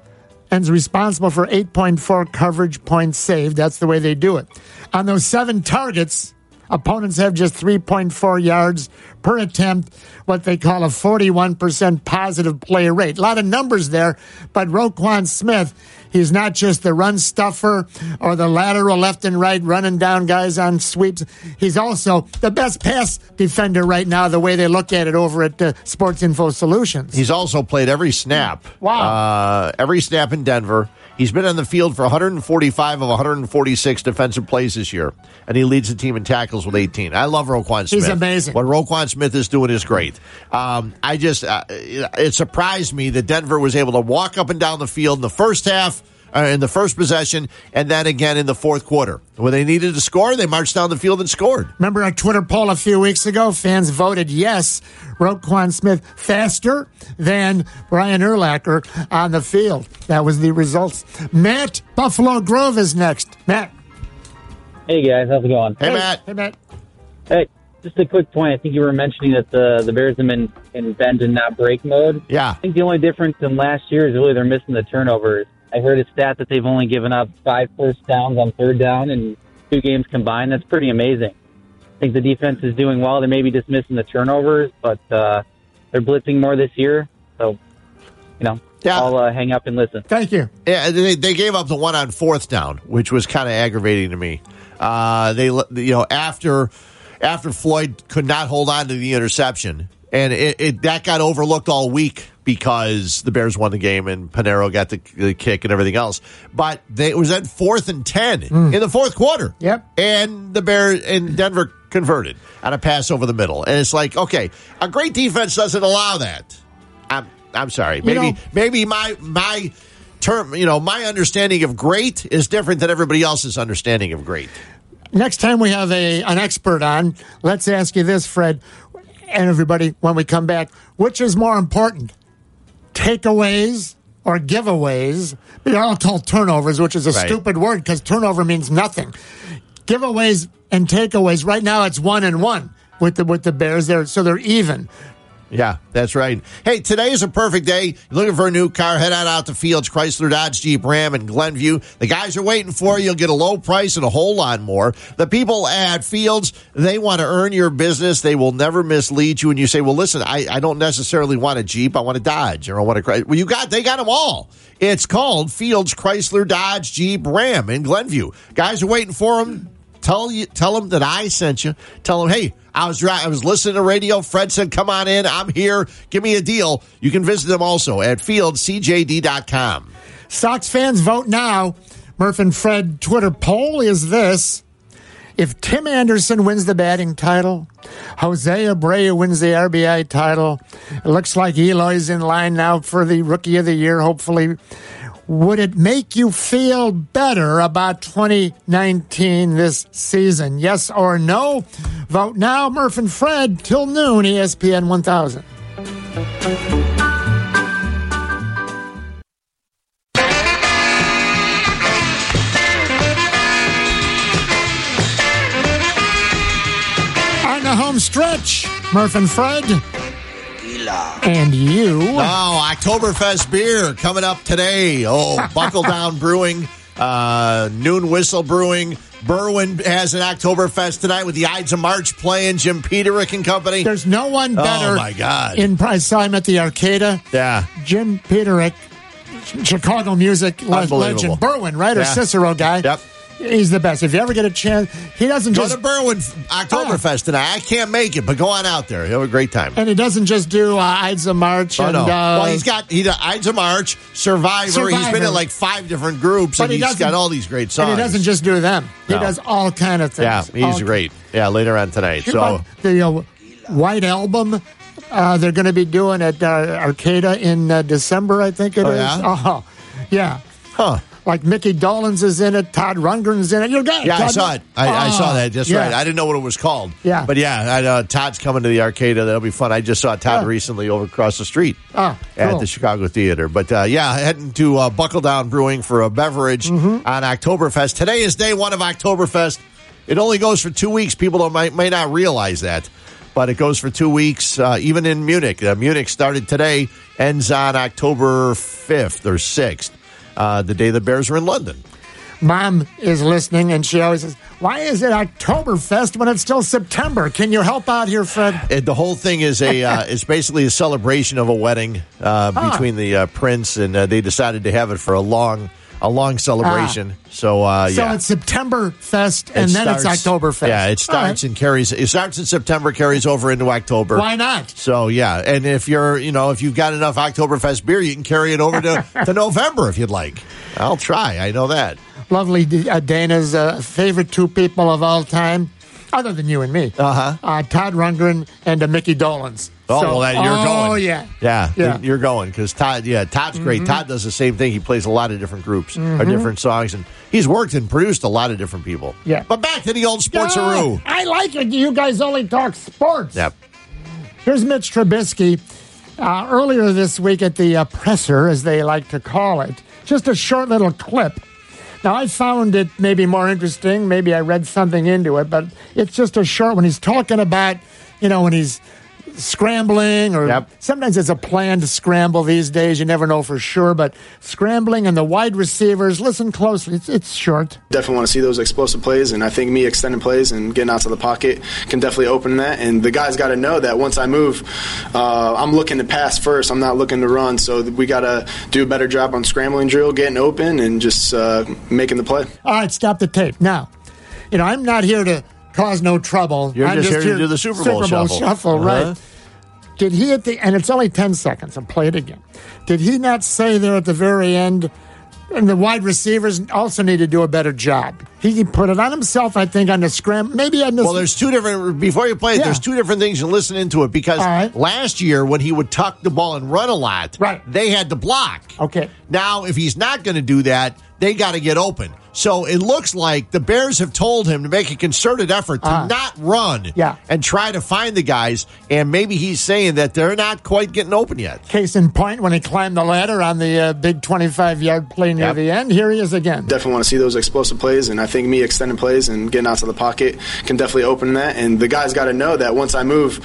and is responsible for 8.4 coverage points saved. That's the way they do it. On those seven targets, opponents have just 3.4 yards per attempt, what they call a 41% positive play rate. A lot of numbers there, but Roquan Smith, he's not just the run stuffer or the lateral left and right running down guys on sweeps. He's also the best pass defender right now, the way they look at it over at uh, Sports Info Solutions. He's also played every snap. Wow. Uh, every snap in Denver. He's been on the field for 145 of 146 defensive plays this year, and he leads the team in tackles with 18. I love Roquan Smith. He's amazing. What Roquan Smith is doing is great. Um, I just, uh, it surprised me that Denver was able to walk up and down the field in the first half, uh, in the first possession, and then again in the fourth quarter. When they needed to score, they marched down the field and scored. Remember our Twitter poll a few weeks ago? Fans voted yes, Roquan Smith faster than Brian Urlacher on the field. That was the results. Matt Buffalo Grove is next. Matt. Hey guys, how's it going? Hey, Matt. Hey Matt. Hey, just a quick point. I think you were mentioning that the the Bears have been in bend and not break mode. Yeah. I think the only difference in last year is really they're missing the turnovers. I heard a stat that they've only given up five first downs on third down in two games combined. That's pretty amazing. I think the defense is doing well. They may be just missing the turnovers, but uh, they're blitzing more this year. So, you know, I'll uh, hang up and listen. Thank you. Yeah, they, they gave up the one on fourth down, which was kind of aggravating to me. Uh, they, you know, after after Floyd could not hold on to the interception, and it, it that got overlooked all week because the Bears won the game and Pineiro got the, the kick and everything else. But they, it was at fourth and ten hmm. in the fourth quarter. Yep, and the Bears and Denver converted on a pass over the middle, and it's like, okay, a great defense doesn't allow that. I'm I'm sorry, You maybe know- maybe my my term, you know, my understanding of great is different than everybody else's understanding of great. Next time we have a an expert on, let's ask you this, Fred, and everybody, when we come back, which is more important, takeaways or giveaways? They're all called turnovers, which is a Right. stupid word because turnover means nothing. Giveaways and takeaways. Right now, it's one and one with the with the Bears. There, so they're even. Yeah, that's right. Hey, today is a perfect day. You're looking for a new car, head on out to Fields, Chrysler, Dodge, Jeep, Ram, and Glenview. The guys are waiting for you. You'll get a low price and a whole lot more. The people at Fields, they want to earn your business. They will never mislead you. And you say, well, listen, I, I don't necessarily want a Jeep. I want a Dodge or I want a Chrysler. Well, you got, they got them all. It's called Fields, Chrysler, Dodge, Jeep, Ram in Glenview. Guys are waiting for them. Tell you, tell them that I sent you. Tell them, hey, I was I was listening to radio. Fred said, "Come on in. I'm here. Give me a deal." You can visit them also at fieldcjd.com. Sox fans vote now. Murph and Fred Twitter poll is this. If Tim Anderson wins the batting title, Jose Abreu wins the RBI title, it looks like Eloy's in line now for the Rookie of the Year, hopefully. Would it make you feel better about 2019 this season? Yes or no? Vote now, Murph and Fred, till noon, ESPN 1000. On the home stretch, Murph and Fred. And you. Oh, Oktoberfest beer coming up today. Oh, Buckle Down Brewing, uh, Noon Whistle Brewing. Berwyn has an Oktoberfest tonight with the Ides of March playing, Jim Peterick and company. There's no one better. Oh, my God. In I saw him at the Arcada. Yeah. Jim Peterick, Chicago music legend. Berwyn, right? Or Cicero guy. Yep. He's the best. If you ever get a chance, he doesn't Go just to Berwyn Oktoberfest tonight. I can't make it, but go on out there. You'll have a great time. and he doesn't just do uh, Ides of March Oh, and no. uh, well, he's got he does Ides of March, Survivor. He's been in like five different groups, But and he he's got all these great songs. and he doesn't just do them. He No. does all kind of things. Yeah, he's All- great. Yeah, later on tonight. So the uh, White Album, uh, they're going to be doing at uh, Arcada in uh, December, I think it is. Oh, yeah? Oh, yeah. Huh. Like Mickey Dolenz is in it, Todd Rundgren's in it. You're good. Yeah, I saw it. I, I saw that. That's yeah. right. I didn't know what it was called. Yeah. But yeah, I, uh, Todd's coming to the arcade. That'll be fun. I just saw Todd recently over across the street Ah, at the Chicago Theater. But uh, yeah, heading to uh, Buckle Down Brewing for a beverage Mm-hmm. on Oktoberfest. Today is day one of Oktoberfest. It only goes for two weeks. People don't, might, may not realize that. But it goes for two weeks, uh, even in Munich. Uh, Munich started today, ends on October 5th or 6th, uh, the day the Bears are in London. Mom is listening, and she always says, "Why is it Oktoberfest when it's still September? Can you help out here, Fred?" It, the whole thing is a uh, it's basically a celebration of a wedding uh, Ah. between the uh, prince and uh, they decided to have it for a long a long celebration. so uh, so yeah. it's September Fest, and It then starts- it's Oktoberfest. Yeah, it starts right. and carries. It starts in September, carries over into October. Why not? So yeah, and if you're, you know, if you've got enough Oktoberfest beer, you can carry it over to, to November if you'd like. I'll try. I know that. Lovely uh, Dana's uh, favorite two people of all time, other than you and me. Uh-huh. Uh, Todd Rundgren and uh, Mickey Dolenz. Oh, So- well, then you're oh, going. yeah. Yeah, Yeah. You're, going because Todd, yeah, Todd's great. Mhm. Todd does the same thing. He plays a lot of different groups or Mhm. different songs, and he's worked and produced a lot of different people. Yeah. But back to the old sports Yeah, I like it. You guys only talk sports. Yep. Here's Mitch Trubisky uh, earlier this week at the uh, presser, as they like to call it. Just a short little clip. Now, I found it maybe more interesting. Maybe I read something into it, but it's just a short when he's talking about, you know, when he's scrambling or sometimes it's a planned scramble these days. You never know for sure, but scrambling and the wide receivers, listen closely. It's, it's short. Definitely want to see those explosive plays, and I think me extending plays and getting out to the pocket can definitely open that. And the guys got to know that once I move, uh, I'm looking to pass first. I'm not looking to run. So we got to do a better job on scrambling drill, getting open, and just uh, making the play. All right, stop the tape. Now, you know, I'm not here to cause no trouble. You're I'm just here to do the Super Bowl shuffle. shuffle, Uh-huh. right. Did he at the and it's only ten seconds, I'll play it again. Did he not say there at the very end and the wide receivers also need to do a better job. He can put it on himself, I think, on the scram. Maybe on the Well, there's two different. Before you play it, Yeah. there's two different things you listen into it because last year when he would tuck the ball and run a lot, right. they had to block. Okay. Now, if he's not going to do that, they got to get open. So it looks like the Bears have told him to make a concerted effort to Ah. not run Yeah. and try to find the guys. And maybe he's saying that they're not quite getting open yet. Case in point, when he climbed the ladder on the uh, big 25 yard play near Yep. the end, here he is again. Definitely want to see those explosive plays, and I think me extending plays and getting out to the pocket can definitely open that. And the guys got to know that once I move,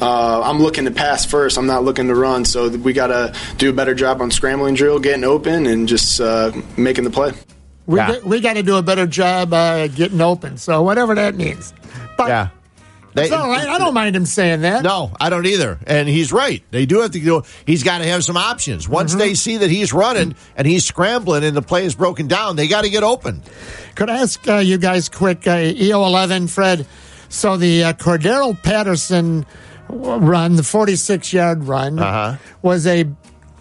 uh, I'm looking to pass first. I'm not looking to run. So we got to do a better job on scrambling drill, getting open, and just uh, making the play. We, got, we got to do a better job uh, getting open. So, whatever that means. But yeah. it's all right. I don't mind him saying that. No, I don't either. And he's right. They do have to do. He's got to have some options. Once Mm-hmm. they see that he's running and he's scrambling and the play is broken down, they got to get open. Could I ask uh, you guys quick, uh, EO11, Fred? So the uh, Cordarrelle Patterson run, the 46 yard run, Uh-huh. was a,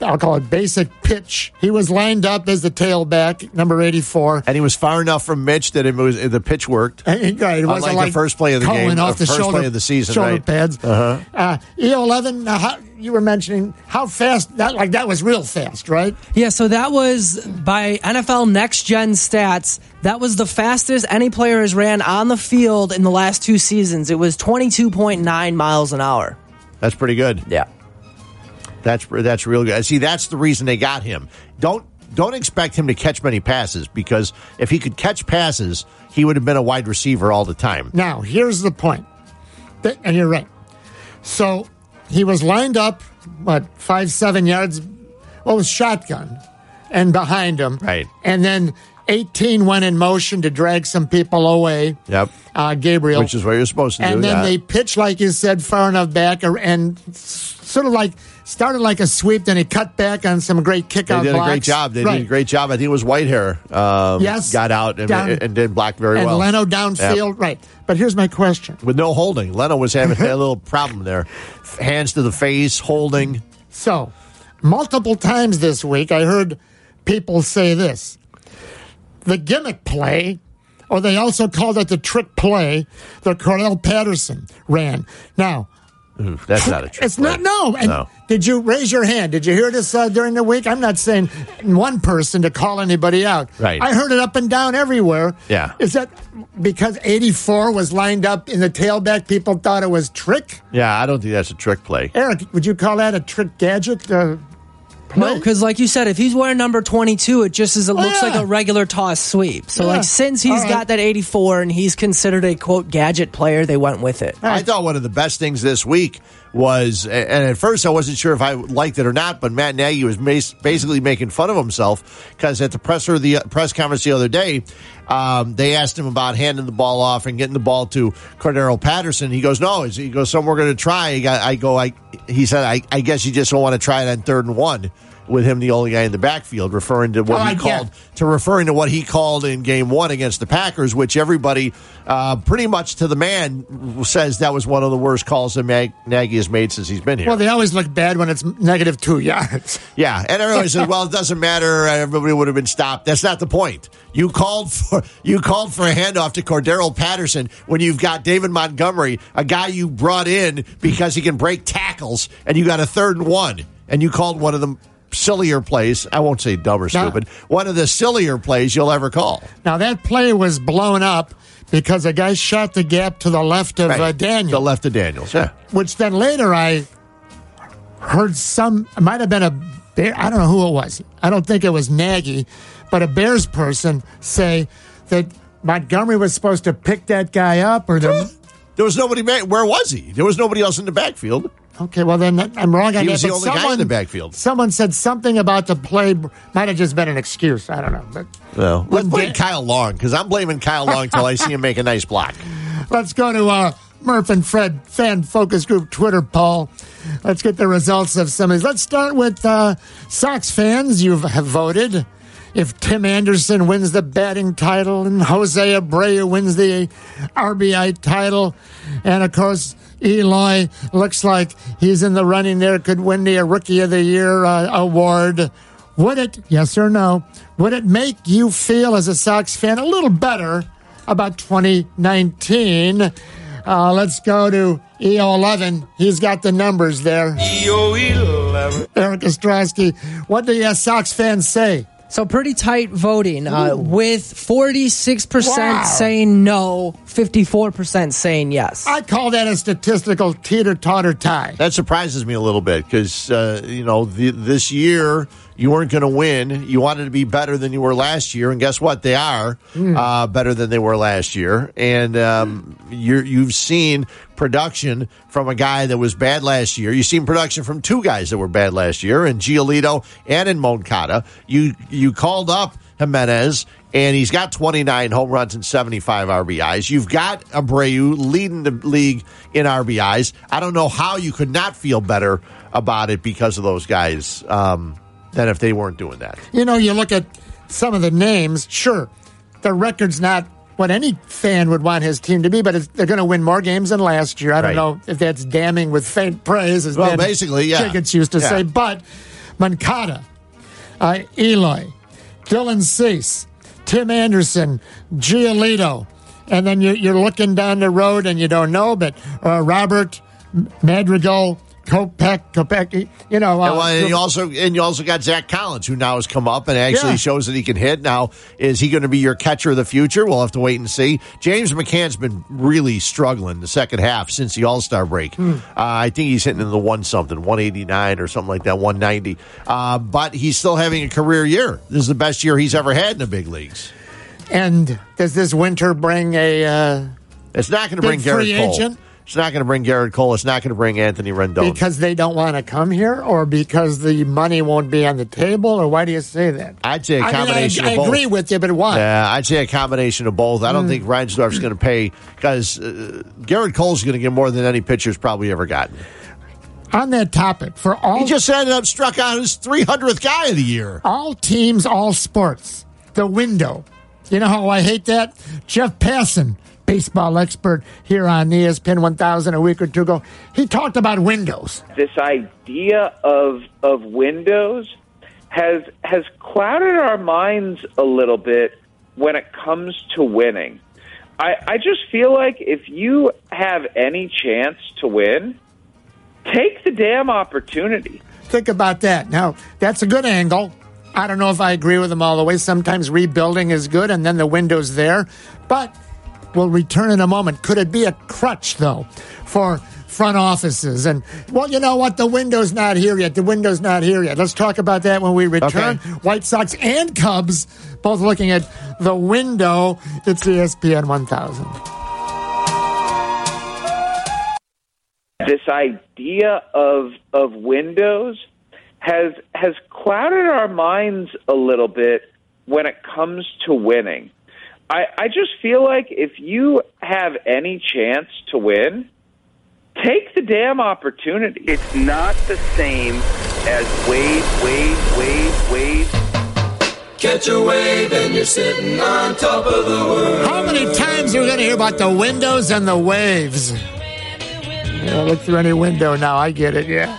I'll call it basic pitch. He was lined up as the tailback, number 84. And he was far enough from Mitch that it was the pitch worked. Uh, Right, it wasn't Unlike like the first play of the culling game, off the the first shoulder, play of the season, shoulder right? pads. Uh-huh. Uh, EO11, uh, how, you were mentioning how fast that like that was real fast, right? Yeah, so that was by NFL Next Gen stats. That was the fastest any player has ran on the field in the last two seasons. It was 22.9 miles an hour. That's pretty good. Yeah. That's that's real good. See, that's the reason they got him. Don't don't expect him to catch many passes because if he could catch passes, he would have been a wide receiver all the time. Now, here's the point. And you're right. So he was lined up, what, five, seven yards, well, shotgun and behind him. Right. And then 18 went in motion to drag some people away. Yep. Uh, Gabriel. Which is what you're supposed to and do. And then yeah. they pitched, like you said, far enough back and sort of like started like a sweep, then he cut back on some great They kickout did a great job. They Right. did a great job. I think it was Whitehair. Um, Yes. Got out and, Down- and did block very and well. Leno downfield. Yep. Right. But here's my question. With no holding. Leno was having a little problem there. Hands to the face, holding. So, multiple times this week, I heard people say this the gimmick play, or they also called it the trick play that Cordarrelle Patterson ran. Now, Ooh, that's not a trick. it's not, no. And No. Did you raise your hand? Did you hear this uh, during the week? I'm not saying one person to call anybody out. Right. I heard it up and down everywhere. Yeah. Is that because 84 was lined up in the tailback, people thought it was trick? Yeah, I don't think that's a trick play. Eric, would you call that a trick gadget? Uh, No, because like you said, if he's wearing number 22, it just is, it Oh, looks yeah. like a regular toss sweep. So, Yeah. like, since he's All right. got that 84 and he's considered a quote gadget player, they went with it. I thought one of the best things this week was, and at first I wasn't sure if I liked it or not, but Matt Nagy was basically making fun of himself because at the presser the uh, press conference the other day, um, they asked him about handing the ball off and getting the ball to Cordarrelle Patterson. He goes, "No," he goes, "Some we're going to try." I go, I he said, I, "I guess you just don't want to try it on third and one." With him, the only guy in the backfield, referring to what Oh, he I called get- to referring to what he called in game one against the Packers, which everybody uh, pretty much to the man says that was one of the worst calls that Mag- Nagy has made since he's been here. Well, they always look bad when it's negative two yards. yeah, and everybody says, "Well, it doesn't matter. Everybody would have been stopped." That's not the point. You called for you called for a handoff to Cordarrelle Patterson when you've got David Montgomery, a guy you brought in because he can break tackles, and you got a third and one, and you called one of the sillier plays. I won't say dumb or stupid. One of the sillier plays you'll ever call. Now, that play was blown up because a guy shot the gap to the left of Right. uh, Daniel. The left of Daniels. Yeah. which then later I heard some, it might have been a Bear, I don't know who it was. I don't think it was Nagy, but a Bears person say that Montgomery was supposed to pick that guy up or the. There was nobody. Where was he? There was nobody else in the backfield. Okay, well then I'm wrong on He that. was the only guy in someone- the backfield. Someone said something about the play. Might have just been an excuse. I don't know. But Well, let's blame Dan- Kyle Long because I'm blaming Kyle Long till I see him make a nice block. Let's go to uh, Murph and Fred fan focus group Twitter poll. Let's get the results of some of these. Let's start with uh, Sox fans. You have voted. If Tim Anderson wins the batting title and Jose Abreu wins the RBI title, and of course Eloy looks like he's in the running there, could win the Rookie of the Year uh, award. Would it, yes or no, would it make you feel as a Sox fan a little better about 2019? Uh, let's go to EO11. He's got the numbers there. EO Elev. Eric Ostrowski, what do you Sox fans say? So pretty tight voting, uh, with 46% saying no, 54% saying yes. I call that a statistical teeter totter tie. That surprises me a little bit because uh, you know the, this year you weren't going to win. You wanted to be better than you were last year, and guess what? They are uh, better than they were last year. And um, you're, you've seen production from a guy that was bad last year. You've seen production from two guys that were bad last year, in Giolito and in Moncada. You you called up Jimenez, and he's got 29 home runs and 75 RBIs. You've got Abreu leading the league in RBIs. I don't know how you could not feel better about it because of those guys um, than if they weren't doing that. You know, you look at some of the names, sure, the record's not what any fan would want his team to be, but it's, they're going to win more games than last year. I don't Right. know if that's damning with faint praise, as Well, Dan basically, yeah. Chickens used to Yeah. say. But Moncada, uh, Eloy, Dylan Cease, Tim Anderson, Giolito, and then you, you're looking down the road and you don't know, but uh, Robert Madrigal, Kopech, Kopech, you know. Uh, and, well, and you also and you also got Zack Collins, who now has come up and actually Yeah. shows that he can hit. Now, is he going to be your catcher of the future? We'll have to wait and see. James McCann's been really struggling the second half since the All Star break. Hmm. Uh, I think he's hitting in the one something, one eighty nine or something like that, one ninety. Uh, but he's still having a career year. This is the best year he's ever had in the big leagues. And does this winter bring a uh, It's not going to bring Gerrit free Cole. agent? It's not going to bring Gerrit Cole. It's not going to bring Anthony Rendon. Because they don't want to come here, or because the money won't be on the table, or why do you say that? I'd say a I mean, I- combination I of both. agree with you, but why? Yeah, I'd say a combination of both. I don't Mm. think Reinsdorf's going to pay because uh, Gerrit Cole's going to get more than any pitcher's probably ever gotten. On that topic, for all He just ended up struck out his 300th guy of the year. all teams, all sports, the window. You know how I hate that? Jeff Passan, baseball expert here on ESPN 1000 a week or two ago, he talked about windows. this idea of of windows has has clouded our minds a little bit when it comes to winning. I, I just feel like if you have any chance to win, take the damn opportunity. Think about that. Now, that's a good angle. I don't know if I agree with him all the way. Sometimes rebuilding is good and then the window's there. But we'll return in a moment. Could it be a crutch, though, for front offices? And, well, you know what? The window's not here yet. The window's not here yet. Let's talk about that when we return. White Sox and Cubs both looking at the window. It's ESPN 1000. this idea of of windows has has clouded our minds a little bit when it comes to winning. I, I just feel like if you have any chance to win, take the damn opportunity. It's not the same as wave, wave, wave, wave. Catch a wave and you're sitting on top of the world. How many times are we going to hear about the windows and the waves? Yeah, look through any window now. I get it. Yeah.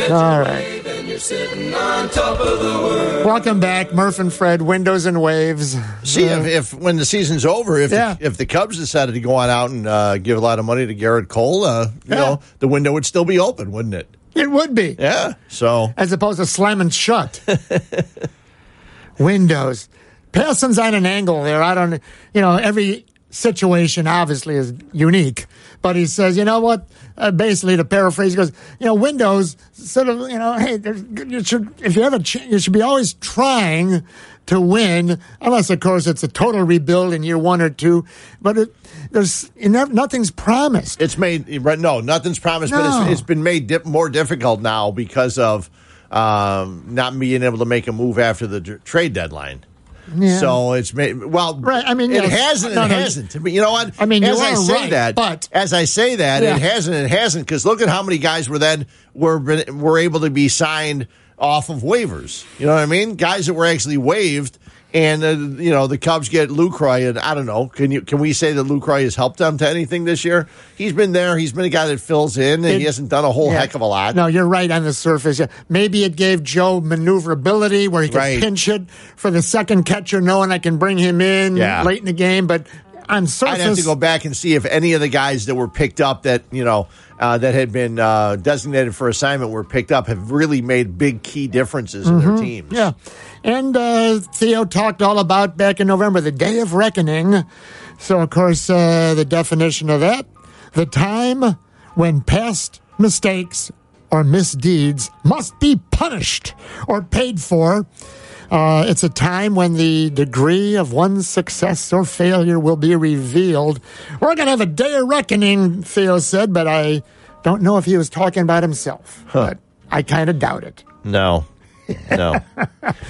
All right. And you're sitting on top of the world. Welcome back, Murph and Fred. Windows and waves. See, Uh, if, if when the season's over, if Yeah. the, if the Cubs decided to go on out and uh, give a lot of money to Gerrit Cole, uh, you know, the window would still be open, wouldn't it? it would be. Yeah. So As opposed to slamming shut. windows. Passan's on an angle there. I don't, you know, every situation obviously is unique. But he says, you know what? Uh, basically, to paraphrase, he goes, you know, Windows sort of, you know, hey, there's, you should, if you have a, ch- you should be always trying to win, unless of course it's a total rebuild in year one or two. But it, there's nothing's promised. it's made. No, nothing's promised, but it's, it's been made dip, more difficult now because of um, not being able to make a move after the d- trade deadline. Yeah. So it's made well. Right, I mean, it yes. hasn't. No, it no. hasn't. You know what? I mean, you as I say right, that, but- as I say that, Yeah. it hasn't. It hasn't because look at how many guys were then were were able to be signed off of waivers. You know what I mean? Guys that were actually waived. And uh, you know the Cubs get Lucroy, and I don't know. Can you can we say that Lucroy has helped them to anything this year? He's been there. He's been a guy that fills in, and It- he hasn't done a whole Yeah. heck of a lot. No, you're right on the surface. Yeah. Maybe it gave Joe maneuverability where he could Right. pinch it for the second catcher, knowing I can bring him in Yeah. late in the game. But on surface, I'd have to go back and see if any of the guys that were picked up that you know uh, that had been uh, designated for assignment were picked up have really made big key differences in their Mhm. teams. Yeah. And uh, Theo talked all about back in November, the day of reckoning. So, of course, uh, the definition of that the time when past mistakes or misdeeds must be punished or paid for. Uh, it's a time when the degree of one's success or failure will be revealed. We're going to have a day of reckoning, Theo said, but I don't know if he was talking about himself. But I kind of doubt it. No, no.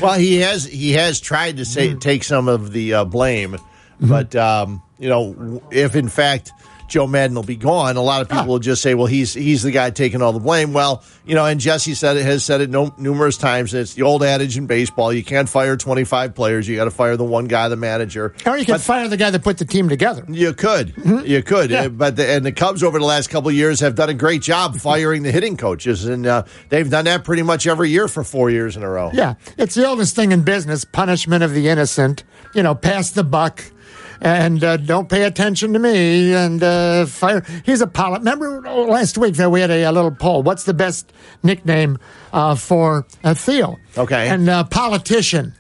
well, he has he has tried to say take some of the uh, blame, but um, you know, if in fact Joe Maddon will be gone, a lot of people will just say, "Well, he's he's the guy taking all the blame." Well, you know, and Jesse said it has said it no, numerous times. It's the old adage in baseball: you can't fire twenty five players; you got to fire the one guy, the manager. Or you can fire the guy that put the team together. You could, you could, Uh, but the, and the Cubs over the last couple of years have done a great job firing the hitting coaches, and uh, they've done that pretty much every year for four years in a row. Yeah, it's the oldest thing in business punishment of the innocent. You know, pass the buck. And uh, don't pay attention to me. And uh, fire. Here's a pilot. Remember last week that we had a, a little poll. What's the best nickname uh, for uh, Theo? Okay. And uh, politician.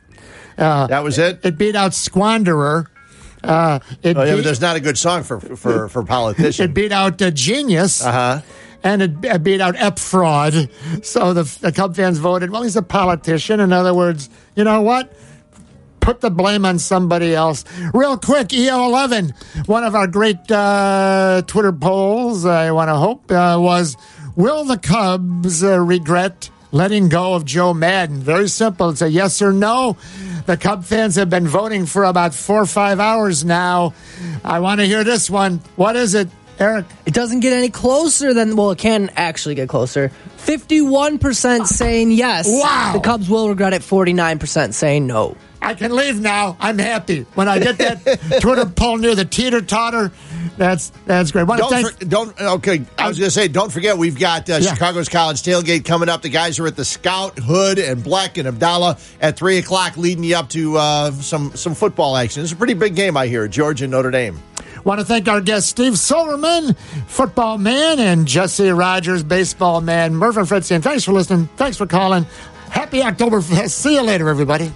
Uh, that was it. It beat out squanderer. Uh, it Oh, yeah, there's not a good song for for for politicians. it beat out uh, Genius. Uh-huh. And it uh, beat out Ep Fraud. So the, the Cub fans voted, well, he's a politician. In other words, you know what? Put the blame on somebody else. Real quick, EO11, one of our great uh, Twitter polls, I want to hope, uh, was Will the Cubs uh, regret letting go of Joe Maddon? Very simple. It's a yes or no. The Cub fans have been voting for about four or five hours now. I want to hear this one. What is it, Eric? It doesn't get any closer than, well, it can actually get closer. 51% saying yes. Wow. The Cubs will regret it, 49% saying no. I can leave now. I'm happy. When I get that Twitter poll near the teeter totter, that's that's great. Don't, thank for, don't okay. I was going to say, don't forget we've got uh, Yeah. Chicago's College tailgate coming up. The guys are at the Scout, Hood, and Black and Abdallah at three o'clock, leading you up to uh, some some football action. It's a pretty big game, I hear. Georgia Notre Dame. Want to thank our guest Steve Silverman, football man, and Jesse Rogers, baseball man. Murphy and Fred saying thanks for listening. Thanks for calling. Happy Oktoberfest. See you later, everybody.